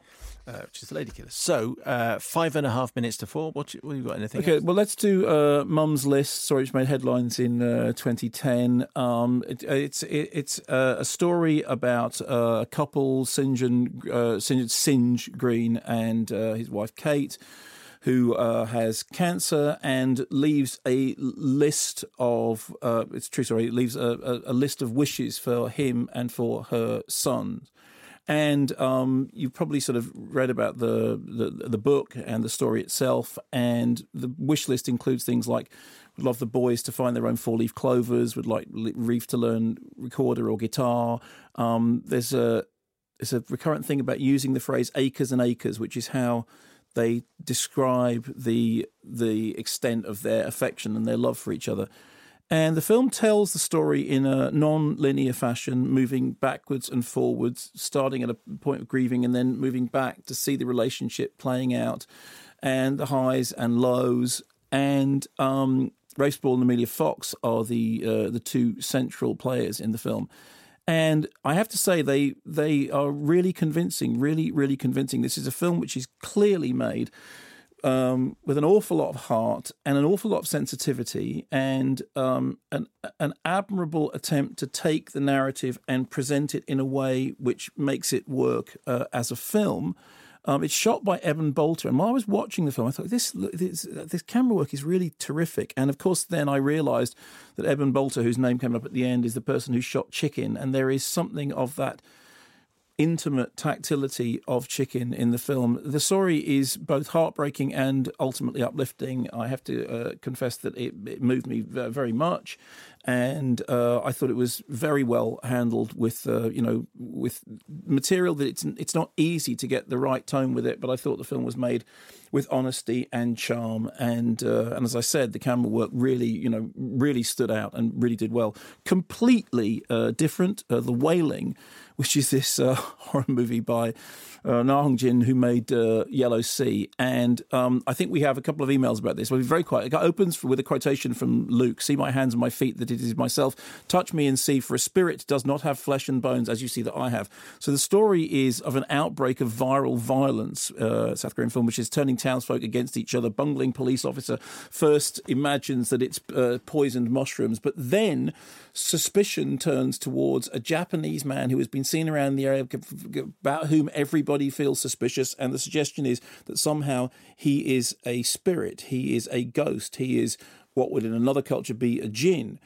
uh, which is The Ladykillers." So uh, five and a half minutes to four. What, you- what you got? Anything? Okay, else? well, let's do uh, Mum's List. Sorry, which made headlines in uh, 2010. Um, it, it's it, it's uh, a story about uh, a couple, St John and uh, St John, Singe Green and uh, his wife Kate, who uh, has cancer and leaves a list of uh, it's true sorry leaves a, a, list of wishes for him and for her son. And um, you've probably sort of read about the, the the book and the story itself. And the wish list includes things like would love the boys to find their own four leaf clovers, would like Reef to learn recorder or guitar. Um, there's a there's a recurrent thing about using the phrase acres and acres, which is how they describe the the extent of their affection and their love for each other. And the film tells the story in a non linear fashion, moving backwards and forwards, starting at a point of grieving and then moving back to see the relationship playing out and the highs and lows. And um, Rafe Spall and Emilia Fox are the uh, the two central players in the film. And I have to say, they they are really convincing, really, really convincing. This is a film which is clearly made um, with an awful lot of heart and an awful lot of sensitivity and um, an, an admirable attempt to take the narrative and present it in a way which makes it work uh, as a film. Um, it's shot by Eben Bolter, and while I was watching the film, I thought this, this this camera work is really terrific. And of course, then I realised that Eben Bolter, whose name came up at the end, is the person who shot Chicken, and there is something of that intimate tactility of chicken in the film. The story is both heartbreaking and ultimately uplifting. I have to uh, confess that it, it, moved me very much, and uh, I thought it was very well handled with uh, you know with material that it's it's not easy to get the right tone with it. But I thought the film was made with honesty and charm, and uh, and as I said, the camera work really you know really stood out and really did well. Completely uh, different. Uh, the Wailing which is this uh, horror movie by uh, Na Hong Jin, who made uh, Yellow Sea. And um, I think we have a couple of emails about this. We'll be very quiet. It opens with a quotation from Luke See my hands and my feet, that it is myself. Touch me and see, for a spirit does not have flesh and bones, as you see that I have. So the story is of an outbreak of viral violence, uh, South Korean film, which is turning townsfolk against each other. Bungling police officer first imagines that it's uh, poisoned mushrooms, but then suspicion turns towards a Japanese man who has been seen around the area about whom everybody feels suspicious. And the suggestion is that somehow he is a spirit, he is a ghost, he is what would in another culture be a jinn.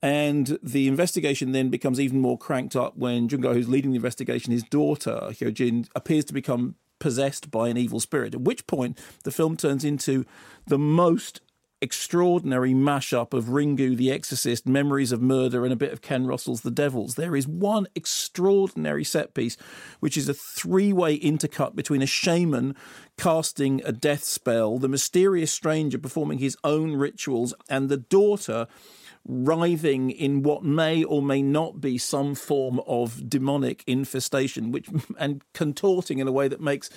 And the investigation then becomes even more cranked up when Jungo, who's leading the investigation, his daughter, Hyojin, appears to become possessed by an evil spirit. At which point, the film turns into the most extraordinary mashup of Ringu the Exorcist, Memories of Murder, and a bit of Ken Russell's The Devils. There is one extraordinary set piece, which is a three way intercut between a shaman casting a death spell, the mysterious stranger performing his own rituals, and the daughter writhing in what may or may not be some form of demonic infestation, which and contorting in a way that makes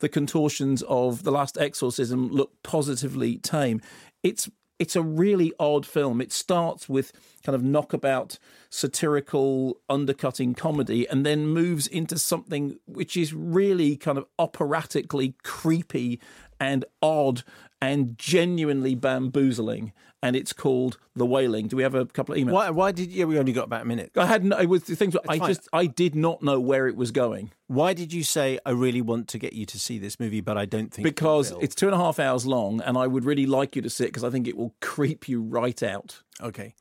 the contortions of the last exorcism look positively tame it's it's a really odd film. It starts with kind of knockabout, satirical, undercutting comedy, and then moves into something which is really kind of operatically creepy and odd and genuinely bamboozling and it's called The Wailing. Do we have a couple of emails? Why, why did you? Yeah, we only got about a minute. I had no, it was the things. I fine. just I did not know where it was going. Why did you say I really want to get you to see this movie, but I don't think because it's two and a half hours long, and I would really like you to see it because I think it will creep you right out. Okay.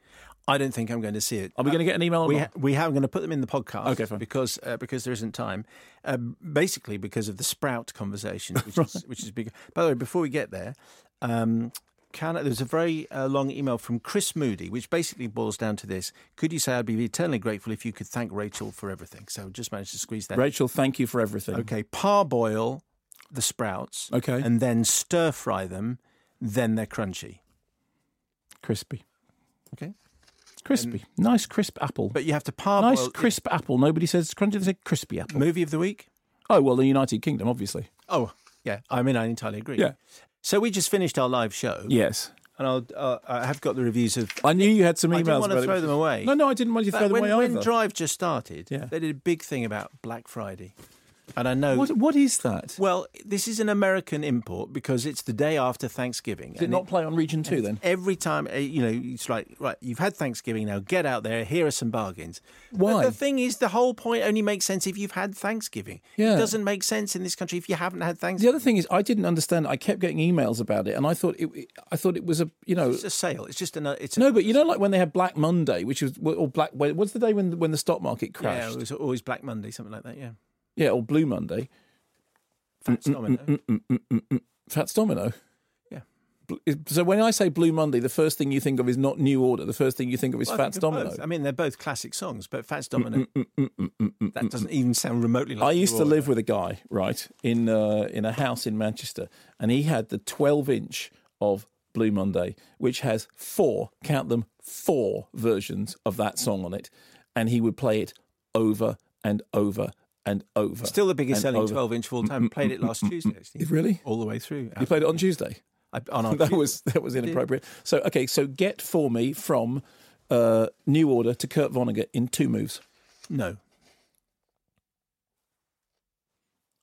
I don't think I'm going to see it. Are we going to get an email? we ha- we have. I'm going to put them in the podcast. Okay, fine. Because uh, because there isn't time. Uh, basically, because of the Sprout conversation, which right. is which is big. By the way, before we get there, um, can there's a very uh, long email from Chris Moody, which basically boils down to this: Could you say I'd be eternally grateful if you could thank Rachel for everything? So just managed to squeeze that. Rachel, thank you for everything. Okay, parboil the sprouts. Okay, and then stir fry them. Then they're crunchy, crispy. Okay. Crispy, and, nice crisp apple. But you have to parboil. Nice crisp it. apple. Nobody says it's crunchy; they say crispy apple. Movie of the week? Oh well, the United Kingdom, obviously. Oh yeah, I mean I entirely agree. Yeah. So we just finished our live show. Yes. And I'll, uh, I have got the reviews of. I knew you had some emails. I didn't want to throw them away. No, no, I didn't want you to throw when, them away when either. When Drive just started, yeah. they did a big thing about Black Friday. And I know what what is that? Well, this is an American import because it's the day after Thanksgiving. Did it not play on Region Two then? Every time, uh, you know, it's like right, you've had Thanksgiving now. Get out there. Here are some bargains. Why? But the thing is, the whole point only makes sense if you've had Thanksgiving. Yeah. It doesn't make sense in this country if you haven't had Thanksgiving. The other thing is, I didn't understand. I kept getting emails about it, and I thought it. I thought it was a you know, it's a sale. It's just an. It's a, no, but you know, like when they had Black Monday, which was or Black. What's the day when when the stock market crashed? Yeah, it was always Black Monday, something like that. Yeah. Yeah, or Blue Monday. Fats mm, mm, Domino. Mm, Fats Domino. Yeah. So when I say Blue Monday, the first thing you think of is not New Order. The first thing you think of is Well, I Fats think of Domino. both. I mean, they're both classic songs, but Fats Domino. that doesn't even sound remotely like. I used to live with a guy, right, in uh, in a house in Manchester, and he had the 12 inch of Blue Monday, which has four, count them, four versions of that song on it, and he would play it over and over and over. Still the biggest selling over. 12 inch of all time. Mm, played mm, it last mm, Tuesday, actually. Really? All the way through. You played it on Tuesday. I, on that was that was inappropriate. So okay, so get for me from uh, New Order to Kurt Vonnegut in two moves. No.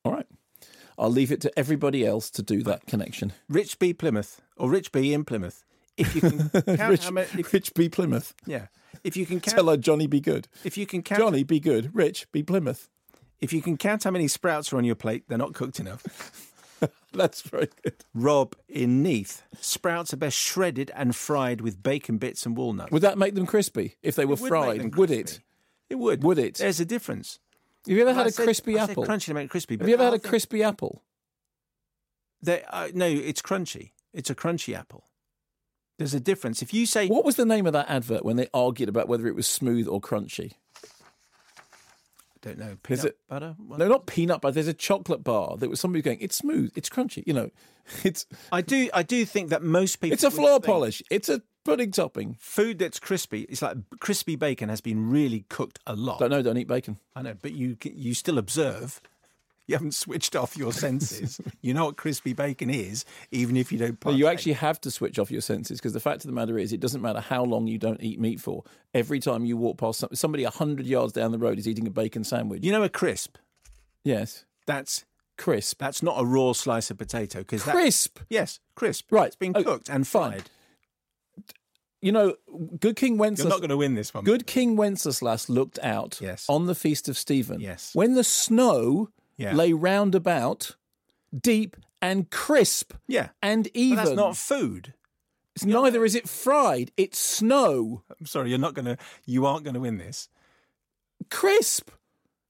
All right. I'll leave it to everybody else to do that connection. Rich B Plymouth or Rich B in Plymouth. If you can count Rich, how many, if, Rich B Plymouth. yeah, if you can count, Tell her Johnny be good. if you can count, Johnny be good. Rich be Plymouth. If you can count how many sprouts are on your plate, they're not cooked enough. That's very good. Rob in Neath, sprouts are best shredded and fried with bacon bits and walnuts. Would that make them crispy if they were would fried? Would it? It would. Would it? There's a difference. Have you ever Well, had I a said- crispy I apple? crunchy to make it crispy. Have you ever had a think crispy apple? they- uh, no, it's crunchy. It's a crunchy apple. There's a difference. If you say What was the name of that advert when they argued about whether it was smooth or crunchy? I don't know, peanut it- butter. What? No, not peanut butter. There's a chocolate bar that was somebody going, it's smooth, it's crunchy. You know, it's I do. I do think that most people. it's a floor think polish. It's a pudding topping. Food that's crispy. It's like crispy bacon has been really cooked a lot. Don't know. Don't eat bacon. I know, but you you still observe. You haven't switched off your senses. you know what crispy bacon is, even if you don't. No, Partake. you actually have to switch off your senses because the fact of the matter is, it doesn't matter how long you don't eat meat for. Every time you walk past some, somebody hundred yards down the road is eating a bacon sandwich. You know a crisp. yes, That's crisp. that's not a raw slice of potato because Crisp. yes, crisp. Right. It's been Oh, cooked and fried. You know, Good King Wenceslas. You're not going to win this one. Good King Wenceslas looked out Yes. on the feast of Stephen. Yes. When the snow Yeah. lay round about, deep and crisp Yeah. and But even. that's not food. It's neither is it fried. It's snow. I'm sorry, you're not going to. You aren't going to win this. Crisp.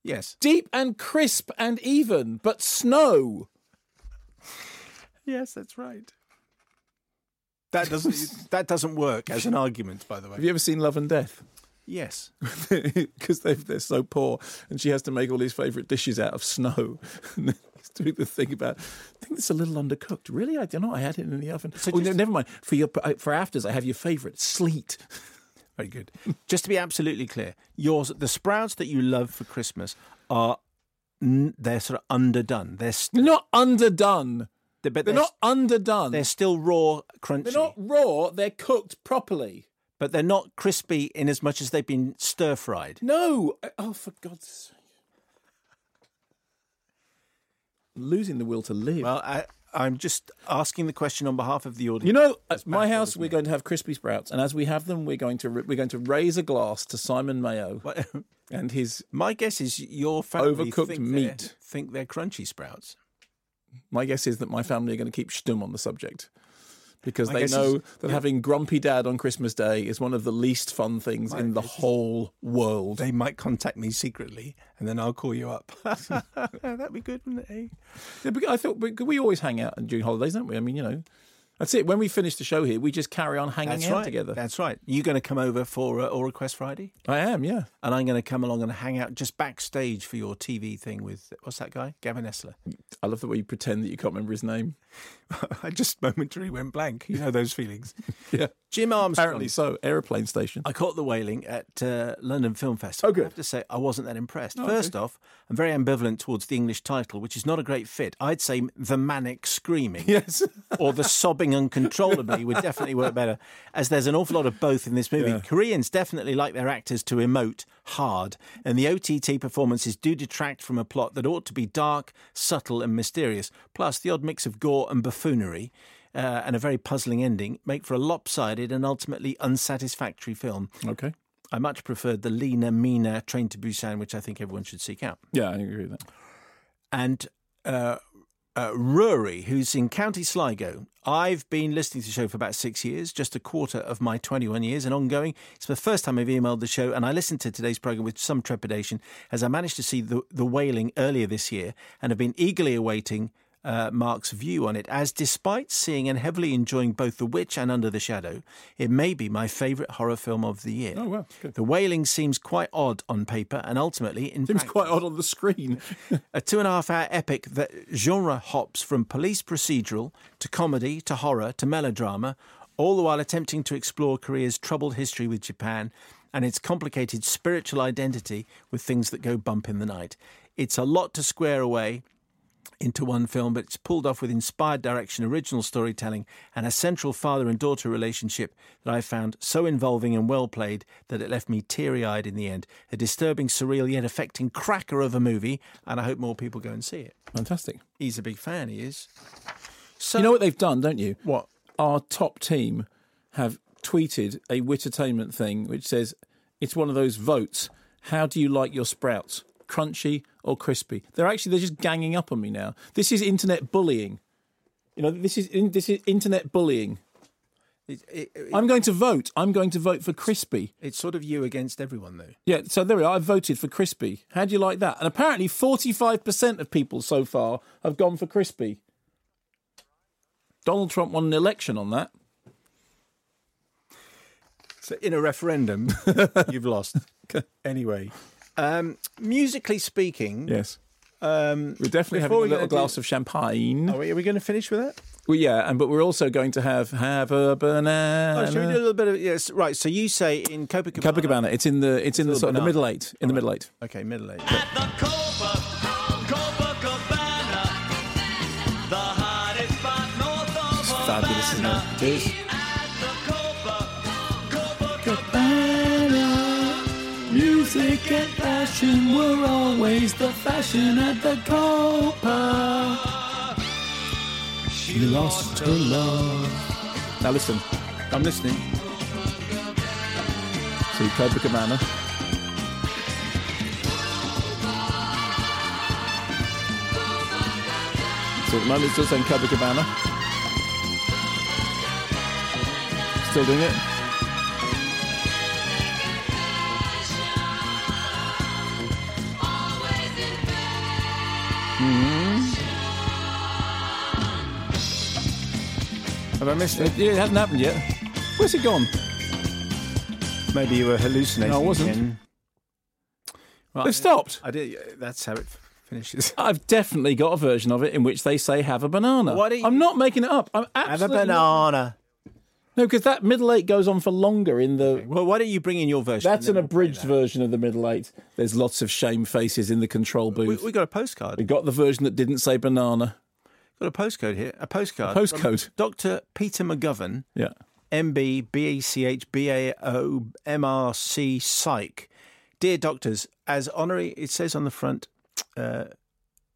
Yes. Deep and crisp and even, but snow. Yes, that's right. That doesn't. that doesn't work as an argument, by the way. Have you ever seen Love and Death? Yes. Because they're so poor, and she has to make all these favourite dishes out of snow. And then he's doing the thing about, I think it's a little undercooked. Really, I don't know. I had it in the oven. oh, no, never mind. For your for afters, I have your favourite sleet. Very good. Just to be absolutely clear, yours the sprouts that you love for Christmas are they're sort of underdone. They're st- not underdone. they're, but They're they're, not underdone. they're still raw, crunchy. They're not raw. They're cooked properly. But they're not crispy in as much as they've been stir fried. No. Oh, for God's sake. Losing the will to live. Well, I, I'm just asking the question on behalf of the audience. You know, at my house, we're going to have crispy sprouts, and as we have them, we're going to we're going to raise a glass to Simon Mayo What- and his. My guess is your family Overcooked think meat. They're, think they're crunchy sprouts. My guess is that my family are going to keep stum on the subject because My they know that having grumpy dad on Christmas Day is one of the least fun things in the whole world. They might contact me secretly, and then I'll call you up. That'd be good, wouldn't it? eh? Yeah, I thought we, we always hang out during holidays, don't we? I mean, you know, that's it. When we finish the show here, we just carry on hanging That's out right. together. That's right. You're going to come over for uh, All Request Friday? I am, yeah. And I'm going to come along and hang out just backstage for your TV thing with, what's that guy? Gavin Esler. I love the way you pretend that you can't remember his name. I just momentarily went blank. You know those feelings. Yeah, Jim Armstrong. apparently so. Aeroplane station. I caught the wailing at uh, London Film Festival. Oh, good. I have to say, I wasn't that impressed. Oh, First off, I'm very ambivalent towards the English title, which is not a great fit. I'd say The Manic Screaming. Yes. or The Sobbing Uncontrollably would definitely work better, as there's an awful lot of both in this movie. Yeah. Koreans definitely like their actors to emote hard, and the OTT performances do detract from a plot that ought to be dark, subtle, and mysterious. Plus, the odd mix of gore and buffoonery. Uh, and a very puzzling ending make for a lopsided and ultimately unsatisfactory film. Okay. I much preferred the leaner, meaner Train to Busan, which I think everyone should seek out. Yeah, I agree with that. And uh, uh, Rory, who's in County Sligo, I've been listening to the show for about six years, just a quarter of my 21 years, and ongoing. It's the first time I've emailed the show, and I listened to today's programme with some trepidation as I managed to see the, the Wailing earlier this year and have been eagerly awaiting uh, Mark's view on it, as despite seeing and heavily enjoying both The Witch and Under the Shadow, it may be my favourite horror film of the year. Oh, well, good. The Wailing seems quite odd on paper and ultimately in Seems practice, quite odd on the screen. a two and a half hour epic that genre hops from police procedural to comedy to horror to melodrama, all the while attempting to explore Korea's troubled history with Japan and its complicated spiritual identity with things that go bump in the night. It's a lot to square away into one film, but it's pulled off with inspired direction, original storytelling, and a central father and daughter relationship that I found so involving and well played that it left me teary eyed in the end. A disturbing, surreal, yet affecting cracker of a movie, and I hope more people go and see it. Fantastic. He's a big fan, he is. So, you know what they've done, don't you? What? Our top team have tweeted a Wittertainment thing which says it's one of those votes. How do you like your sprouts? Crunchy or crispy? They're actually they're just ganging up on me now. This is internet bullying. You know, this is in, this is internet bullying. It, it, it, I'm going to vote. I'm going to vote for crispy. it's sort of you against everyone, though. Yeah, so there we are. I voted for crispy. How do you like that? And apparently, 45% of people so far have gone for crispy. Donald Trump won an election on that. So, in a referendum, you've lost. Anyway, um, musically speaking, Yes. um, We're definitely having before a we go little do- glass of champagne. Are we, are we going to finish with that? Well, yeah, and but we're also going to have have a banana. Oh, should we do a little bit of yes? Right. So you say in Copacabana. Copacabana. It's in the it's in the Little sort of the middle eight. In the middle eight. Okay, middle age. It's fabulous, isn't it? It is. Music and fashion were always the fashion at the Copa. She lost her love. Now listen, I'm listening. See Copacabana. So at the moment it's still saying Copacabana. Still doing it. Mm-hmm. Have I missed It, it hasn't happened yet. Where's it gone? Maybe you were hallucinating. No, I wasn't. again. Well, They've stopped. I did. That's how it finishes. I've definitely got a version of it in which they say "have a banana." Why don't you- I'm not making it up. I'm Have a absolutely not- banana. No, because that middle eight goes on for longer in the. Well, why don't you bring in your version? That's an we'll abridged that. version of the middle eight. There's lots of shame faces in the control booth. we got a postcard. We got the version that didn't say banana. got a postcode here. A postcard. A postcode. Dr. Peter McGovern, Yeah. MB, BACH, BAO, MRC, Psych. Dear doctors, as honorary, it says on the front, uh,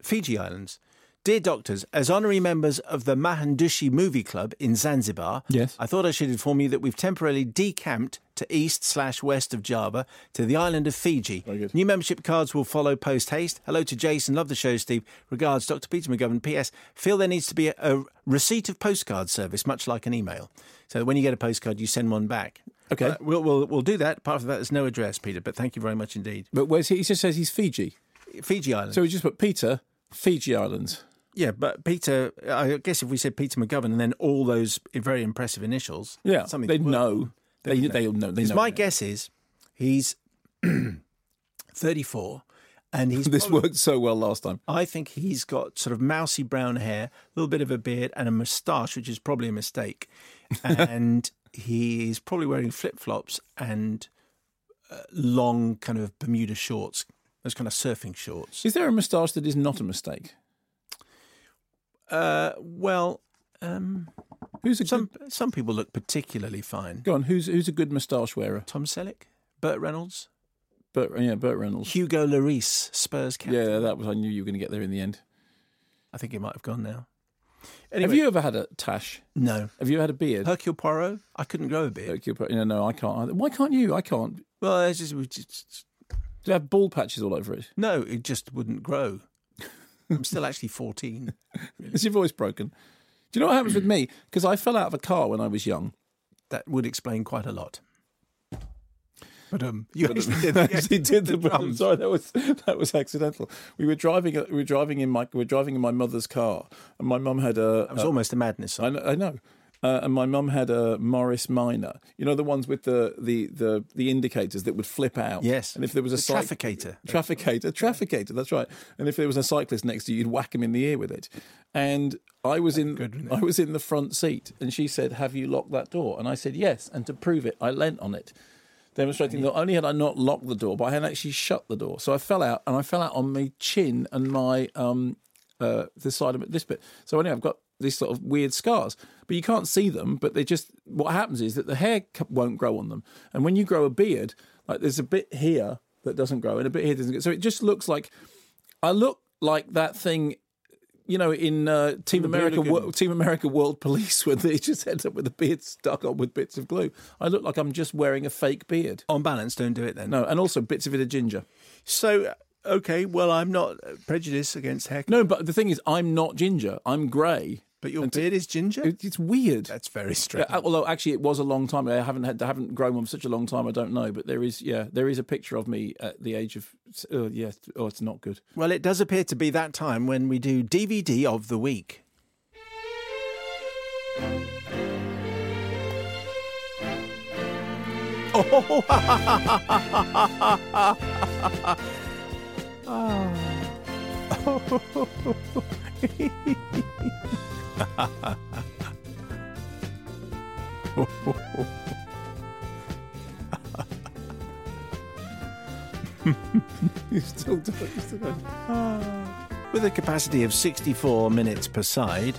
Fiji Islands. Dear doctors, as honorary members of the Mahandushi Movie Club in Zanzibar, Yes. I thought I should inform you that we've temporarily decamped to east slash west of Java to the island of Fiji. New membership cards will follow post haste. Hello to Jason. Love the show, Steve. Regards, Dr. Peter McGovern. P.S. Feel there needs to be a, a receipt of postcard service, much like an email. So when you get a postcard, you send one back. Okay. Uh, we'll, we'll, we'll do that. Part of that is no address, Peter, but thank you very much indeed. But where's he? He just says he's Fiji. Fiji Island. So we just put Peter, Fiji Islands. Yeah, but Peter, I guess if we said Peter McGovern and then all those very impressive initials, Yeah, something they work know. They They'd they'll know. They know. my guess is he's 34 and he's this probably- worked so well last time. I think he's got sort of mousy brown hair, a little bit of a beard, and a moustache, which is probably a mistake. And he's probably wearing flip flops and uh, long kind of Bermuda shorts, those kind of surfing shorts. Is there a moustache that is not a mistake? Uh, well, um, Who's a some some people look particularly fine. Go on. Who's who's a good moustache wearer? Tom Selleck, Burt Reynolds, Burt, yeah, Burt Reynolds. Hugo Lloris, Spurs captain. Yeah, that was. I knew you were going to get there in the end. I think he might have gone now. Have you ever had a tash? No. Have you had a beard? Hercule Poirot? I couldn't grow a beard. Hercule Poirot- No, no, I can't. either. Why can't you? I can't. Well, it's just, we just Do you have bald patches all over it? no, it just wouldn't grow. I'm still actually 14. Is your voice broken? Do you know what happens with mm. me? Because I fell out of a car when I was young. That would explain quite a lot. But um, you But- um, actually did the, actually did the drums. Sorry, that was that was accidental. We were driving. Uh, we were driving in my. We were driving in my mother's car, and my mum had a. It was almost a madness. I know. I know. Uh, and my mum had a Morris Minor. You know the ones with the, the, the, the indicators that would flip out. Yes. And if there was a The cyc- trafficator. trafficator, trafficator. That's right. And if there was a cyclist next to you, you'd whack him in the ear with it. And I was in I was in the front seat, and she said, "Have you locked that door?" And I said, "Yes." And to prove it, I leant on it, demonstrating that only had I not locked the door, but I had actually shut the door. So I fell out, and I fell out on my chin and my um uh the side of it, this bit. So anyway, I've got these sort of weird scars, but you can't see them. But they just what happens is that the hair won't grow on them, and when you grow a beard, like there's a bit here that doesn't grow, and a bit here doesn't. Grow. So it just looks like I look like that thing. You know, in uh, Team America, Wo- Team America World Police, when they just end up with a beard stuck on with bits of glue, I look like I'm just wearing a fake beard. On balance, don't do it then. No, and also bits of it are ginger. So, okay, well, I'm not uh, prejudiced against hair. No, but the thing is, I'm not ginger. I'm grey. But your beard is ginger. It- It's weird. That's very strange. Yeah, although actually, it was a long time. I haven't had, I haven't grown one for such a long time. I don't know, but there is, yeah, there is a picture of me at the age of, oh yeah, oh, it's not good. Well, it does appear to be that time when we do DVD of the week. Do it. You still. With a capacity of 64 minutes per side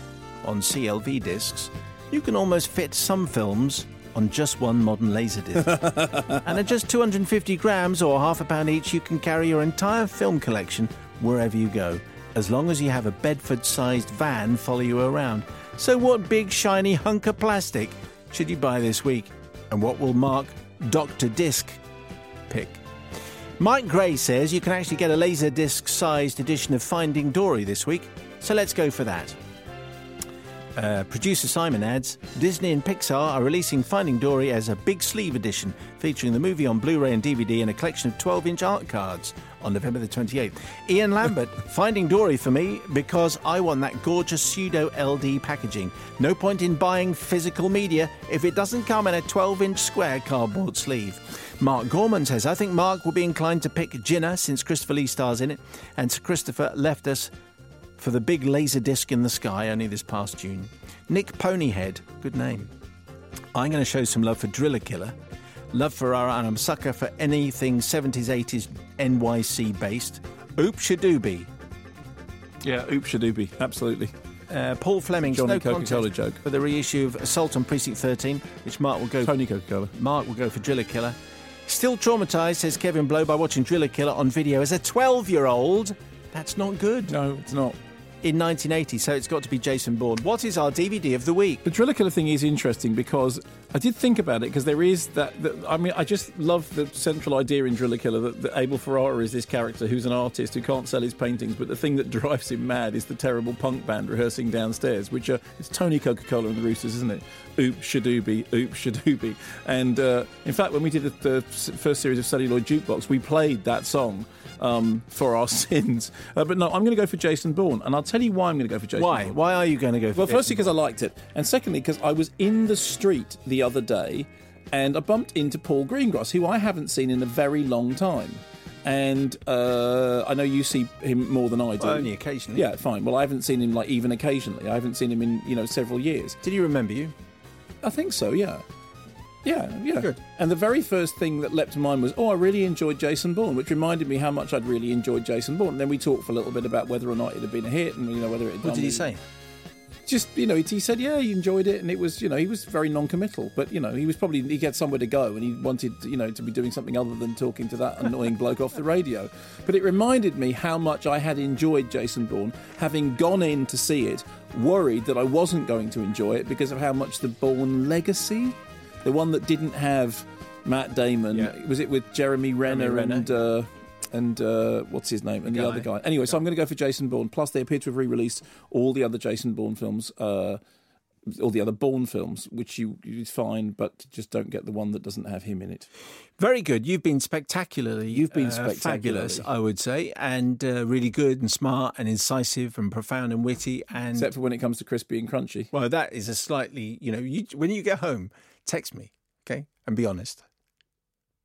on CLV discs, you can almost fit some films on just one modern Laserdisc. and at just 250 grams or half a pound each, you can carry your entire film collection wherever you go, as long as you have a Bedford sized van follow you around. So, what big shiny hunk of plastic should you buy this week? And what will Mark Dr. Disc pick? Mike Gray says you can actually get a Laserdisc sized edition of Finding Dory this week, so let's go for that. Uh, producer Simon adds Disney and Pixar are releasing Finding Dory as a big sleeve edition, featuring the movie on Blu ray and DVD and a collection of 12 inch art cards on November the 28th. Ian Lambert, Finding Dory for me because I want that gorgeous pseudo LD packaging. No point in buying physical media if it doesn't come in a 12 inch square cardboard sleeve. Mark Gorman says, I think Mark will be inclined to pick Jinnah since Christopher Lee stars in it, and Sir Christopher left us for the big laser disc in the sky only this past June. Nick Ponyhead, good name. I'm going to show some love for Driller Killer, love for Ferrara, and I'm sucker for anything 70s, 80s NYC based. Oop Shadooby. Yeah, Oop Shadooby, absolutely. Uh, Paul Fleming's Johnny no Coca-Cola joke. for the reissue of Assault on Precinct 13, which Mark will go. Tony Coca-Cola. Mark will go for Driller Killer. Still traumatised, says Kevin Blow, by watching Driller Killer on video as a 12-year-old. That's not good. No, it's not. In 1980, so it's got to be Jason Bourne. What is our DVD of the week? The Driller Killer thing is interesting because I did think about it because there is that, that. I mean, I just love the central idea in Driller Killer that, that Abel Ferrara is this character who's an artist who can't sell his paintings, but the thing that drives him mad is the terrible punk band rehearsing downstairs, which are it's Tony Coca Cola and the Roosters, isn't it? Oop Shadooby, Oop Shadooby. And uh, in fact, when we did the, the first series of Celluloid Jukebox, we played that song. Um, for our sins, uh, but no, I'm going to go for Jason Bourne, and I'll tell you why I'm going to go for Jason. Why? Bourne. Why are you going to go for Well, Jason firstly, because I liked it, and secondly, because I was in the street the other day and I bumped into Paul Greengrass, who I haven't seen in a very long time. And uh, I know you see him more than I do. Well, only occasionally. Yeah, fine. Well, I haven't seen him like even occasionally. I haven't seen him in you know several years. Did he remember you? I think so. Yeah. Yeah, yeah. Good. And the very first thing that leapt to mind was, oh, I really enjoyed Jason Bourne, which reminded me how much I'd really enjoyed Jason Bourne. And then we talked for a little bit about whether or not it had been a hit, and you know whether it. Had What did he say? just you know he said yeah he enjoyed it and it was you know he was very non-committal but you know he was probably he had somewhere to go and he wanted you know to be doing something other than talking to that annoying bloke off the radio but it reminded me how much I had enjoyed Jason Bourne having gone in to see it worried that I wasn't going to enjoy it because of how much the Bourne legacy the one that didn't have Matt Damon was it with Jeremy Renner, Renner. and uh, and uh, what's his name and the guy. other guy anyway so I'm going to go for Jason Bourne plus they appear to have re-released all the other Jason Bourne films uh, all the other Bourne films, which you is fine, but just don't get the one that doesn't have him in it. Very good. You've been spectacularly. You've been uh, spectacularly. fabulous, I would say, and uh, really good and smart and incisive and profound and witty. And Except for when it comes to crispy and crunchy. well, that is a slightly, you know, you, when you get home, text me, okay, and be honest.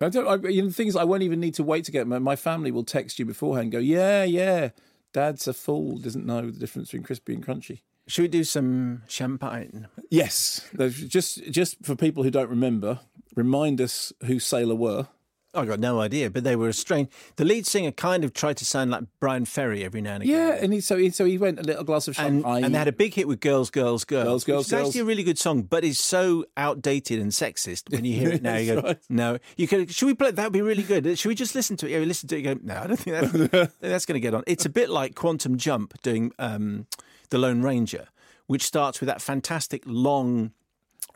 I don't. I, you know, the thing is, I won't even need to wait to get my, my family will text you beforehand. and Go, yeah, yeah. Dad's a fool. Doesn't know the difference between crispy and crunchy. Should we do some champagne? Yes. Just just for people who don't remember, remind us who Sailor were. I got no idea, but they were a strange. The lead singer kind of tried to sound like Bryan Ferry every now and again. Yeah, and he, so he so he went a little glass of And, champagne. and they had a big hit with "Girls, Girls, Girls," Girls, Girls, is actually a really good song, but it's so outdated and sexist when you hear it now. You go, right. "No, you could." Should we play? That would be really good. Should we just listen to it? Yeah, we listen to it. You go, "No, I don't think that's, that's going to get on." It's a bit like Quantum Jump doing um, the Lone Ranger, which starts with that fantastic long.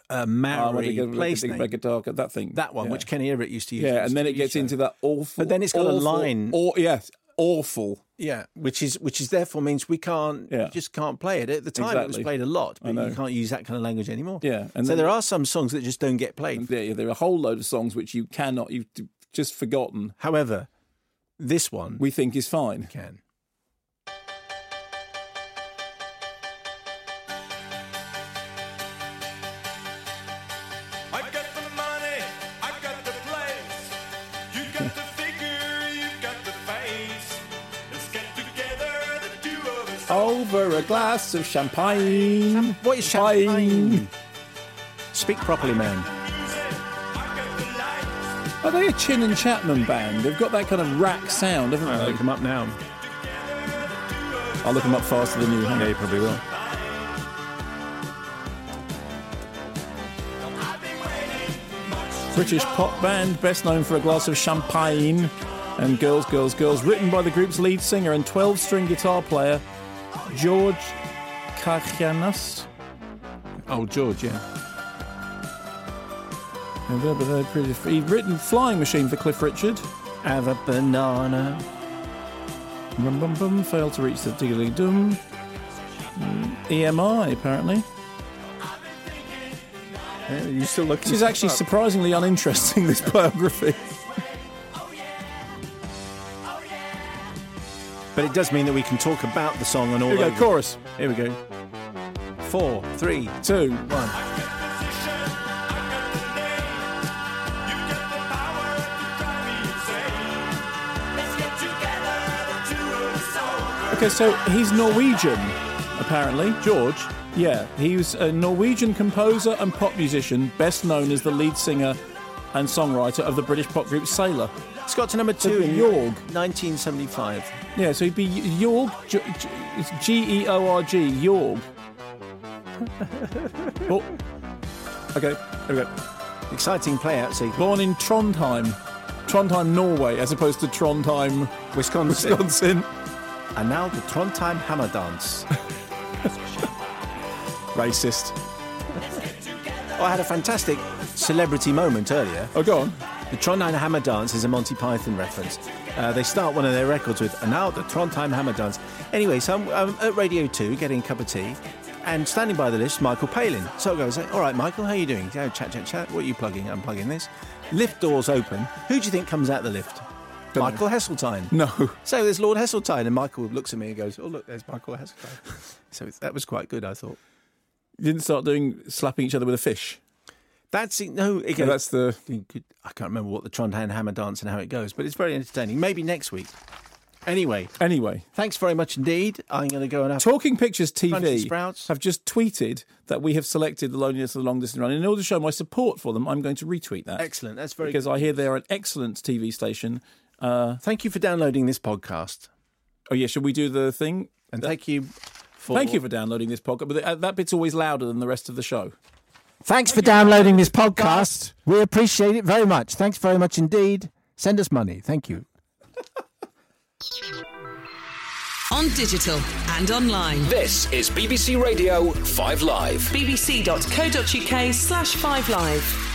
Uh, Maori go- place name. darker, that thing. that one, Yeah. which Kenny Everett used to use. Yeah, and then it gets TV into that awful. But then it's got a line. Or yes, awful. Yeah, which is which is therefore means we can't, Yeah. just can't play it. At the time, it was played a lot, but you can't use that kind of language anymore. Yeah, and so then- there are some songs that just don't get played. There, there are a whole load of songs which you cannot. You've just forgotten. However, this one we think is fine. Can. Over a glass of champagne. What is champagne? Speak properly, man. Are they a Chinn and Chapman band? They've got that kind of rack sound, haven't I'll they? look them up now. I'll look them up faster than you. hang Yeah, you probably will. British pop band, best known for a glass of champagne and Girls, Girls, Girls, written by the group's lead singer and 12 string guitar player, George Kajanus. Oh, George, yeah. He'd written Flying Machine for Cliff Richard. Have a banana. Bum, bum, bum, failed to reach the diggly dum. Mm, EMI, apparently. Yeah, you still looking? This is actually surprisingly uninteresting, this biography. But it does mean that we can talk about the song and all Here we go, over. chorus. Here we go. Four, three, two, one. Okay, so he's Norwegian, apparently. George? Yeah, he was a Norwegian composer and pop musician, best known as the lead singer and songwriter of the British pop group Sailor. It's got to number two in Jorg. 1975. Yeah, so he'd be J- It's G E O R G, Jorg. oh. Okay, there we go. Exciting play out sequence. Born in Trondheim. Trondheim, Norway, as opposed to Trondheim, Wisconsin. Wisconsin. And now the Trondheim Hammer Dance. Racist. Oh, I had a fantastic celebrity moment earlier. Oh, go on. The Trondheim Hammer Dance is a Monty Python reference. Uh, they start one of their records with, and now the Trondheim Hammer Dance. Anyway, so I'm, I'm at Radio 2 getting a cup of tea, and standing by the lift, Michael Palin. So I go, say, all right, Michael, how are you doing? Go, chat, chat, chat. What are you plugging? I'm plugging this. Lift doors open. Who do you think comes out the lift? Michael Heseltine. No. So there's Lord Heseltine, and Michael looks at me and goes, oh, look, there's Michael Heseltine. so that was quite good, I thought. You didn't start doing slapping each other with a fish. That's it. No, that's the. I can't remember what the Trondheim Hammer Dance and how it goes, but it's very entertaining. Maybe next week. Anyway, Anyway, thanks very much indeed. I'm going to go and have Talking Pictures TV Sprouts. have just tweeted that we have selected the loneliness of the long distance run. And in order to show my support for them, I'm going to retweet that. excellent. That's very because I hear they're an excellent TV station. Uh, Thank you for downloading this podcast, oh yeah, should we do the thing? and thank you for Thank you for downloading this podcast. But that bit's always louder than the rest of the show. Thanks for downloading this podcast. We appreciate it very much. Thanks very much indeed. Send us money. Thank you. On digital and online. This is BBC Radio 5 Live. bbc.co.uk slash 5live.